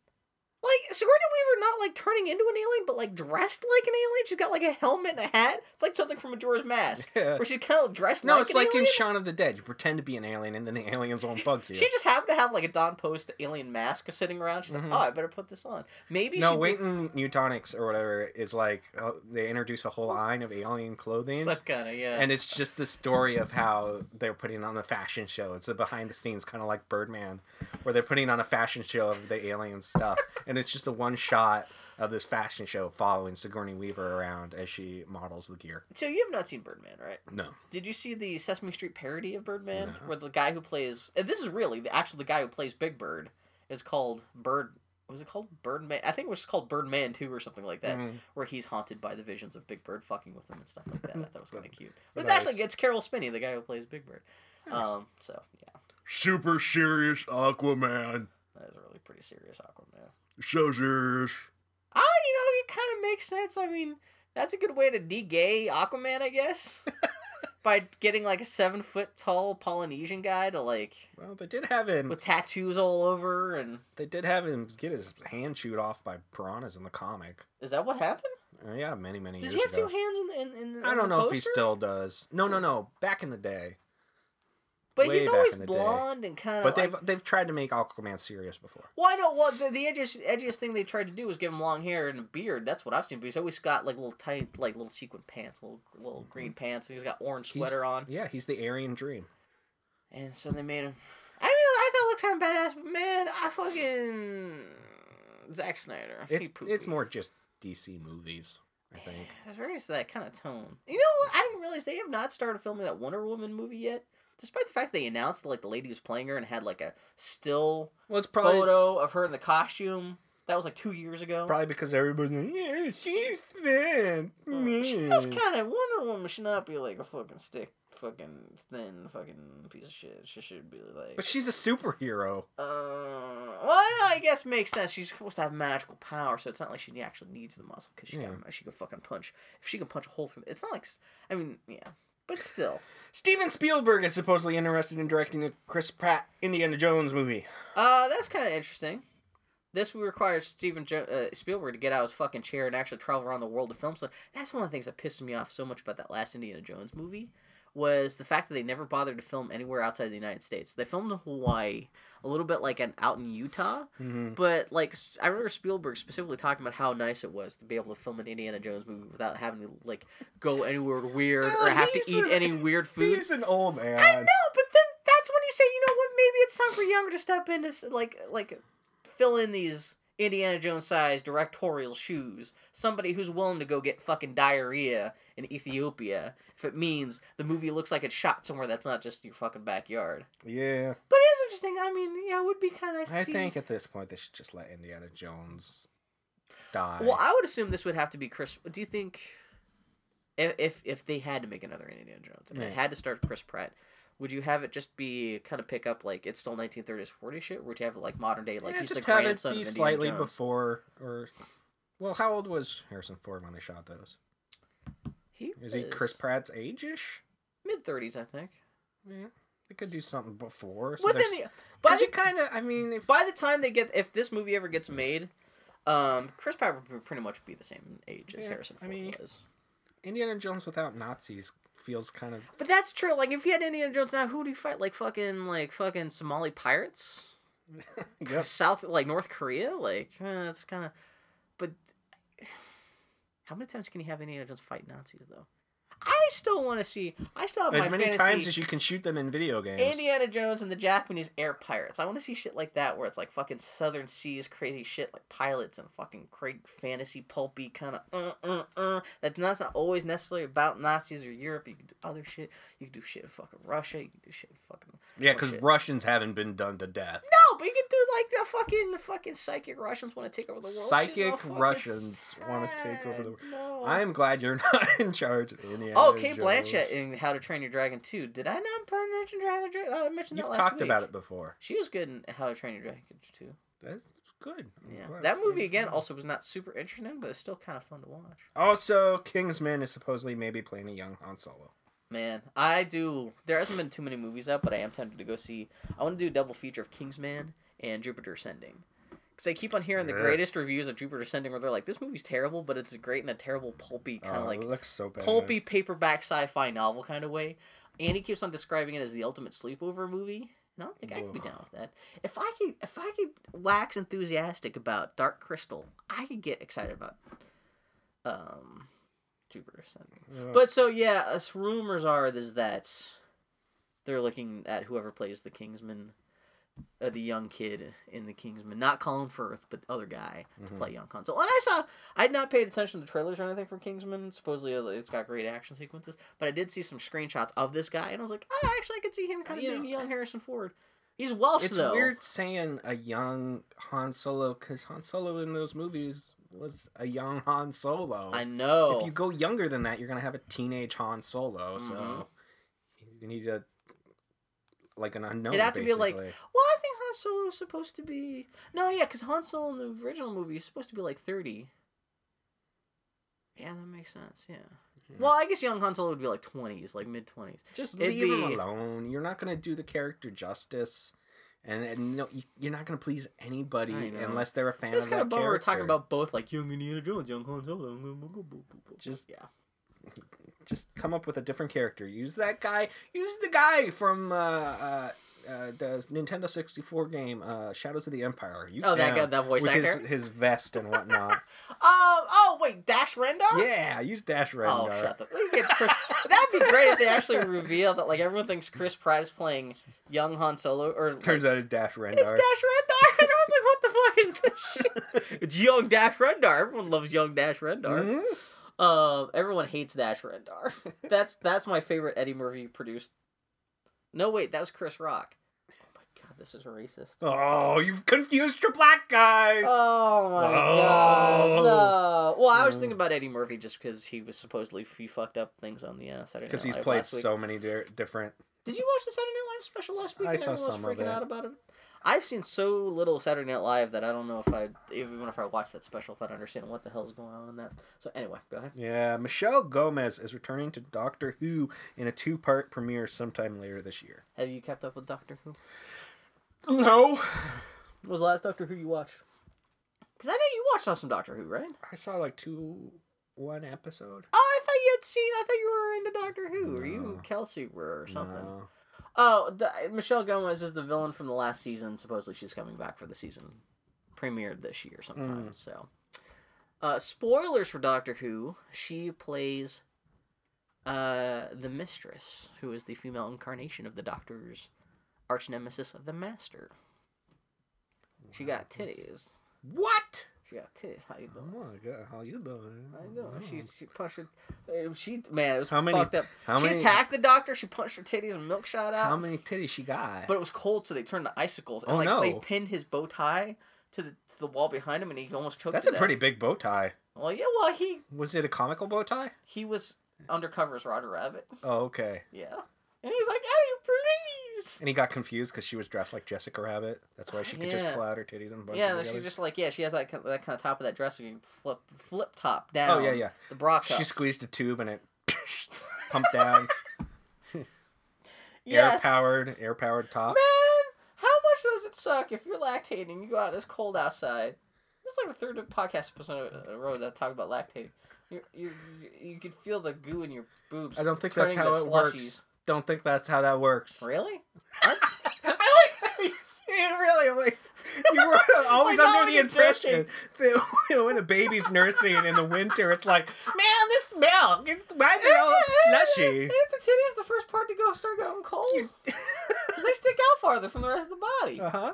like Sigourney Weaver not like turning into an alien, but like dressed like an alien. She's got like a helmet and a hat. It's like something from Majora's Mask, Yeah. where she's kind of dressed. Like a No, like it's like in. Shaun of the Dead. You pretend to be an alien, and then the aliens won't bug you. She just happened to have like a Don Post alien mask sitting around. She's Mhm. like, oh, I better put this on. Maybe no, Weyland-Yutani or whatever is like uh, they introduce a whole line of alien clothing, Some kind of yeah. and it's just the story of how they're putting on the fashion show. It's a behind the scenes, kind of like Birdman, where they're putting on a fashion show of the alien stuff, and it's just a one shot of this fashion show following Sigourney Weaver around as she models the gear. so you have not seen Birdman, right? No, Did you see the Sesame Street parody of Birdman, No. where the guy who plays and this is really the actually the guy who plays Big Bird is called Bird. Was it called Birdman? I think it was just called Birdman Two or something like that. Mhm. where he's haunted by the visions of Big Bird fucking with him and stuff like that. I thought it was kind of cute. But it's actually it's Caroll Spinney, the guy who plays Big Bird. Nice. Um, so yeah, super serious Aquaman, that is a really pretty serious Aquaman. So serious. Ah, you know, it kind of makes sense. I mean, that's a good way to de-gay Aquaman, I guess. by getting like a seven foot tall Polynesian guy to like Well, they did have him. with tattoos all over, and They did have him get his hand chewed off by piranhas in the comic. is that what happened? Uh, yeah, many many Does years he have ago. two hands in the in, in the I don't know if he still does. No, no, no. Back in the day, But he's always the day. blonde and kind of. but they've they've tried to make Aquaman serious before. Well, I know. Well, the, the edgiest, edgiest thing they tried to do was give him long hair and a beard. That's what I've seen. But he's always got like little tight, like little sequin pants, little little green pants. And he's got orange Mm-hmm. He's- sweater on. Yeah, he's the Aryan Dream. And so they made him. I mean, I thought it looked kind of badass, but man, I fucking Zack Snyder. It's it's more just DC movies, I think. It's very that kind of tone. You know what? I didn't realize they have not started filming that Wonder Woman movie yet. Despite the fact they announced that, like the lady was playing her and had like a still Well, it's probably photo of her in the costume. That was like two years ago. probably because everybody's like, yeah, she's thin. Mm, She man." kind of Wonder Woman should not be like a fucking stick, fucking thin, fucking piece of shit. She should be like. But she's a superhero. uh, well, I guess makes sense. She's supposed to have magical power, so it's not like she actually needs the muscle because she Yeah. can she can fucking punch. If she can punch a hole through, it's not like I mean, yeah, but still. Steven Spielberg is supposedly interested in directing a Chris Pratt Indiana Jones movie. Uh, that's kind of interesting. This would require Steven jo- uh, Spielberg to get out of his fucking chair and actually travel around the world to film stuff. That's one of the things that pissed me off so much about that last Indiana Jones movie was the fact that they never bothered to film anywhere outside the United States. They filmed in Hawaii, a little bit like an out in Utah, Mm-hmm. but like I remember Spielberg specifically talking about how nice it was to be able to film an Indiana Jones movie without having to like go anywhere weird or have to eat a- any weird food. He's an old man. I know, but then that's when you say, you know what? Maybe it's time for Younger to step in to like like fill in these Indiana Jones sized directorial shoes. Somebody who's willing to go get fucking diarrhea in Ethiopia if it means the movie looks like it's shot somewhere that's not just your fucking backyard. Yeah. But it is interesting. I mean, yeah, it would be kind of nice. To I think at this point they should just let Indiana Jones die. Well, I would assume this would have to be Chris. Do you think if if, if they had to make another Indiana Jones and it Yeah. had to start Chris Pratt, would you have it just be kind of pick up like it's still 1930s 40s shit, or would you have it like modern day like yeah, he's just the have it be of Indiana slightly Jones? before or. Well, how old was Harrison Ford when they shot those? He Is he Chris Pratt's age-ish? mid 30s, I think. Yeah, they could do something before. So Within the, by the, you kind of, I mean, if by the time they get if this movie ever gets made, um, Chris Pratt would pretty much be the same age as Yeah, Harrison I Ford mean- was. Indiana Jones without Nazis feels kind of But that's true. Like if you had Indiana Jones now, who do you fight? Like fucking like fucking Somali pirates. yep. South like North Korea, like eh, that's kind of, but How many times can you have Indiana Jones fight Nazis though? I still want to see. I still have As many fantasy times as you can shoot them in video games. Indiana Jones and the Japanese air pirates. I want to see shit like that where it's like fucking Southern Seas crazy shit like pilots and fucking great fantasy pulpy kind of uh, uh, uh. That's not, always necessarily about Nazis or Europe. You can do other shit. You can do shit in fucking Russia. You can do shit in fucking yeah, because. Russians haven't been done to death. no, but you can do like the fucking the fucking psychic Russians want to take over the world. Psychic Russians wanna take over the- world. No. I'm glad you're not in charge of Indiana Oh, Kate Jones. Blanchett in How to Train Your Dragon 2. Did I not mention Dragon? Dra- uh, oh, I mentioned You've that last talked week. about it before. She was good in How to Train Your Dragon 2. That's good. I'm Yeah, that movie again also was not super interesting, but it's still kind of fun to watch. Also, Kingsman is supposedly maybe playing a young Han Solo. Man, I do. There hasn't been too many movies out, but I am tempted to go see. I want to do a double feature of Kingsman and Jupiter Ascending. Because I keep on hearing the greatest reviews of Jupiter Ascending where they're like, this movie's terrible, but it's great in a terrible, pulpy, kind of oh, like looks so bad. pulpy paperback sci-fi novel kind of way. And he keeps on describing it as the ultimate sleepover movie. And I don't think I could be down with that. If I could, if I could wax enthusiastic about Dark Crystal, I could get excited about um, Jupiter Ascending. Ugh. But so yeah, us rumors are is that they're looking at whoever plays the Kingsman, uh, the young kid in the Kingsman, not Colin Firth, but the other guy to Mhm. play young Han Solo. And I saw, I had not paid attention to the trailers or anything for Kingsman. Supposedly uh, it's got great action sequences, but I did see some screenshots of this guy, and I was like, oh, actually, I could see him kind of You being know- young Harrison Ford. He's Welsh it's though. weird saying a young Han Solo because Han Solo in those movies was a young Han Solo. I know. If you go younger than that, you're gonna have a teenage Han Solo. Mhm. So you need a like an unknown. It'd have to be like- Well, I think Han Solo is supposed to be. No, yeah, because Han Solo in the original movie is supposed to be like 30. Yeah, that makes sense, yeah. Yeah. Well, I guess young Han Solo would be like 20s, like mid 20s. Just it'd leave him alone. You're not gonna do the character justice, and, and no, you, you're not gonna please anybody unless they're a fan It's kind of bummer we're talking about both like young Indiana Jones, young Han Solo. Just- yeah. Just come up with a different character. Use that guy. Use the guy from uh, uh, uh, the Nintendo 64 game uh, Shadows of the Empire. Use Oh, that guy, that voice with his, actor. his vest and whatnot. Um. Oh wait, Dash Rendar. yeah, use Dash Rendar. Oh, shut the. Chris, that'd be great if they actually reveal that like everyone thinks Chris Pratt is playing young Han Solo or like, Turns out it's Dash Rendar. It's Dash Rendar. And everyone's like, what the fuck is this shit? It's young Dash Rendar. Everyone loves young Dash Rendar. Mhm. Um, everyone hates Dash Rendar. that's that's my favorite Eddie Murphy produced. No, wait, that was Chris Rock. Oh my god, this is racist. Oh, you've confused your black guys. Oh my Oh. god, no. Well, I was thinking about Eddie Murphy just because he was supposedly he fucked up things on the uh, Saturday Because he's Live played so many di- different. Did you watch the Saturday Night Live special last week? I saw some of freaking it. out about it. I've seen so little Saturday Night Live that I don't know if I even if I watch that special if I'd understand what the hell's going on in that. So anyway, go ahead. Yeah, Michelle Gomez is returning to Doctor Who in a two-part premiere sometime later this year. Have you kept up with Doctor Who? No, When was the last Doctor Who you watched? Because I know you watched some Doctor Who, right? I saw like two, one episode. Oh, I thought you had seen. I thought you were into Doctor Who, or you Kelsey were, or something. No. Oh, the, Michelle Gomez is the villain from the last season. Supposedly she's coming back for the season premiered this year sometime. Mm. So, uh, spoilers for Doctor Who. She plays uh, the Mistress, who is the female incarnation of the Doctor's arch nemesis, the Master. She got titties. What? She got titties. How you doing? Oh my god, how you doing? I know. Oh. She she punched her. uh, She man, it was How many- fucked up. How she many? attacked the doctor. She punched her titties and milk shot out. How many titties she got? But it was cold, so they turned to icicles. And Oh, like no. they pinned his bow tie to the to the wall behind him, and he almost choked. That's a death. pretty big bow tie. Well, yeah. Well, he Was it a comical bow tie? he was undercover as Roger Rabbit. Oh, okay. Yeah. And he was like, "Eddie, please." And he got confused because she was dressed like Jessica Rabbit. That's why ah, she could just pull out her titties and bunch Yeah, them and she together. just like yeah, she has that kind- that kind of top of that dress, so you flip flip top down. Oh yeah, yeah. The bra She squeezed a tube and it pumped down. Air powered, air powered top. Man, how much does it suck if you're lactating you go out and it's cold outside? This is like the third podcast episode in a row that talked about lactating. You you you can feel the goo in your boobs. I don't think that's how it slushies. works. Don't think that's how that works. Really? I like how you feel, really. I'm like, You were always Like, under the impression that you know, when a baby's nursing in the winter, it's like, man, this milk, it's why they all slushy. The titties the first part to go start going cold? Because they stick out farther from the rest of the body. Uh huh.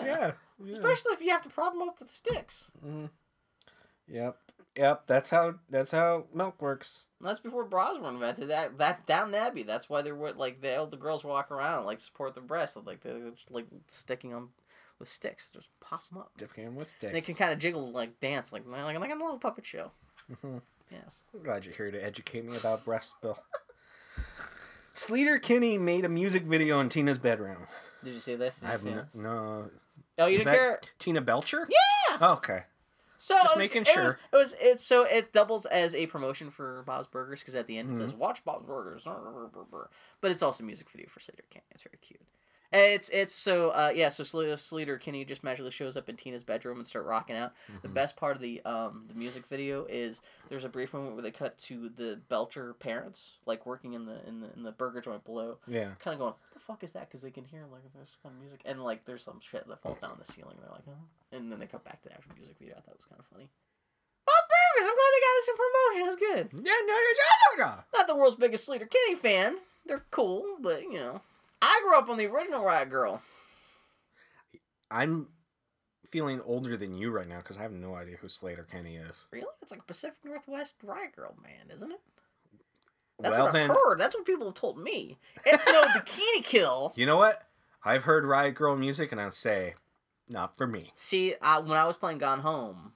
yeah. Yeah. yeah. Especially if you have to prop them up with sticks. Mm. Yep. Yep. That's how. That's how milk works. And that's before bras were invented. That that down Abbey. That's why they were like the the girls walk around like support their breasts, like they're just, like sticking them with sticks, just pop them up. Dipping them with sticks. And they can kind of jiggle like dance, like like like a little puppet show. Mhm. Yes. I'm glad you're here to educate me about breast, Bill. Sleater Kinney made a music video in Tina's bedroom. Did you see this? Did I have see no. no Oh, you Is didn't care. Tina Belcher? Yeah. Oh, okay. So Just was- making it sure. Was, it was it's so it doubles as a promotion for Bob's Burgers because at the end it Mm-hmm. says "Watch Bob's Burgers," but it's also music video for Sleater Kinney. It's very cute. And it's it's so uh yeah so Sleater, Sleater Kinney just magically shows up in Tina's bedroom and start rocking out. The Mhm. best part of the um the music video is there's a brief moment where they cut to the Belcher parents like working in the in the in the burger joint below, Yeah. kind of going what the fuck is that because they can hear like there's kind of music and like there's some shit that falls down the ceiling. They're like, oh. and then they cut back to the actual music video. I thought it was kind of funny. Bob's Burgers. I'm glad they got this in promotion. It was good. Yeah, no, no, no, no. Not the world's biggest Sleater Kinney fan. They're cool, but you know, I grew up on the original Riot Grrrl. I'm feeling older than you right now because I have no idea who Sleater Kinney is. Really? It's like Pacific Northwest Riot Grrrl man, isn't it? That's well, what I've heard. That's what people have told me. It's no bikini kill. you know what? I've heard Riot Grrrl music and I say, not for me. See, I, when I was playing Gone Home,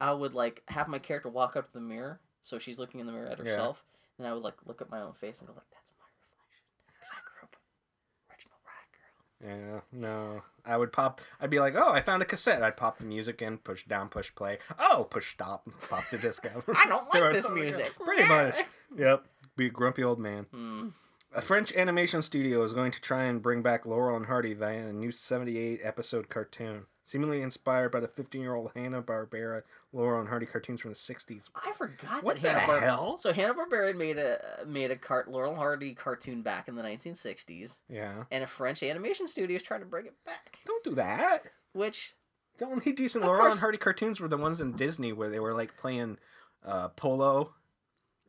I would like have my character walk up to the mirror, so she's looking in the mirror at Yeah. herself, and I would like look at my own face and go like, "That's my reflection," because I grew up with original Riot Grrrl. Yeah, no. I would pop. I'd be like, oh, I found a cassette. I'd pop the music in, push down, push play. Oh, push stop, pop the disc out. I don't like this music. Pretty much. Yep. Be a grumpy old man. Hmm. A French animation studio is going to try and bring back Laurel and Hardy via a new 78 episode cartoon, seemingly inspired by the 15 year old Hanna Barbera Laurel and Hardy cartoons from the 60s. I forgot What that the Hanna hell? So Hanna Barbera made a made a cart Laurel and Hardy cartoon back in the 1960s, Yeah. and a French animation studio is trying to bring it back. Don't do that. Which The only decent Laurel and Hardy cartoons were the ones in Disney where they were like playing uh, polo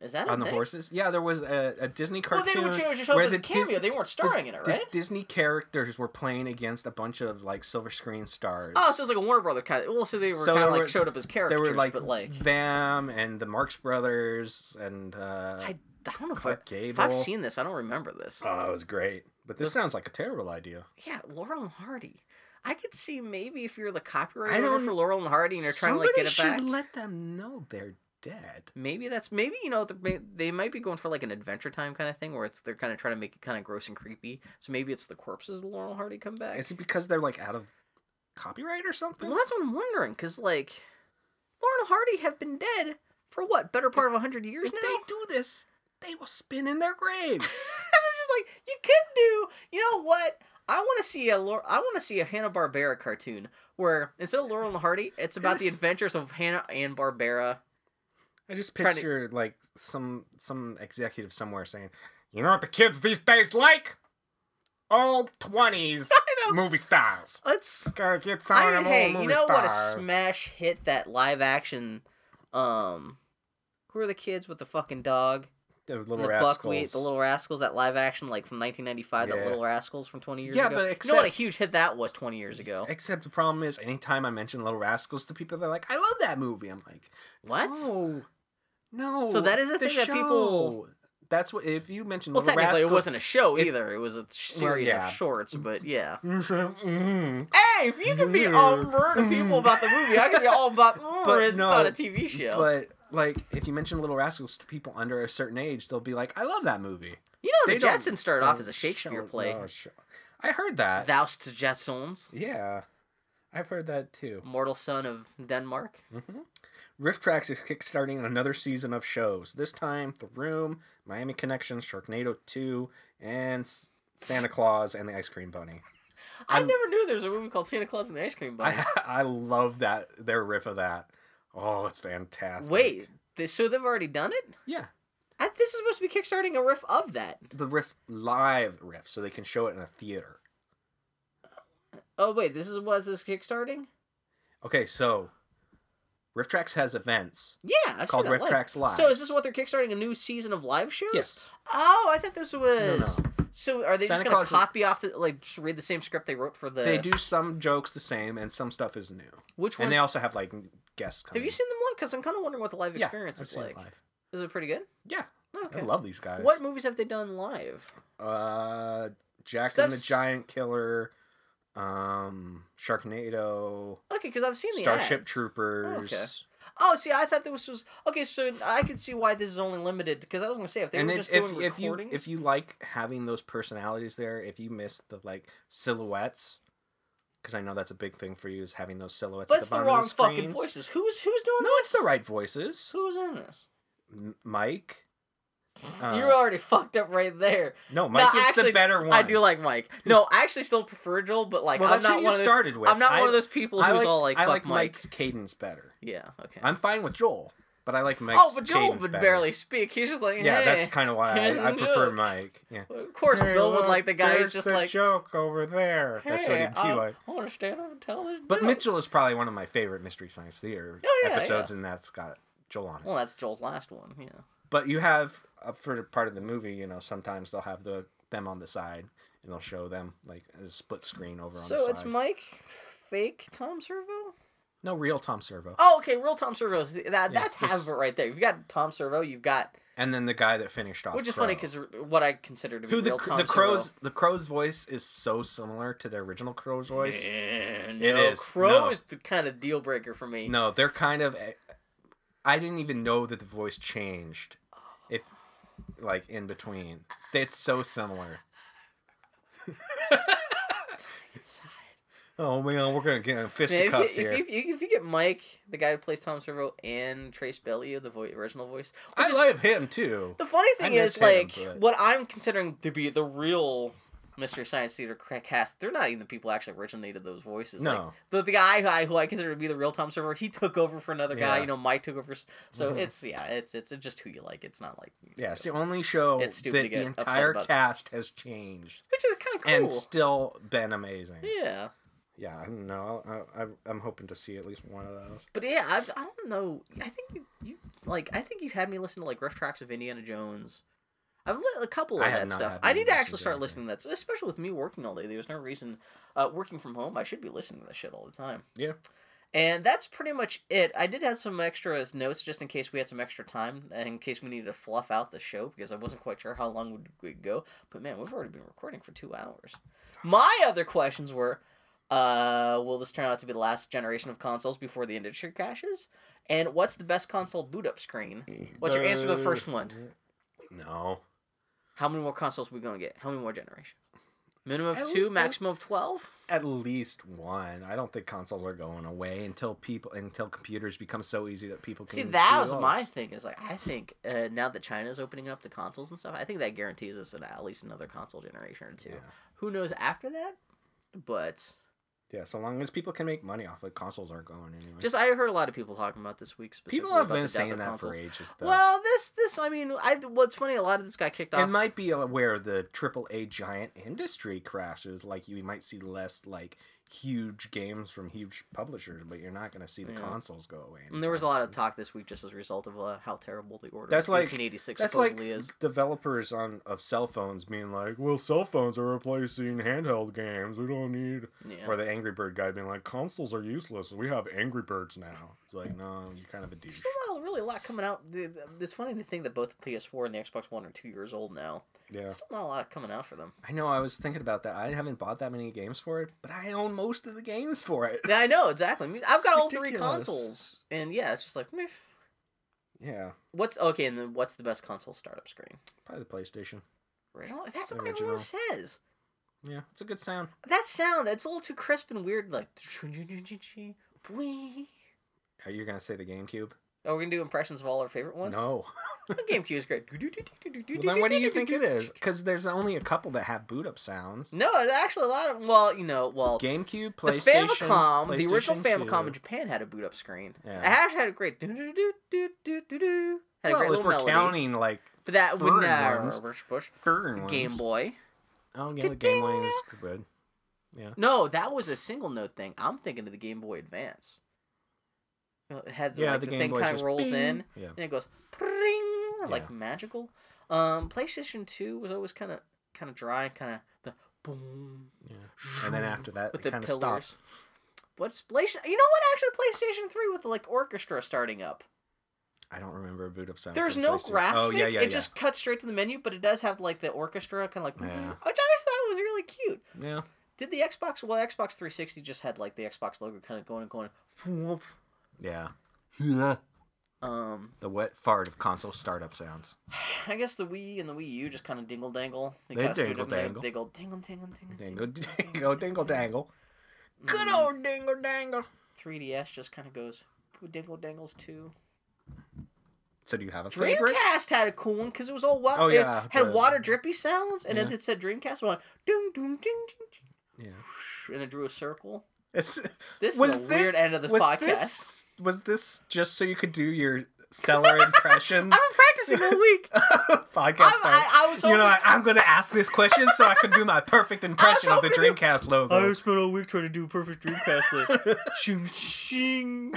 is that a on the thing? horses. Yeah, there was a, a Disney Well, cartoon. they were just showing the cameo. Dis- they weren't starring the, in it, the right? Disney characters were playing against a bunch of like silver screen stars. Oh, so it's like a Warner Brother kind of. Well, so they were So kind of like was- showed up as there characters, were like, but like them and the Marx Brothers and uh, I, I don't know if, I, Clark if Gable. I've seen this. I don't remember this. Oh, it was great. But this The- sounds like a terrible idea. yeah, Laurel and Hardy. I could see maybe if you're the copyright I owner for Laurel and Hardy and they're trying to like get it Somebody back. should let them know they're dead. Maybe that's maybe you know they might be going for like an Adventure Time kind of thing where it's they're kind of trying to make it kind of gross and creepy. So maybe it's the corpses of Laurel Hardy come back. Is it because they're like out of copyright or something? Well, that's what I'm wondering because like Laurel Hardy have been dead for what better part of hundred years If now. they do this, they will spin in their graves. I was just like, you could do. You know what? I want to see a I want to see a Hanna Barbera cartoon where instead of Laurel and Hardy, it's about the adventures of Hanna and Barbera. I just Trying to- picture like some some executive somewhere saying, "You know what the kids these days like? Old twenties movie stars. Let's. Gotta get some of them hey, old movie you know what a smash hit that live action. Um, who are the kids with the fucking dog? The little the rascals. buckwheat, the little rascals. That live action like from 1995. That Yeah. little rascals from 20 years Yeah, ago. but you know what a huge hit that was 20 years ago. Except the problem is, anytime I mention Little Rascals to people, they're like, "I love that movie." I'm like, What? No, no. So that is a the thing that people- That's what if you mention Well, Little technically, Rascals. it wasn't a show if- either. It was a series yeah. of shorts, but yeah. Mm. Hey, if you can be all to people about the movie, I can be all about mm, But it's no, not a TV show. But like, if you mention Little Rascals to people under a certain age, they'll be like, "I love that movie." you know, They the Jetsons started off as a Shakespeare show- play. no, sh- I heard that. Thou's to Jetsons, Yeah, I've heard that too. mortal son of Denmark. hmm RiffTrax is kickstarting another season of shows. This time, The Room, Miami Connection, Sharknado 2, and Santa Claus and the Ice Cream Bunny. I I'm- never knew there was a movie called Santa Claus and the Ice Cream Bunny. I I love that their riff of that. Oh, it's fantastic. Wait, they, so they've already done it? yeah, I, this is supposed to be kickstarting a riff of that. the riff live riff, so they can show it in a theater. Oh wait, this is what this kickstarting? Okay, so RiffTrax has events Yeah, I've called Rift live. Tracks Live. So is this what they're kickstarting a new season of live shows? Yes. Oh, I thought this was. No, no. So are they Santa just gonna Claus is- copy off the like just read the same script they wrote for the? They do some jokes the same, and some stuff is new. Which ones? And they also have like guests coming. have you seen them live? Because I'm kind of wondering what the live experience is seen it like. live. Is it pretty good? Yeah, Okay. I love these guys. What movies have they done live? Uh, Jack and the Giant Killer, um, Sharknado, Okay, because I've seen the Starship ads. Troopers. Okay. Oh, see, I thought this was okay. So I can see why this is only limited because I was gonna say if they and were if, just if, doing if you recordings. if you like having those personalities there, if you miss the like silhouettes, because I know that's a big thing for you is having those silhouettes. but at it's the the wrong the fucking voices. Who's who's doing this? No, this? it's the right voices. Who's in this? M- Mike. Uh, You're already fucked up right there. no, Mike is actually, the better one. I do like Mike. No, I actually still prefer Joel, but like well, I'm not you one of those. started with. I'm not I, one of those people who's like, all like, I like Mike." Mike's cadence better. Yeah. Okay. I'm fine with Joel, but I like Mike's oh, but Joel cadence would better. barely speak. He's just like, Yeah, hey. that's kind of why I, I prefer Mike. Yeah. Of course, Bill would like the guy who's just like, joke over there. That's what he'd be I, like. I want to stand up and tell this. But joke." Mitchell is probably one of my favorite Mystery Science Theater Oh, yeah, episodes, and that's got Joel on it. Well, that's Joel's last one. Yeah. But you have uh, for part of the movie, you know, sometimes they'll have the them on the side, and they'll show them like a split screen over on the So side. it's Mike, fake Tom Servo. no real Tom Servo, Oh, okay, real Tom Servo. That Yeah, that's half this- of it right there. You've got Tom Servo. You've got and then the guy that finished off, which is Crow. funny because what I consider to be who the real Tom the crow's Servo. the crow's voice is so similar to the original crow's voice. Yeah, It no, is, Crow no. is the kind of deal breaker for me. No, they're kind of. I didn't even know that the voice changed. If, like, in between, it's so similar. Oh man, we're gonna get in Man, fisticuffs if, here. you, if, you, if you get Mike, the guy who plays Tom Servo, and Trace Beaulieu, the vo- original voice, which I is- love him too. The funny I thing miss is, like, him, but- what I'm considering to be the real Mystery Science Theater cast, they're not even the people who actually originated those voices. Like, No, the, the guy who I, who I consider to be the real Tom Servo, he took over for another guy. You know, Mike took over. So Mhm. it's yeah, it's it's just who you like. It's not like yeah, it's the only show It's stupid to that the entire cast has changed which is kind of cool. and still been amazing. yeah, Yeah, I don't know. I, I, I'm hoping to see at least one of those. but yeah, I, I don't know. I think you, you like I think you had me listen to like RiffTrax of Indiana Jones. I've lit a couple of I that stuff. I need to actually start listening to that, so especially with me working all day. There's no reason, uh, working from home, I should be listening to that shit all the time. Yeah. And that's pretty much it. I did have some extra notes just in case we had some extra time, in case we needed to fluff out the show because I wasn't quite sure how long would we go. But man, we've already been recording for two hours. My other questions were, uh, will this turn out to be the last generation of consoles before the industry crashes? And what's the best console boot up screen? What's your answer to the first one? No. How many more consoles we gonna get? How many more generations? Minimum of At two, least- maximum of twelve. At least one. I don't think consoles are going away until people until computers become so easy that people can See, that was those. my thing. Is like I think uh, now that China's opening up the consoles and stuff, I think that guarantees us an, at least another console generation or two. Yeah. Who knows after that? But Yeah, so long as people can make money off it, consoles aren't going anywhere. just I heard a lot of people talking about this week. people have been saying that for ages. Though. Well, this this I mean, I what's funny, a lot of this got kicked off. it might be where the AAA giant industry crashes. Like you might see less like huge games from huge publishers, but you're not going to see the Yeah. consoles go away. and there was a lot of talk this week just as a result of uh, how terrible the order That's like- 1886 That's like is. developers on of cell phones being like, "Well, cell phones are replacing handheld games. We don't need." Yeah. Or the Angry Bird guy being like, "Consoles are useless. We have Angry Birds now." It's like, no, you're kind of a douche. There's still not really a lot coming out. It's funny to think that both the PS4 and the Xbox One are two years old now. Yeah. Still not a lot coming out for them. I know. I was thinking about that. I haven't bought that many games for it, but I own most of the games for it. Yeah, I know exactly. I mean, I've It's got all three consoles, and yeah, it's just like, meh. Yeah, what's okay? And then what's the best console startup screen? probably the PlayStation. Original. That's what Original. everyone says. Yeah, it's a good sound. That sound, it's a little too crisp and weird. Like, Are you gonna say the GameCube? Oh, we're gonna do impressions of all our favorite ones. No. GameCube is great. well, then what do you think it is? Because there's only a couple that have boot up sounds. No, actually a lot of. Well, you know, well, GameCube, the PlayStation, Famicom, the original PlayStation Famicom 2. in Japan had a boot up screen. Yeah. It actually had a great do do do do do do do. Had a well, great if little we're melody. counting like but that would not ones. push push. fern ones. Game Boy. Oh yeah, the Game Boy is good. Yeah. No, that was a single note thing. I'm thinking of the Game Boy Advance. You It had Yeah, like, the the, thing kind of rolls bing. in Yeah. and it goes pring, like Yeah. magical. Um, PlayStation Two was always kind of kind of dry, kind of the boom Yeah. And then after that, with it the kind of pillars. stopped. What's PlayStation? You know what? Actually, PlayStation Three with the like orchestra starting up. I don't remember a boot up sound. There's for no PlayStation. graphic. Oh yeah, yeah, it yeah. just cuts straight to the menu, but it does have like the orchestra kind of like, Yeah. which I always thought was really cute. Yeah. Did the Xbox? Well, Xbox 360 just had like the Xbox logo kind of going and going. Whoop. Yeah. Yeah. Um, The wet fart of console startup sounds. I guess the Wii and the Wii U just kind of dingle dangle. They kinda stood dingle up there, dangle. Dingle dingle dingle dingle. Dingle dingle dingle dangle. Good Mm, old dingle dangle. 3DS just kind of goes dingle dangles too. So do you have a favorite? Dreamcast had a cool one because it was all wa- Oh, it yeah, had the- water drippy sounds, and then Yeah. it said Dreamcast one, ding ding ding ding, Yeah. ding, and it drew a circle. It's, This was is a this weird end of this was podcast. this was this just so you could do your stellar impressions I've been practicing all week. podcast? I'm. I, I was you know, what? I'm going to ask this question so I can do my perfect impression of the Dreamcast logo. I spent all week trying to do a perfect Dreamcast like shing shing.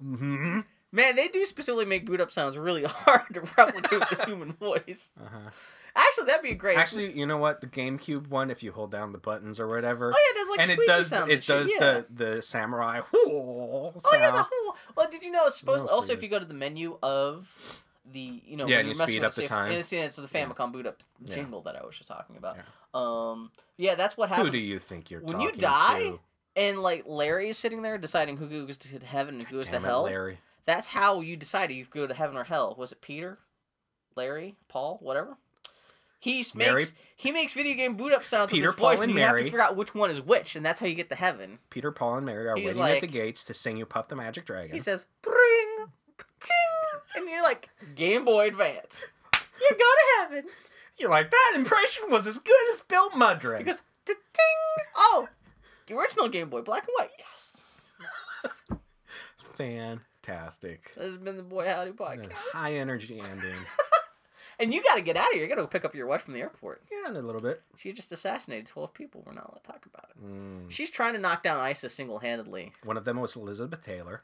hmm Man, they do specifically make boot up sounds really hard to replicate the human voice. Uh-huh. Actually, that'd be great. Actually, you know what? The GameCube one, if you hold down the buttons or whatever, oh yeah, it does like and it does sounds it shit, does yeah. the the samurai Oh yeah, the sound. whole. Well, did you know it's supposed? Also, if you go to the menu of the, you know, Yeah, when you speed up the safe- time. and it's, it's the Yeah. Famicom boot up Yeah. jingle that I was just talking about. Yeah. Um, yeah, that's what happens. Who do you think you're When you die, to? And like Larry is sitting there deciding who goes to heaven and who goes to it, hell. Larry. That's how you decided you go to heaven or hell. Was it Peter, Larry, Paul, whatever? He makes Mary? he makes video game boot up sounds Peter, with his voice, Paul, and and you have Mary. to figure out which one is which, and that's how you get to heaven. Peter, Paul, and Mary are He's waiting at the gates to sing you Puff the Magic Dragon. He says, "Bring, ting," and you're like, Game Boy Advance. You go to heaven. You're like, that impression was as good as Bill Mudrick. He goes, "Ting." Oh, the original Game Boy, black and white. Yes. Fantastic. This has been the Boy Howdy podcast. high energy ending. And you got to get out of here. You got to go pick up your wife from the airport. yeah, in a little bit. She just assassinated 12 people. We're not allowed to talk about it. Mm. She's trying to knock down ISIS single handedly, One of them was Elizabeth Taylor.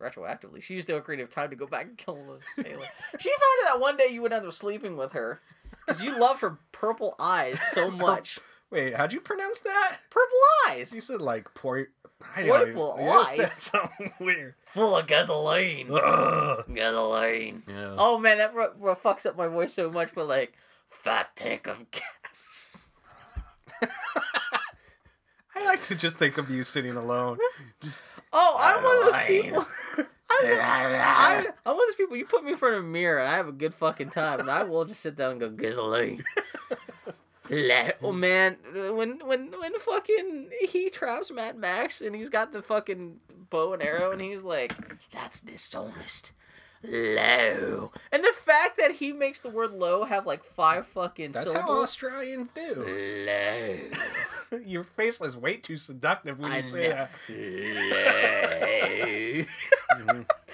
retroactively. She used the creative time to go back and kill Elizabeth Taylor. she found out that one day you would end up sleeping with her because you love her purple eyes so much. Wait, how'd you pronounce that? Purple eyes, You said like poor. I Purple know, you said eyes. something weird. full of gasoline. Ugh. Gasoline. Yeah. Oh man, that ru- ru- fucks up my voice so much. But like, fat tank of gas. I like to just think of you sitting alone. Just Oh, I'm one of those people. I'm, I'm, I'm one of those people. You put me in front of a mirror, and I have a good fucking time, and I will just sit down and go gasoline. Oh mm. man, when when when fucking he traps Mad Max and he's got the fucking bow and arrow and he's like, "That's dishonest." Low, and the fact that he makes the word low have like five fucking that's how. Australians do. Low. Your face is way too seductive when you I say know. that. Low.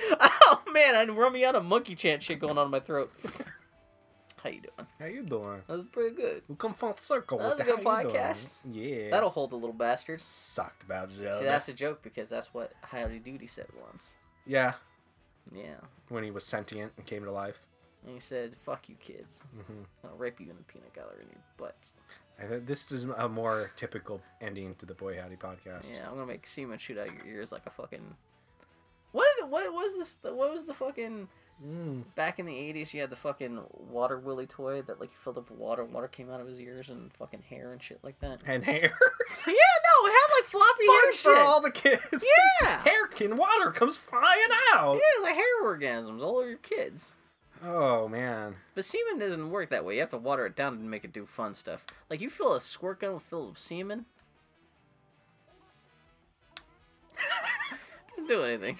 Oh man, I'm me out of monkey chant shit going on in my throat. How you doing? How you doing? That was pretty good. We come full circle. That was the a good how you doing. podcast. Yeah. That'll hold a little bastard. sucked about Zelda. See, that's a joke because that's what Howdy Doody said once. yeah, Yeah. when he was sentient and came to life. And he said, fuck you kids. hmm I'll rape you in the peanut gallery in your butts. This is a more typical ending to the Boy Howdy podcast. Yeah, I'm gonna make semen shoot out your ears like a fucking. What, did the, what was this? What was the fucking. Mm. Back in the 80s, you had the fucking water willy toy that, like, you filled up with water and water came out of his ears and fucking hair and shit like that. And hair. yeah, no, it had, like, floppy hair Fun shit. for all the kids. Yeah. hair can water comes flying out. Yeah, it's like hair orgasms all over your kids. Oh man. But semen doesn't work that way. You have to water it down to make it do fun stuff. Like you fill a squirt gun full of semen. doesn't do anything.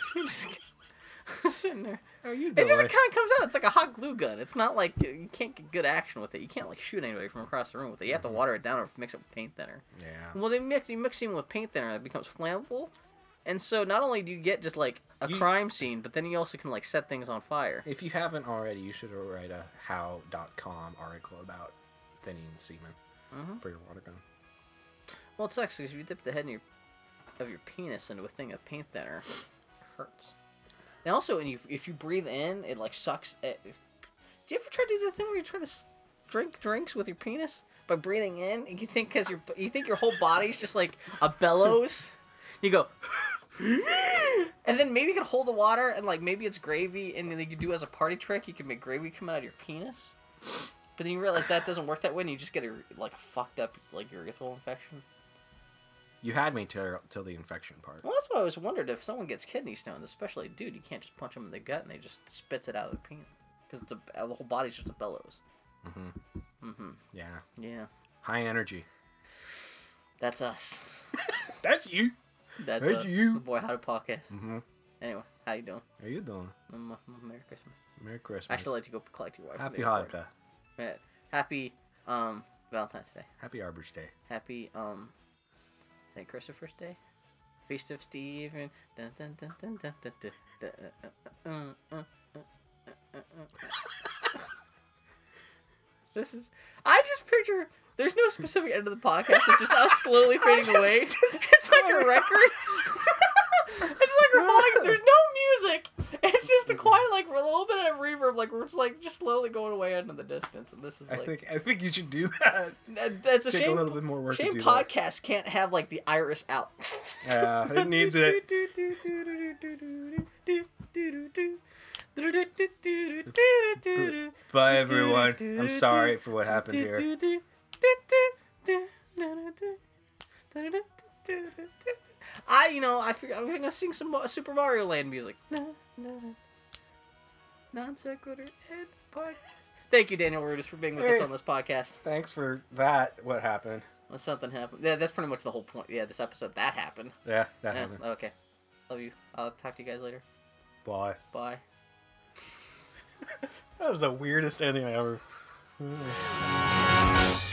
Just sitting there. You It just kind of comes out. It's like a hot glue gun. It's not like you can't get good action with it. You can't like shoot anybody from across the room with it. You have to water it down or mix it with paint thinner. yeah. Well, they mix you mix semen with paint thinner, it becomes flammable. And so not only do you get just like a You- crime scene, but then you also can like set things on fire. If you haven't already, you should write a how.com article about thinning semen. Mhm. for your water gun. Well, it sucks because if you dip the head in your, of your penis into a thing of paint thinner, it hurts. And also, you if you breathe in, it like sucks. Eh, it, do you ever try to do the thing where you try to drink drinks with your penis by breathing in? And you think because your you think your whole body's just like a bellows. You go. And then maybe you can hold the water and like maybe it's gravy and then you can do as a party trick you can make gravy come out of your penis. But then you realize that doesn't work that way and you just get a like a fucked up like urethral infection. You had me till till the infection part. Well, that's why I always wondered if someone gets kidney stones, especially a dude, you can't just punch them in the gut and they just spits it out of the penis because it's a the whole body's just a bellows. Mm-hmm. Mm-hmm. Yeah, Yeah, high energy. that's us. That's you. That's Hey, us. you. The Boy Howdy Podcast. Mm-hmm. Anyway, how you doing? How you doing? Um, uh, Merry Christmas. Merry Christmas. I still like to go collect your wife. Happy. Hanukkah. Yeah. Happy um Valentine's Day. Happy Arbor's Day. Happy um St. Christopher's Day. Feast of Stephen. Dun, dun, dun, dun, dun, dun, dun, dun, uh, uh, uh. uh, uh, uh this is. I just picture. There's no specific end of the podcast. It's just us slowly fading just- away. just- it's like a record. it's like we're falling. There's no music. It's just a quiet, like a little bit of reverb, like we're just like just slowly going away into the distance. And this is like. I think I think you should do that. that- that's a Take shame. a little bit more work Shame do that. podcast can't have like the iris out. Yeah, it needs it. Bye everyone. I'm sorry for what happened here. I, you know, I figure I'm gonna sing some Super Mario Land music. Non sequitur and podcast. Thank you, Daniel Rutis, for being with us on this podcast. Thanks for that. What happened? Well, something happened. Yeah, that's pretty much the whole point. Yeah, this episode that happened. Yeah, that Yeah, happened. okay. Love you. I'll talk to you guys later. Bye. Bye. That was the weirdest ending I ever.